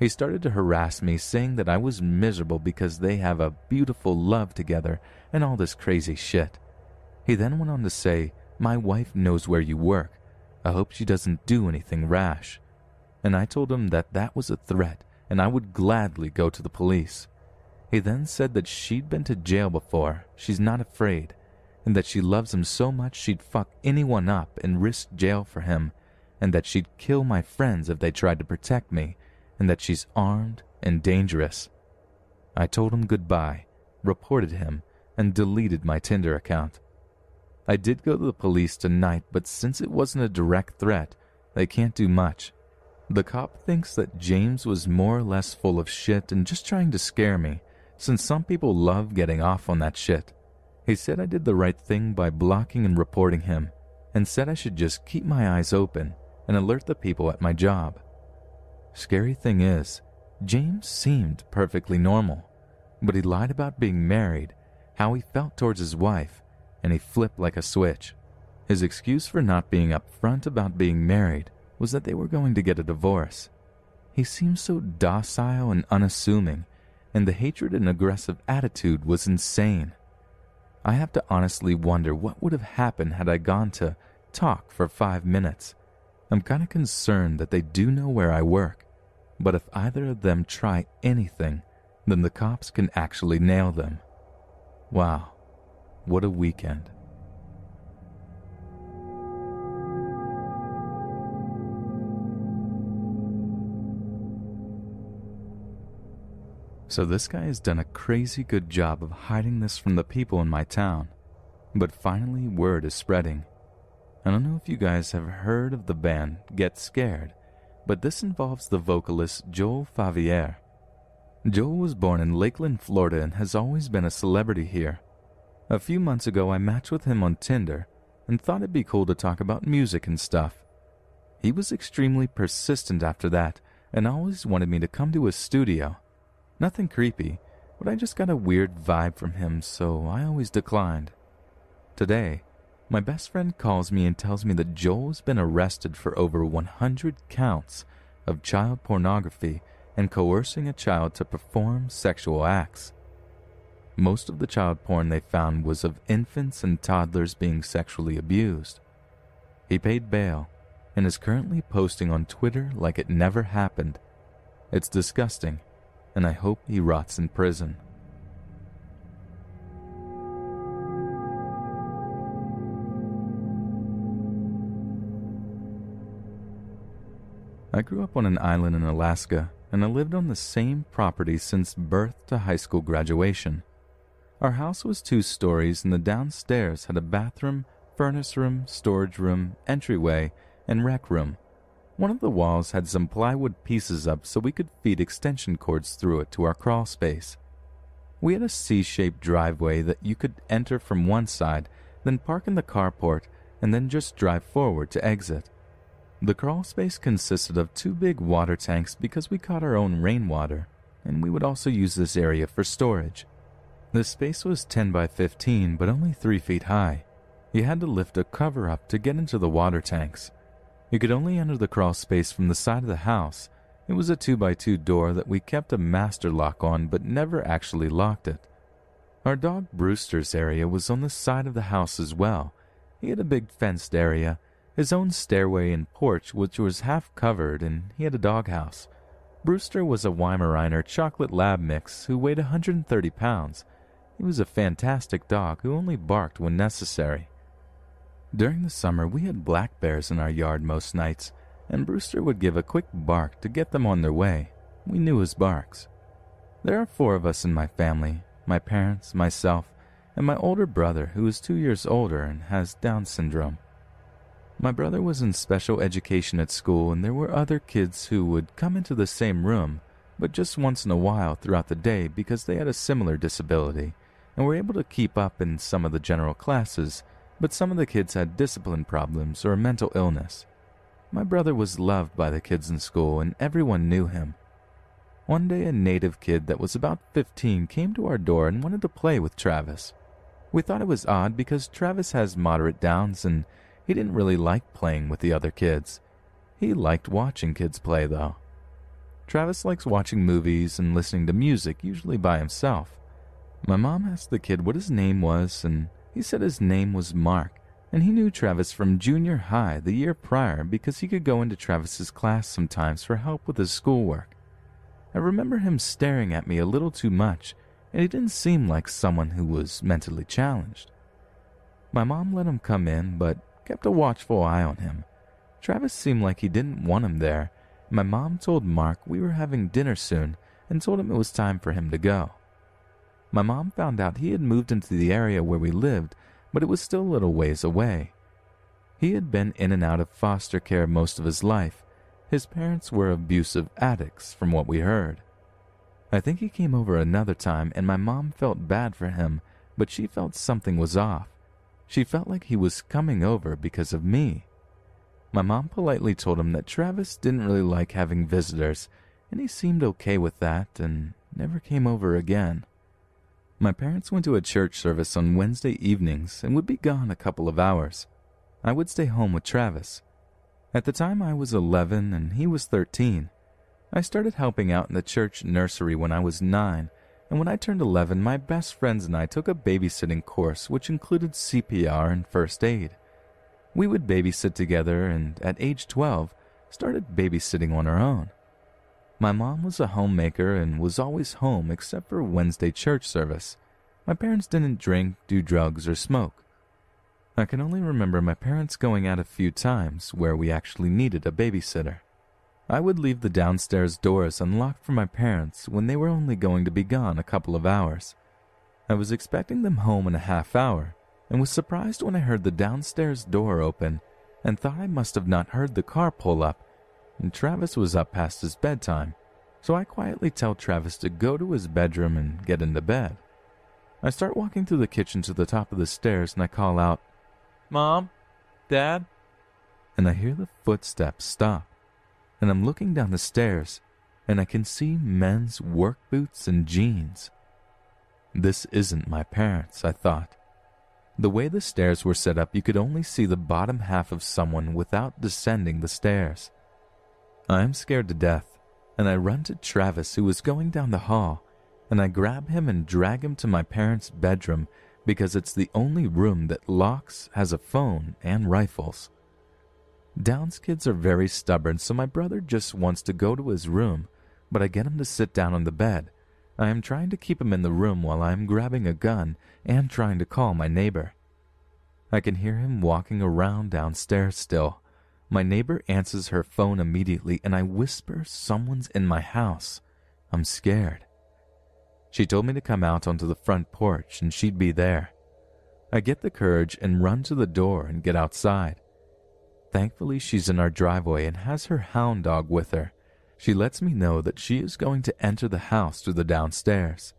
Speaker 1: He started to harass me, saying that I was miserable because they have a beautiful love together and all this crazy shit. He then went on to say, My wife knows where you work. I hope she doesn't do anything rash. And I told him that that was a threat and I would gladly go to the police. He then said that she'd been to jail before, she's not afraid, and that she loves him so much she'd fuck anyone up and risk jail for him, and that she'd kill my friends if they tried to protect me, and that she's armed and dangerous. I told him goodbye, reported him, and deleted my Tinder account. I did go to the police tonight, but since it wasn't a direct threat, they can't do much. The cop thinks that James was more or less full of shit and just trying to scare me, since some people love getting off on that shit. He said I did the right thing by blocking and reporting him, and said I should just keep my eyes open and alert the people at my job. Scary thing is, James seemed perfectly normal, but he lied about being married, how he felt towards his wife, and he flipped like a switch. His excuse for not being upfront about being married was that they were going to get a divorce. He seemed so docile and unassuming, and the hatred and aggressive attitude was insane. I have to honestly wonder what would have happened had I gone to talk for five minutes. I'm kind of concerned that they do know where I work, but if either of them try anything, then the cops can actually nail them. Wow, what a weekend. So this guy has done a crazy good job of hiding this from the people in my town. But finally, word is spreading. I don't know if you guys have heard of the band Get Scared, but this involves the vocalist Joel Faviere. Joel was born in Lakeland, Florida, and has always been a celebrity here. A few months ago, I matched with him on Tinder and thought it'd be cool to talk about music and stuff. He was extremely persistent after that and always wanted me to come to his studio. Nothing creepy, but I just got a weird vibe from him, so I always declined. Today, my best friend calls me and tells me that Joel's been arrested for over 100 counts of child pornography and coercing a child to perform sexual acts. Most of the child porn they found was of infants and toddlers being sexually abused. He paid bail and is currently posting on Twitter like it never happened. It's disgusting and I hope he rots in prison. I grew up on an island in Alaska, and I lived on the same property since birth to high school graduation. Our house was two stories, and the downstairs had a bathroom, furnace room, storage room, entryway, and rec room. One of the walls had some plywood pieces up so we could feed extension cords through it to our crawl space. We had a C shaped driveway that you could enter from one side, then park in the carport, and then just drive forward to exit. The crawl space consisted of two big water tanks because we caught our own rainwater, and we would also use this area for storage. The space was 10 by 15, but only 3 feet high. You had to lift a cover up to get into the water tanks. You could only enter the crawl space from the side of the house. It was a 2 by 2 door that we kept a master lock on but never actually locked it. Our dog Brewster's area was on the side of the house as well. He had a big fenced area, his own stairway and porch which was half covered, and he had a doghouse. Brewster was a Weimaraner chocolate lab mix who weighed 130 pounds. He was a fantastic dog who only barked when necessary. During the summer, we had black bears in our yard most nights, and Brewster would give a quick bark to get them on their way. We knew his barks. There are four of us in my family my parents, myself, and my older brother, who is two years older and has Down syndrome. My brother was in special education at school, and there were other kids who would come into the same room, but just once in a while throughout the day because they had a similar disability and were able to keep up in some of the general classes but some of the kids had discipline problems or mental illness. My brother was loved by the kids in school and everyone knew him. One day, a native kid that was about 15 came to our door and wanted to play with Travis. We thought it was odd because Travis has moderate downs and he didn't really like playing with the other kids. He liked watching kids play, though. Travis likes watching movies and listening to music, usually by himself. My mom asked the kid what his name was, and he said his name was Mark, and he knew Travis from junior high the year prior because he could go into Travis's class sometimes for help with his schoolwork. I remember him staring at me a little too much, and he didn't seem like someone who was mentally challenged. My mom let him come in, but kept a watchful eye on him. Travis seemed like he didn't want him there. My mom told Mark we were having dinner soon and told him it was time for him to go. My mom found out he had moved into the area where we lived, but it was still a little ways away. He had been in and out of foster care most of his life. His parents were abusive addicts, from what we heard. I think he came over another time, and my mom felt bad for him, but she felt something was off. She felt like he was coming over because of me. My mom politely told him that Travis didn't really like having visitors, and he seemed okay with that and never came over again. My parents went to a church service on Wednesday evenings and would be gone a couple of hours. I would stay home with Travis. At the time, I was 11 and he was 13. I started helping out in the church nursery when I was 9, and when I turned 11, my best friends and I took a babysitting course which included CPR and first aid. We would babysit together and at age 12 started babysitting on our own. My mom was a homemaker and was always home except for Wednesday church service. My parents didn't drink, do drugs, or smoke. I can only remember my parents going out a few times where we actually needed a babysitter. I would leave the downstairs doors unlocked for my parents when they were only going to be gone a couple of hours. I was expecting them home in a half hour and was surprised when I heard the downstairs door open and thought I must have not heard the car pull up and Travis was up past his bedtime, so I quietly tell Travis to go to his bedroom and get into bed. I start walking through the kitchen to the top of the stairs and I call out, Mom? Dad? And I hear the footsteps stop, and I'm looking down the stairs and I can see men's work boots and jeans. This isn't my parents, I thought. The way the stairs were set up, you could only see the bottom half of someone without descending the stairs. I am scared to death, and I run to Travis, who was going down the hall, and I grab him and drag him to my parents' bedroom because it's the only room that locks, has a phone, and rifles. Downs kids are very stubborn, so my brother just wants to go to his room, but I get him to sit down on the bed. I am trying to keep him in the room while I am grabbing a gun and trying to call my neighbor. I can hear him walking around downstairs still, my neighbor answers her phone immediately, and I whisper, Someone's in my house. I'm scared. She told me to come out onto the front porch and she'd be there. I get the courage and run to the door and get outside. Thankfully, she's in our driveway and has her hound dog with her. She lets me know that she is going to enter the house through the downstairs.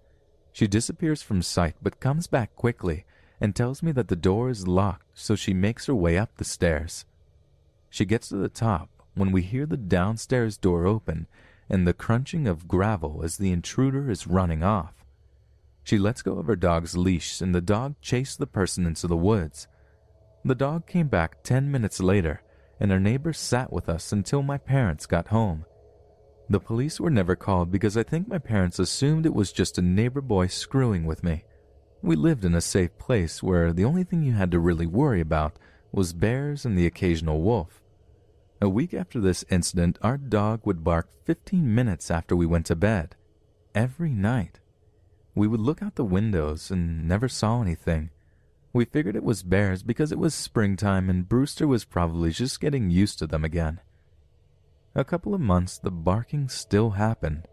Speaker 1: She disappears from sight but comes back quickly and tells me that the door is locked, so she makes her way up the stairs. She gets to the top when we hear the downstairs door open and the crunching of gravel as the intruder is running off. She lets go of her dog's leash and the dog chased the person into the woods. The dog came back ten minutes later and our neighbor sat with us until my parents got home. The police were never called because I think my parents assumed it was just a neighbor boy screwing with me. We lived in a safe place where the only thing you had to really worry about was bears and the occasional wolf. A week after this incident, our dog would bark 15 minutes after we went to bed. Every night. We would look out the windows and never saw anything. We figured it was bears because it was springtime and Brewster was probably just getting used to them again. A couple of months, the barking still happened.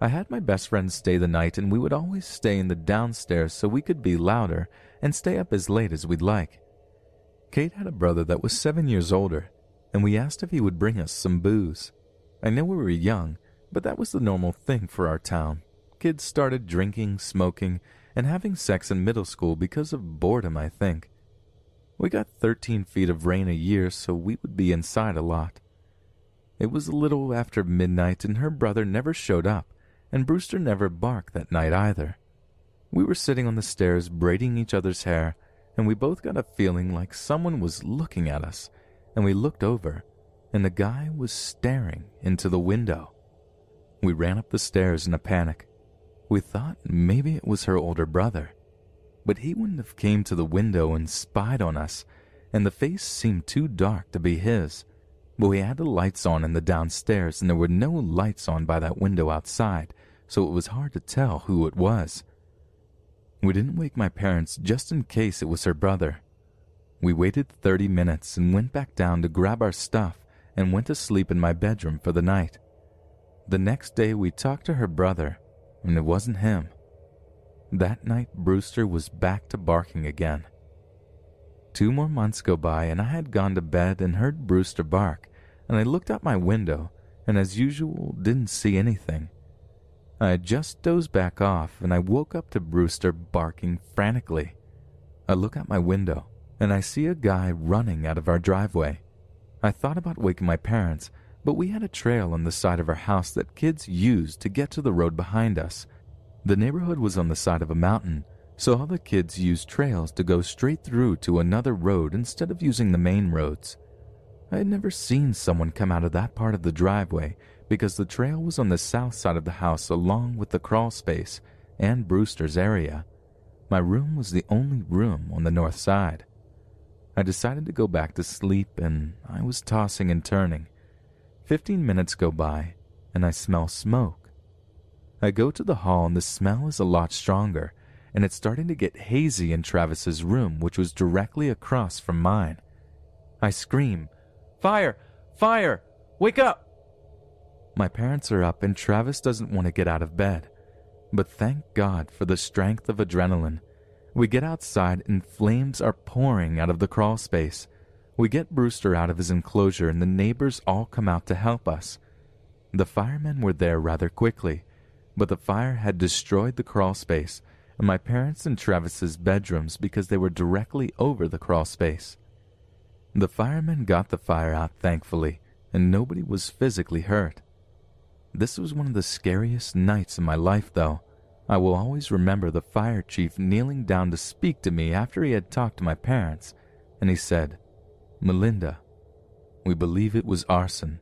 Speaker 1: I had my best friend stay the night and we would always stay in the downstairs so we could be louder and stay up as late as we'd like. Kate had a brother that was seven years older, and we asked if he would bring us some booze. I know we were young, but that was the normal thing for our town. Kids started drinking, smoking, and having sex in middle school because of boredom, I think. We got 13 feet of rain a year, so we would be inside a lot. It was a little after midnight, and her brother never showed up, and Brewster never barked that night either. We were sitting on the stairs braiding each other's hair, and we both got a feeling like someone was looking at us, and we looked over, and the guy was staring into the window. We ran up the stairs in a panic. We thought maybe it was her older brother, but he wouldn't have came to the window and spied on us, and the face seemed too dark to be his. But we had the lights on in the downstairs, and there were no lights on by that window outside, so it was hard to tell who it was. We didn't wake my parents just in case it was her brother. We waited 30 minutes and went back down to grab our stuff and went to sleep in my bedroom for the night. The next day, we talked to her brother, and it wasn't him. That night, Brewster was back to barking again. Two more months go by, and I had gone to bed and heard Brewster bark, and I looked out my window, and as usual, didn't see anything. I had just dozed back off, and I woke up to Brewster barking frantically. I look out my window, and I see a guy running out of our driveway. I thought about waking my parents, but we had a trail on the side of our house that kids used to get to the road behind us. The neighborhood was on the side of a mountain, so all the kids used trails to go straight through to another road instead of using the main roads. I had never seen someone come out of that part of the driveway because the trail was on the south side of the house along with the crawl space and Brewster's area. My room was the only room on the north side. I decided to go back to sleep and I was tossing and turning. Fifteen minutes go by and I smell smoke. I go to the hall and the smell is a lot stronger and it's starting to get hazy in Travis's room, which was directly across from mine. I scream, Fire! Fire! Wake up! My parents are up and Travis doesn't want to get out of bed. But thank God for the strength of adrenaline. We get outside and flames are pouring out of the crawl space. We get Brewster out of his enclosure and the neighbors all come out to help us. The firemen were there rather quickly, but the fire had destroyed the crawl space and my parents and Travis's bedrooms because they were directly over the crawl space. The firemen got the fire out thankfully, and nobody was physically hurt. This was one of the scariest nights in my life, though. I will always remember the fire chief kneeling down to speak to me after he had talked to my parents, and he said, Melinda, we believe it was arson.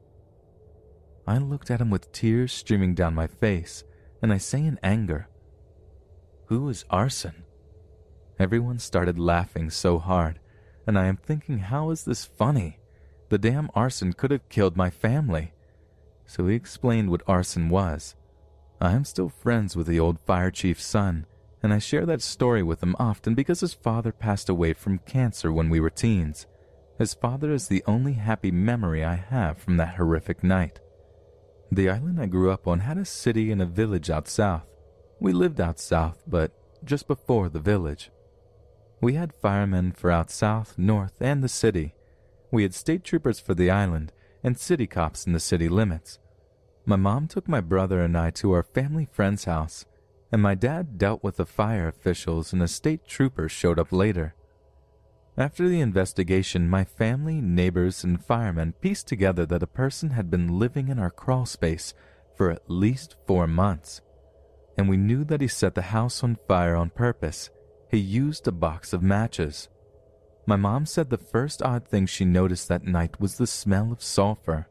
Speaker 1: I looked at him with tears streaming down my face, and I say in anger, who is arson? Everyone started laughing so hard, and I am thinking, how is this funny? The damn arson could have killed my family. So he explained what arson was. I am still friends with the old fire chief's son, and I share that story with him often because his father passed away from cancer when we were teens. His father is the only happy memory I have from that horrific night. The island I grew up on had a city and a village out south. We lived out south, but just before the village. We had firemen for out south, north, and the city. We had state troopers for the island and city cops in the city limits. My mom took my brother and I to our family friend's house, and my dad dealt with the fire officials and a state trooper showed up later. After the investigation, my family, neighbors, and firemen pieced together that a person had been living in our crawl space for at least four months and we knew that he set the house on fire on purpose. He used a box of matches. My mom said the first odd thing she noticed that night was the smell of sulfur.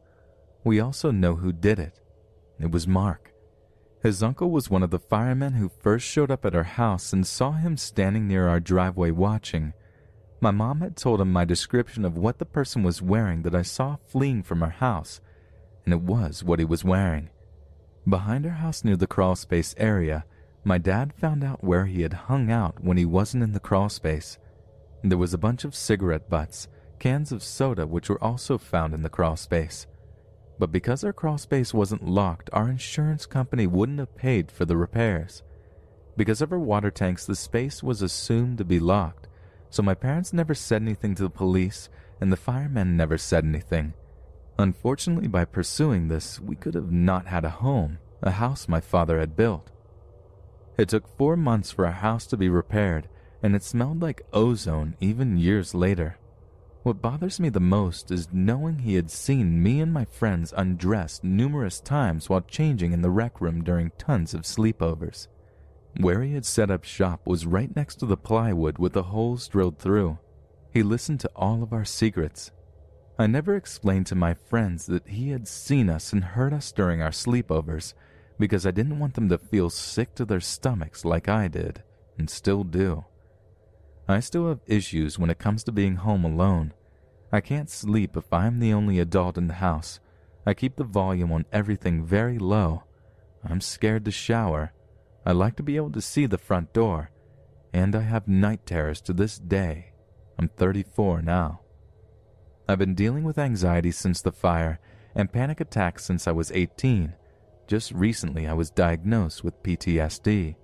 Speaker 1: We also know who did it. It was Mark. His uncle was one of the firemen who first showed up at our house and saw him standing near our driveway watching. My mom had told him my description of what the person was wearing that I saw fleeing from our house, and it was what he was wearing. Behind our house near the crawlspace area, my dad found out where he had hung out when he wasn't in the crawlspace. There was a bunch of cigarette butts, cans of soda, which were also found in the crawlspace. But because our crawl space wasn't locked, our insurance company wouldn't have paid for the repairs. Because of our water tanks, the space was assumed to be locked, so my parents never said anything to the police, and the firemen never said anything. Unfortunately, by pursuing this, we could have not had a home, a house my father had built. It took four months for our house to be repaired, and it smelled like ozone even years later. What bothers me the most is knowing he had seen me and my friends undressed numerous times while changing in the rec room during tons of sleepovers. Where he had set up shop was right next to the plywood with the holes drilled through. He listened to all of our secrets. I never explained to my friends that he had seen us and heard us during our sleepovers because I didn't want them to feel sick to their stomachs like I did and still do. I still have issues when it comes to being home alone. I can't sleep if I'm the only adult in the house. I keep the volume on everything very low. I'm scared to shower. I like to be able to see the front door. And I have night terrors to this day. I'm 34 now. I've been dealing with anxiety since the fire and panic attacks since I was 18. Just recently, I was diagnosed with PTSD.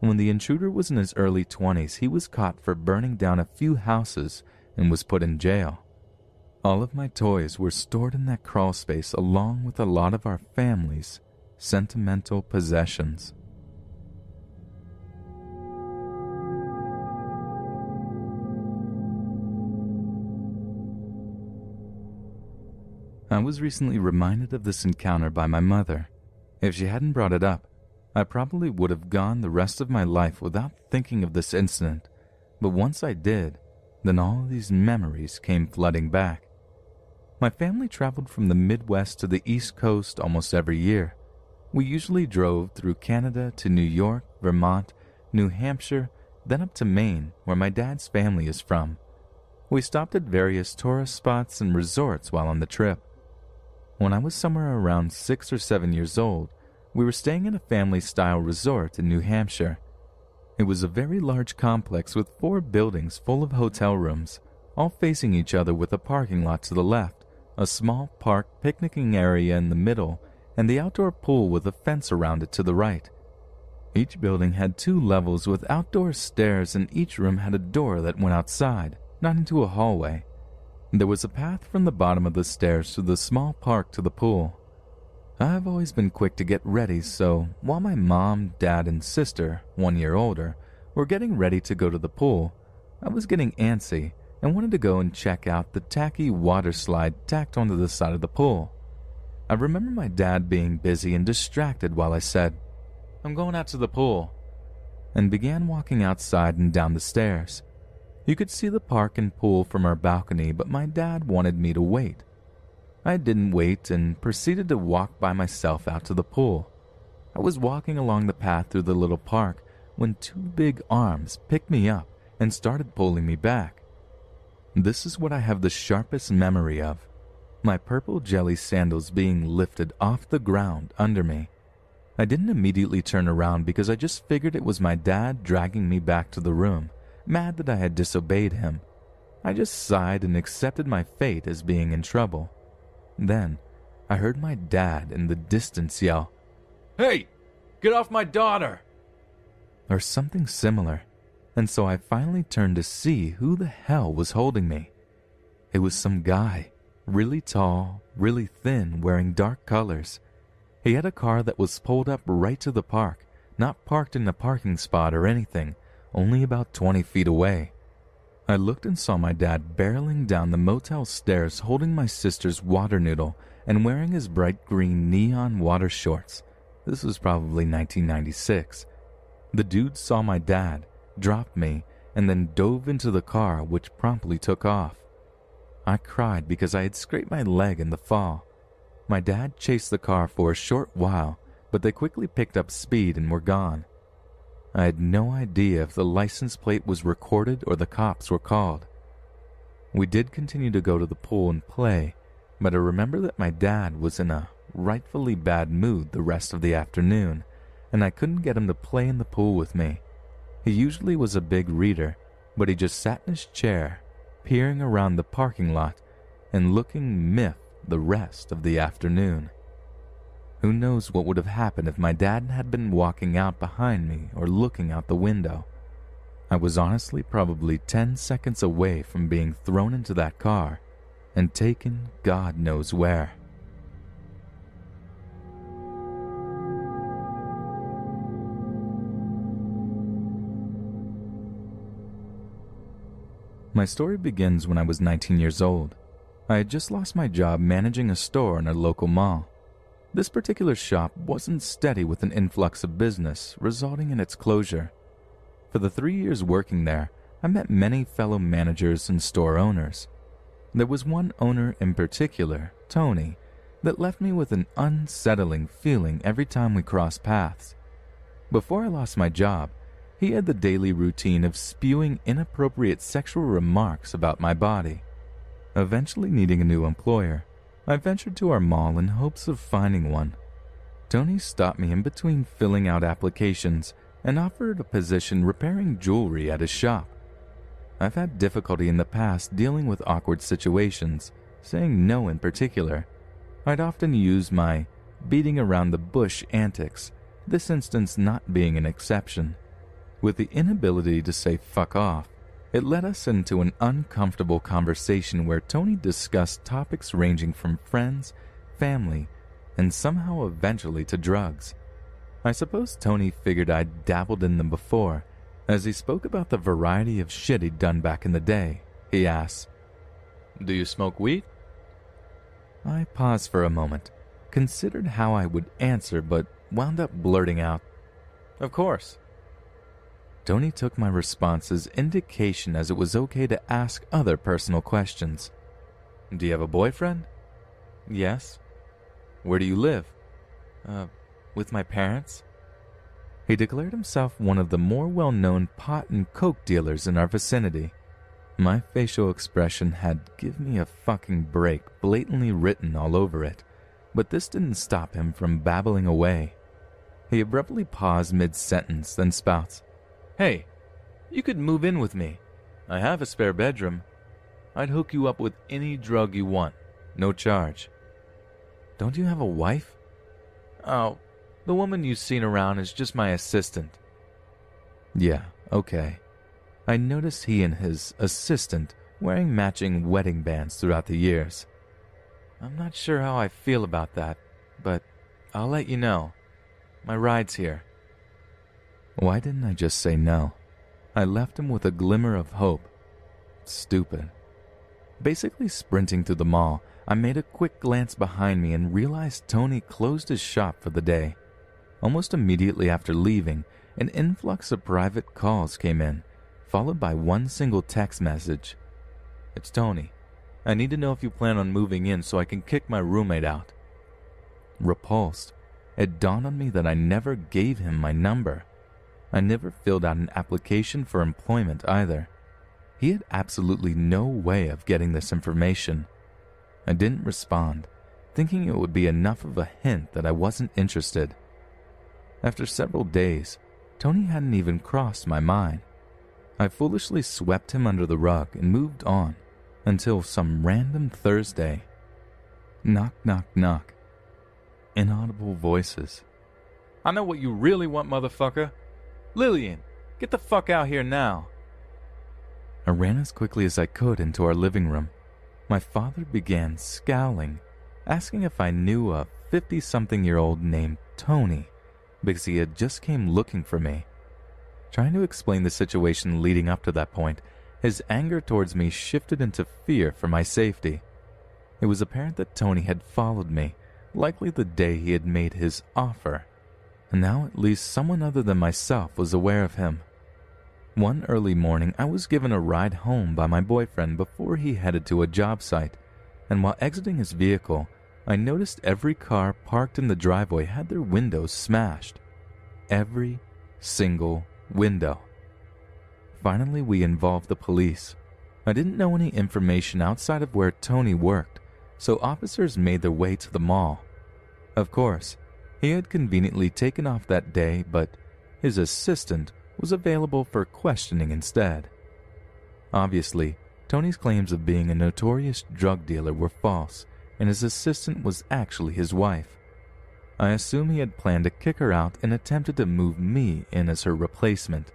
Speaker 1: When the intruder was in his early 20s, he was caught for burning down a few houses and was put in jail. All of my toys were stored in that crawl space along with a lot of our family's sentimental possessions. I was recently reminded of this encounter by my mother. If she hadn't brought it up, I probably would have gone the rest of my life without thinking of this incident. But once I did, then all these memories came flooding back. My family traveled from the Midwest to the East Coast almost every year. We usually drove through Canada to New York, Vermont, New Hampshire, then up to Maine, where my dad's family is from. We stopped at various tourist spots and resorts while on the trip. When I was somewhere around six or seven years old, we were staying in a family style resort in New Hampshire. It was a very large complex with four buildings full of hotel rooms, all facing each other with a parking lot to the left, a small park picnicking area in the middle, and the outdoor pool with a fence around it to the right. Each building had two levels with outdoor stairs, and each room had a door that went outside, not into a hallway. There was a path from the bottom of the stairs to the small park to the pool. I've always been quick to get ready, so while my mom, dad, and sister, one year older, were getting ready to go to the pool, I was getting antsy and wanted to go and check out the tacky water slide tacked onto the side of the pool. I remember my dad being busy and distracted while I said, I'm going out to the pool, and began walking outside and down the stairs. You could see the park and pool from our balcony, but my dad wanted me to wait. I didn't wait and proceeded to walk by myself out to the pool. I was walking along the path through the little park when two big arms picked me up and started pulling me back. This is what I have the sharpest memory of my purple jelly sandals being lifted off the ground under me. I didn't immediately turn around because I just figured it was my dad dragging me back to the room mad that I had disobeyed him. I just sighed and accepted my fate as being in trouble. Then, I heard my dad in the distance yell, Hey, get off my daughter! Or something similar, and so I finally turned to see who the hell was holding me. It was some guy, really tall, really thin, wearing dark colors. He had a car that was pulled up right to the park, not parked in a parking spot or anything, only about 20 feet away. I looked and saw my dad barreling down the motel stairs holding my sister's water noodle and wearing his bright green neon water shorts. This was probably 1996. The dude saw my dad, dropped me, and then dove into the car, which promptly took off. I cried because I had scraped my leg in the fall. My dad chased the car for a short while, but they quickly picked up speed and were gone. I had no idea if the license plate was recorded or the cops were called. We did continue to go to the pool and play, but I remember that my dad was in a rightfully bad mood the rest of the afternoon, and I couldn't get him to play in the pool with me. He usually was a big reader, but he just sat in his chair, peering around the parking lot and looking miffed the rest of the afternoon. Who knows what would have happened if my dad had been walking out behind me or looking out the window? I was honestly probably 10 seconds away from being thrown into that car and taken God knows where. My story begins when I was 19 years old. I had just lost my job managing a store in a local mall. This particular shop wasn't steady with an influx of business, resulting in its closure. For the three years working there, I met many fellow managers and store owners. There was one owner in particular, Tony, that left me with an unsettling feeling every time we crossed paths. Before I lost my job, he had the daily routine of spewing inappropriate sexual remarks about my body. Eventually needing a new employer, I ventured to our mall in hopes of finding one. Tony stopped me in between filling out applications and offered a position repairing jewelry at his shop. I've had difficulty in the past dealing with awkward situations, saying no in particular. I'd often use my beating around the bush antics, this instance not being an exception. With the inability to say fuck off, it led us into an uncomfortable conversation where Tony discussed topics ranging from friends, family, and somehow eventually to drugs. I suppose Tony figured I'd dabbled in them before as he spoke about the variety of shit he'd done back in the day, he asked, Do you smoke weed? I paused for a moment, considered how I would answer, but wound up blurting out, Of course. Tony took my response as indication as it was okay to ask other personal questions. Do you have a boyfriend? Yes. Where do you live? Uh, with my parents. He declared himself one of the more well known pot and coke dealers in our vicinity. My facial expression had give me a fucking break blatantly written all over it, but this didn't stop him from babbling away. He abruptly paused mid sentence, then spouts, Hey, you could move in with me. I have a spare bedroom. I'd hook you up with any drug you want, no charge. Don't you have a wife? Oh, the woman you've seen around is just my assistant. Yeah, okay. I noticed he and his assistant wearing matching wedding bands throughout the years. I'm not sure how I feel about that, but I'll let you know. My ride's here. Why didn't I just say no? I left him with a glimmer of hope. Stupid. Basically sprinting through the mall, I made a quick glance behind me and realized Tony closed his shop for the day. Almost immediately after leaving, an influx of private calls came in, followed by one single text message. It's Tony. I need to know if you plan on moving in so I can kick my roommate out. Repulsed, it dawned on me that I never gave him my number. I never filled out an application for employment either. He had absolutely no way of getting this information. I didn't respond, thinking it would be enough of a hint that I wasn't interested. After several days, Tony hadn't even crossed my mind. I foolishly swept him under the rug and moved on until some random Thursday. Knock, knock, knock. Inaudible voices. I know what you really want, motherfucker. Lillian, get the fuck out here now. I ran as quickly as I could into our living room. My father began scowling, asking if I knew a 50 something year old named Tony because he had just came looking for me. Trying to explain the situation leading up to that point, his anger towards me shifted into fear for my safety. It was apparent that Tony had followed me, likely the day he had made his offer, and now at least someone other than myself was aware of him. One early morning, I was given a ride home by my boyfriend before he headed to a job site, and while exiting his vehicle, I noticed every car parked in the driveway had their windows smashed. Every single window. Finally, we involved the police. I didn't know any information outside of where Tony worked, so officers made their way to the mall. Of course, he had conveniently taken off that day, but his assistant was available for questioning instead. Obviously, Tony's claims of being a notorious drug dealer were false, and his assistant was actually his wife. I assume he had planned to kick her out and attempted to move me in as her replacement.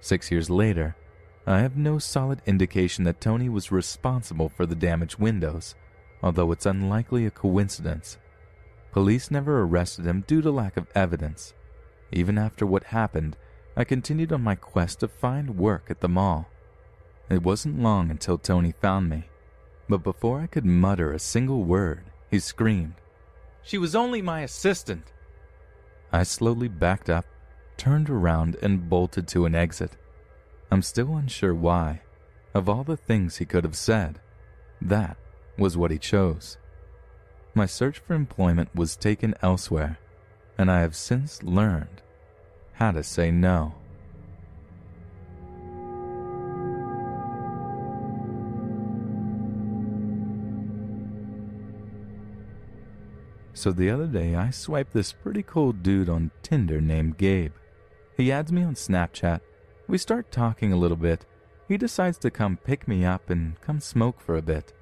Speaker 1: Six years later, I have no solid indication that Tony was responsible for the damaged windows, although it's unlikely a coincidence. Police never arrested him due to lack of evidence. Even after what happened, I continued on my quest to find work at the mall. It wasn't long until Tony found me. But before I could mutter a single word, he screamed, She was only my assistant. I slowly backed up, turned around, and bolted to an exit. I'm still unsure why. Of all the things he could have said, that was what he chose. My search for employment was taken elsewhere, and I have since learned how to say no. So the other day, I swiped this pretty cool dude on Tinder named Gabe. He adds me on Snapchat. We start talking a little bit. He decides to come pick me up and come smoke for a bit.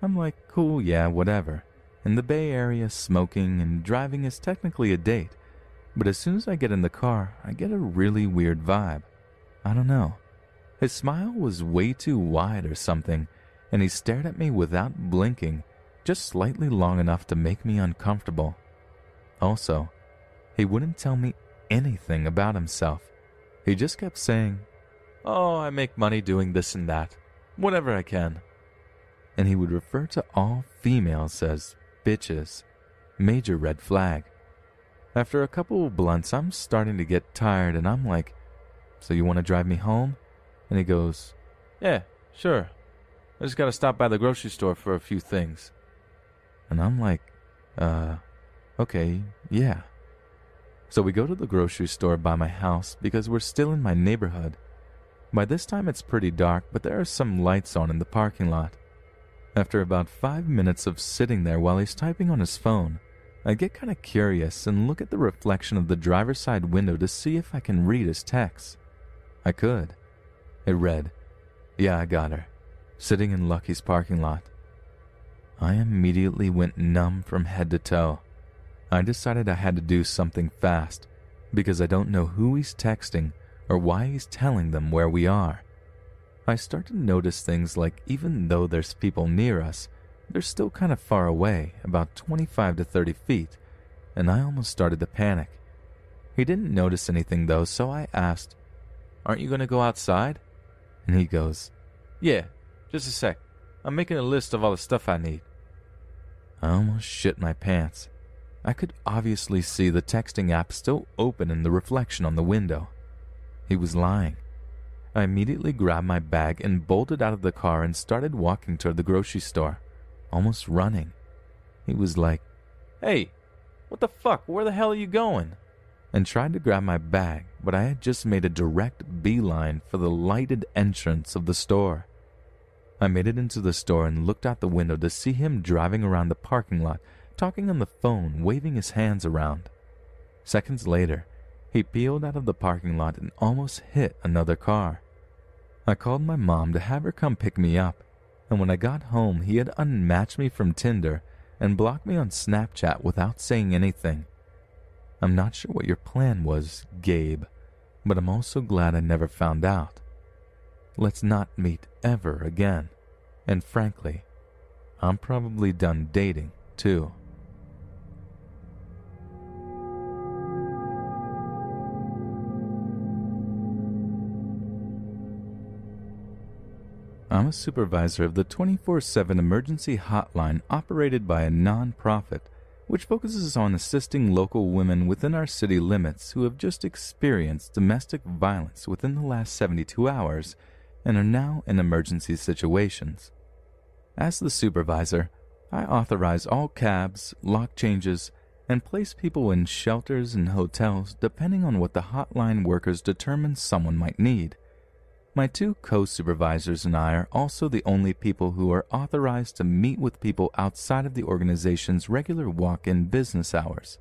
Speaker 1: I'm like, cool, yeah, whatever. In the Bay Area, smoking and driving is technically a date. But as soon as I get in the car, I get a really weird vibe. I don't know. His smile was way too wide or something, and he stared at me without blinking just slightly long enough to make me uncomfortable. Also, he wouldn't tell me anything about himself. He just kept saying, Oh, I make money doing this and that, whatever I can. And he would refer to all females as bitches. Major red flag. After a couple of blunts, I'm starting to get tired and I'm like, So you want to drive me home? And he goes, Yeah, sure. I just gotta stop by the grocery store for a few things. And I'm like, uh, okay, yeah. So we go to the grocery store by my house because we're still in my neighborhood. By this time it's pretty dark, but there are some lights on in the parking lot. After about five minutes of sitting there while he's typing on his phone, I get kind of curious and look at the reflection of the driver's side window to see if I can read his text. I could. It read, Yeah, I got her. Sitting in Lucky's parking lot. I immediately went numb from head to toe. I decided I had to do something fast because I don't know who he's texting or why he's telling them where we are. I start to notice things like even though there's people near us, they're still kind of far away, about 25 to 30 feet, and I almost started to panic. He didn't notice anything though, so I asked, Aren't you going to go outside? And he goes, Yeah, just a sec. I'm making a list of all the stuff I need. I almost shit my pants. I could obviously see the texting app still open in the reflection on the window. He was lying. I immediately grabbed my bag and bolted out of the car and started walking toward the grocery store, almost running. He was like, Hey, what the fuck? Where the hell are you going? And tried to grab my bag, but I had just made a direct beeline for the lighted entrance of the store. I made it into the store and looked out the window to see him driving around the parking lot, talking on the phone, waving his hands around. Seconds later, he peeled out of the parking lot and almost hit another car. I called my mom to have her come pick me up, and when I got home, he had unmatched me from Tinder and blocked me on Snapchat without saying anything. I'm not sure what your plan was, Gabe, but I'm also glad I never found out. Let's not meet ever again. And frankly, I'm probably done dating too. I'm a supervisor of the 24 7 emergency hotline operated by a non-profit which focuses on assisting local women within our city limits who have just experienced domestic violence within the last 72 hours and are now in emergency situations. As the supervisor, I authorize all cabs, lock changes, and place people in shelters and hotels depending on what the hotline workers determine someone might need. My two co supervisors and I are also the only people who are authorized to meet with people outside of the organization's regular walk in business hours.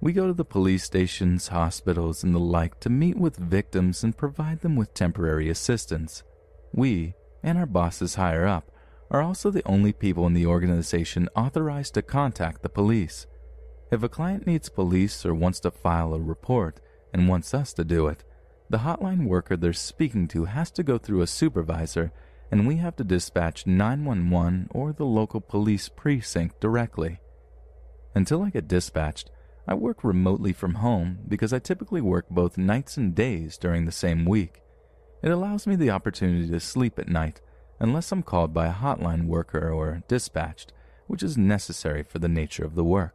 Speaker 1: We go to the police stations, hospitals, and the like to meet with victims and provide them with temporary assistance. We, and our bosses higher up, are also the only people in the organization authorized to contact the police. If a client needs police or wants to file a report and wants us to do it, the hotline worker they're speaking to has to go through a supervisor, and we have to dispatch 911 or the local police precinct directly. Until I get dispatched, I work remotely from home because I typically work both nights and days during the same week. It allows me the opportunity to sleep at night, unless I'm called by a hotline worker or dispatched, which is necessary for the nature of the work.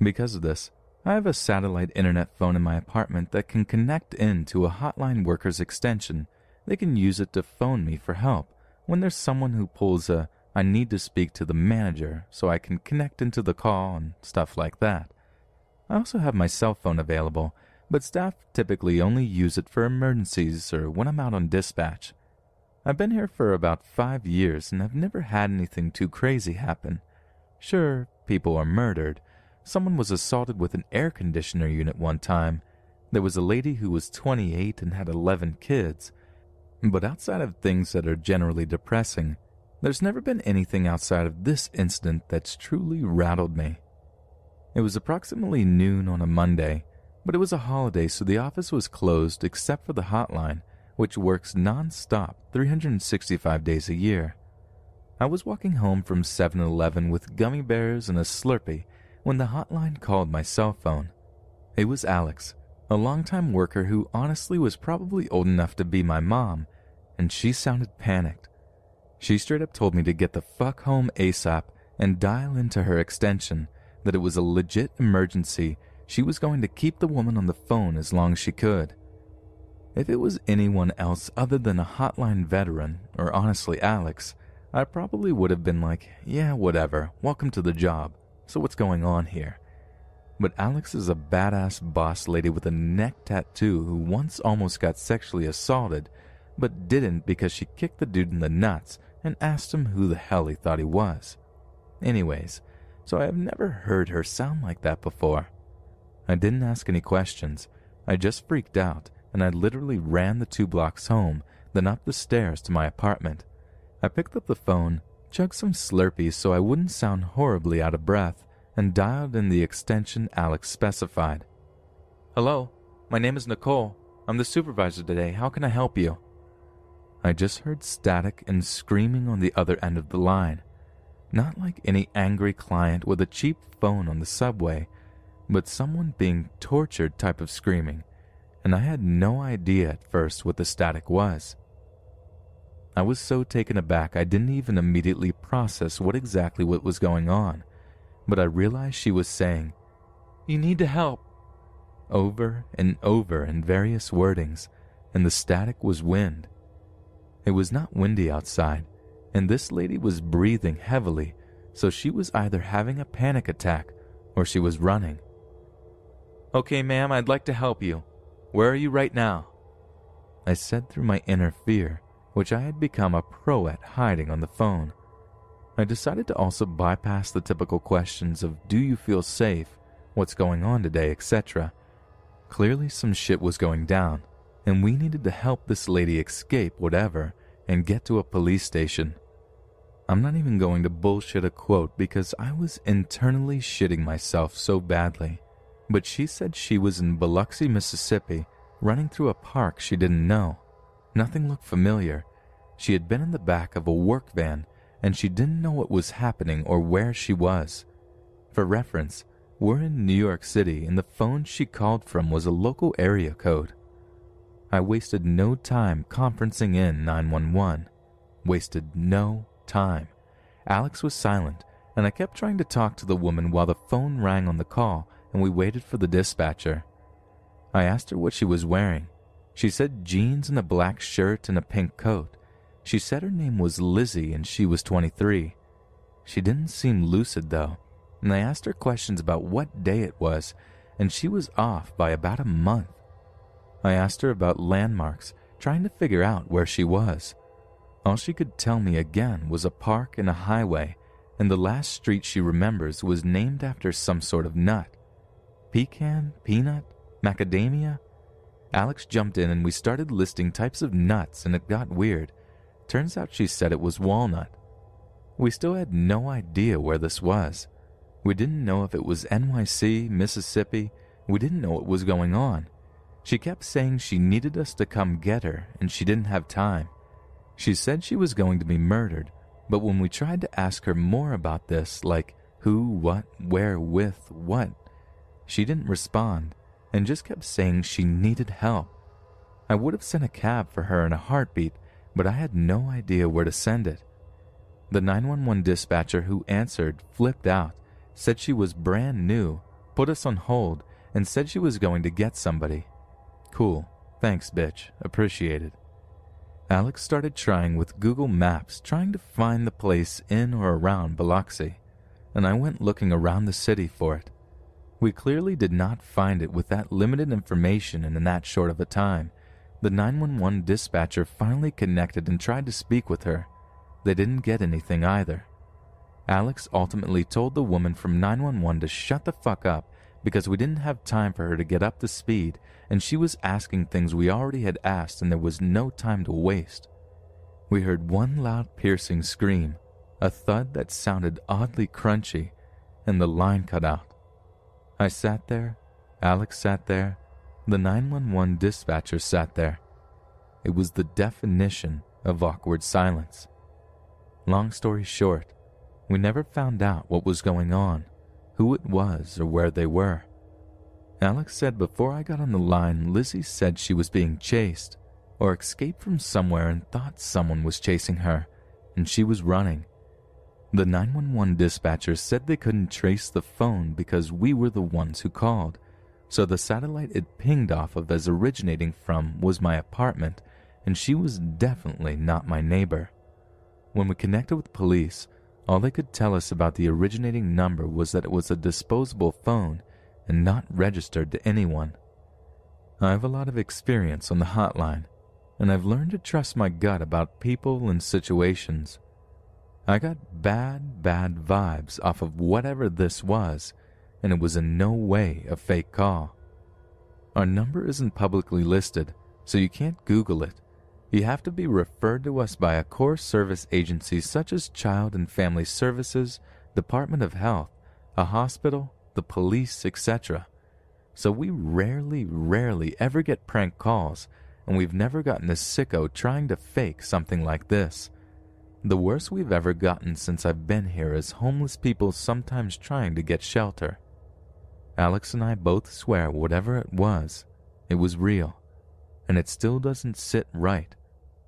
Speaker 1: Because of this, I have a satellite internet phone in my apartment that can connect into a hotline worker's extension. They can use it to phone me for help when there's someone who pulls a I need to speak to the manager so I can connect into the call and stuff like that. I also have my cell phone available, but staff typically only use it for emergencies or when I'm out on dispatch. I've been here for about five years and I've never had anything too crazy happen. Sure, people are murdered. Someone was assaulted with an air conditioner unit one time. There was a lady who was 28 and had 11 kids. But outside of things that are generally depressing, there's never been anything outside of this incident that's truly rattled me. It was approximately noon on a Monday, but it was a holiday, so the office was closed except for the hotline, which works non stop 365 days a year. I was walking home from 7 Eleven with gummy bears and a Slurpee when the hotline called my cell phone. It was Alex, a longtime worker who honestly was probably old enough to be my mom, and she sounded panicked. She straight up told me to get the fuck home ASAP and dial into her extension, that it was a legit emergency. She was going to keep the woman on the phone as long as she could. If it was anyone else other than a hotline veteran, or honestly Alex, I probably would have been like, yeah, whatever, welcome to the job. So what's going on here? But Alex is a badass boss lady with a neck tattoo who once almost got sexually assaulted, but didn't because she kicked the dude in the nuts and asked him who the hell he thought he was. Anyways, so I have never heard her sound like that before. I didn't ask any questions. I just freaked out and I literally ran the two blocks home, then up the stairs to my apartment. I picked up the phone, chugged some Slurpees so I wouldn't sound horribly out of breath, and dialed in the extension Alex specified. Hello, my name is Nicole. I'm the supervisor today. How can I help you? I just heard static and screaming on the other end of the line. Not like any angry client with a cheap phone on the subway, but someone being tortured type of screaming, and I had no idea at first what the static was. I was so taken aback I didn't even immediately process what exactly what was going on, but I realized she was saying, You need to help, over and over in various wordings, and the static was wind. It was not windy outside, and this lady was breathing heavily, so she was either having a panic attack or she was running. Okay, ma'am, I'd like to help you. Where are you right now? I said through my inner fear, which I had become a pro at hiding on the phone. I decided to also bypass the typical questions of do you feel safe, what's going on today, etc. Clearly, some shit was going down, and we needed to help this lady escape whatever and get to a police station. I'm not even going to bullshit a quote because I was internally shitting myself so badly. But she said she was in Biloxi, Mississippi, running through a park she didn't know. Nothing looked familiar. She had been in the back of a work van and she didn't know what was happening or where she was. For reference, we're in New York City and the phone she called from was a local area code. I wasted no time conferencing in 911. Wasted no time. Alex was silent, and I kept trying to talk to the woman while the phone rang on the call and we waited for the dispatcher. I asked her what she was wearing. She said jeans and a black shirt and a pink coat. She said her name was Lizzie and she was 23. She didn't seem lucid though, and I asked her questions about what day it was, and she was off by about a month. I asked her about landmarks, trying to figure out where she was. All she could tell me again was a park and a highway, and the last street she remembers was named after some sort of nut. Pecan, peanut, macadamia? Alex jumped in and we started listing types of nuts, and it got weird. Turns out she said it was walnut. We still had no idea where this was. We didn't know if it was NYC, Mississippi. We didn't know what was going on. She kept saying she needed us to come get her and she didn't have time. She said she was going to be murdered, but when we tried to ask her more about this, like who, what, where, with, what, she didn't respond and just kept saying she needed help. I would have sent a cab for her in a heartbeat, but I had no idea where to send it. The 911 dispatcher who answered flipped out, said she was brand new, put us on hold, and said she was going to get somebody. Cool. Thanks, bitch. Appreciated. Alex started trying with Google Maps, trying to find the place in or around Biloxi, and I went looking around the city for it. We clearly did not find it with that limited information and in that short of a time. The 911 dispatcher finally connected and tried to speak with her. They didn't get anything either. Alex ultimately told the woman from 911 to shut the fuck up because we didn't have time for her to get up to speed and she was asking things we already had asked and there was no time to waste. We heard one loud piercing scream, a thud that sounded oddly crunchy, and the line cut out. I sat there, Alex sat there, the 911 dispatcher sat there. It was the definition of awkward silence. Long story short, we never found out what was going on, who it was, or where they were. Alex said before I got on the line, Lizzie said she was being chased, or escaped from somewhere and thought someone was chasing her, and she was running. The 911 dispatcher said they couldn't trace the phone because we were the ones who called, so the satellite it pinged off of as originating from was my apartment, and she was definitely not my neighbor. When we connected with police, all they could tell us about the originating number was that it was a disposable phone and not registered to anyone. I have a lot of experience on the hotline, and I've learned to trust my gut about people and situations. I got bad, bad vibes off of whatever this was, and it was in no way a fake call. Our number isn't publicly listed, so you can't Google it you have to be referred to us by a core service agency such as Child and Family Services, Department of Health, a hospital, the police, etc. So we rarely, rarely ever get prank calls, and we've never gotten a sicko trying to fake something like this. The worst we've ever gotten since I've been here is homeless people sometimes trying to get shelter. Alex and I both swear whatever it was, it was real and it still doesn't sit right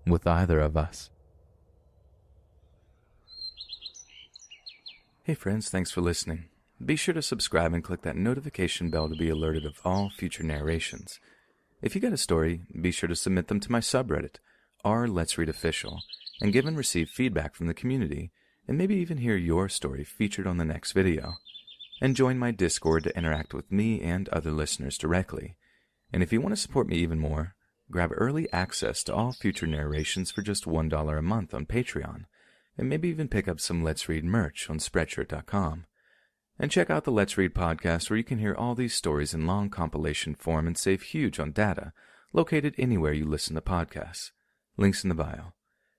Speaker 1: with either of us. Hey friends, thanks for listening. Be sure to subscribe and click that notification bell to be alerted of all future narrations. If you got a story, be sure to submit them to my subreddit, r Let's Read Official, and give and receive feedback from the community, and maybe even hear your story featured on the next video. And join my Discord to interact with me and other listeners directly. And if you want to support me even more, Grab early access to all future narrations for just $1 a month on Patreon, and maybe even pick up some Let's Read merch on Spreadshirt.com. And check out the Let's Read podcast where you can hear all these stories in long compilation form and save huge on data, located anywhere you listen to podcasts. Links in the bio.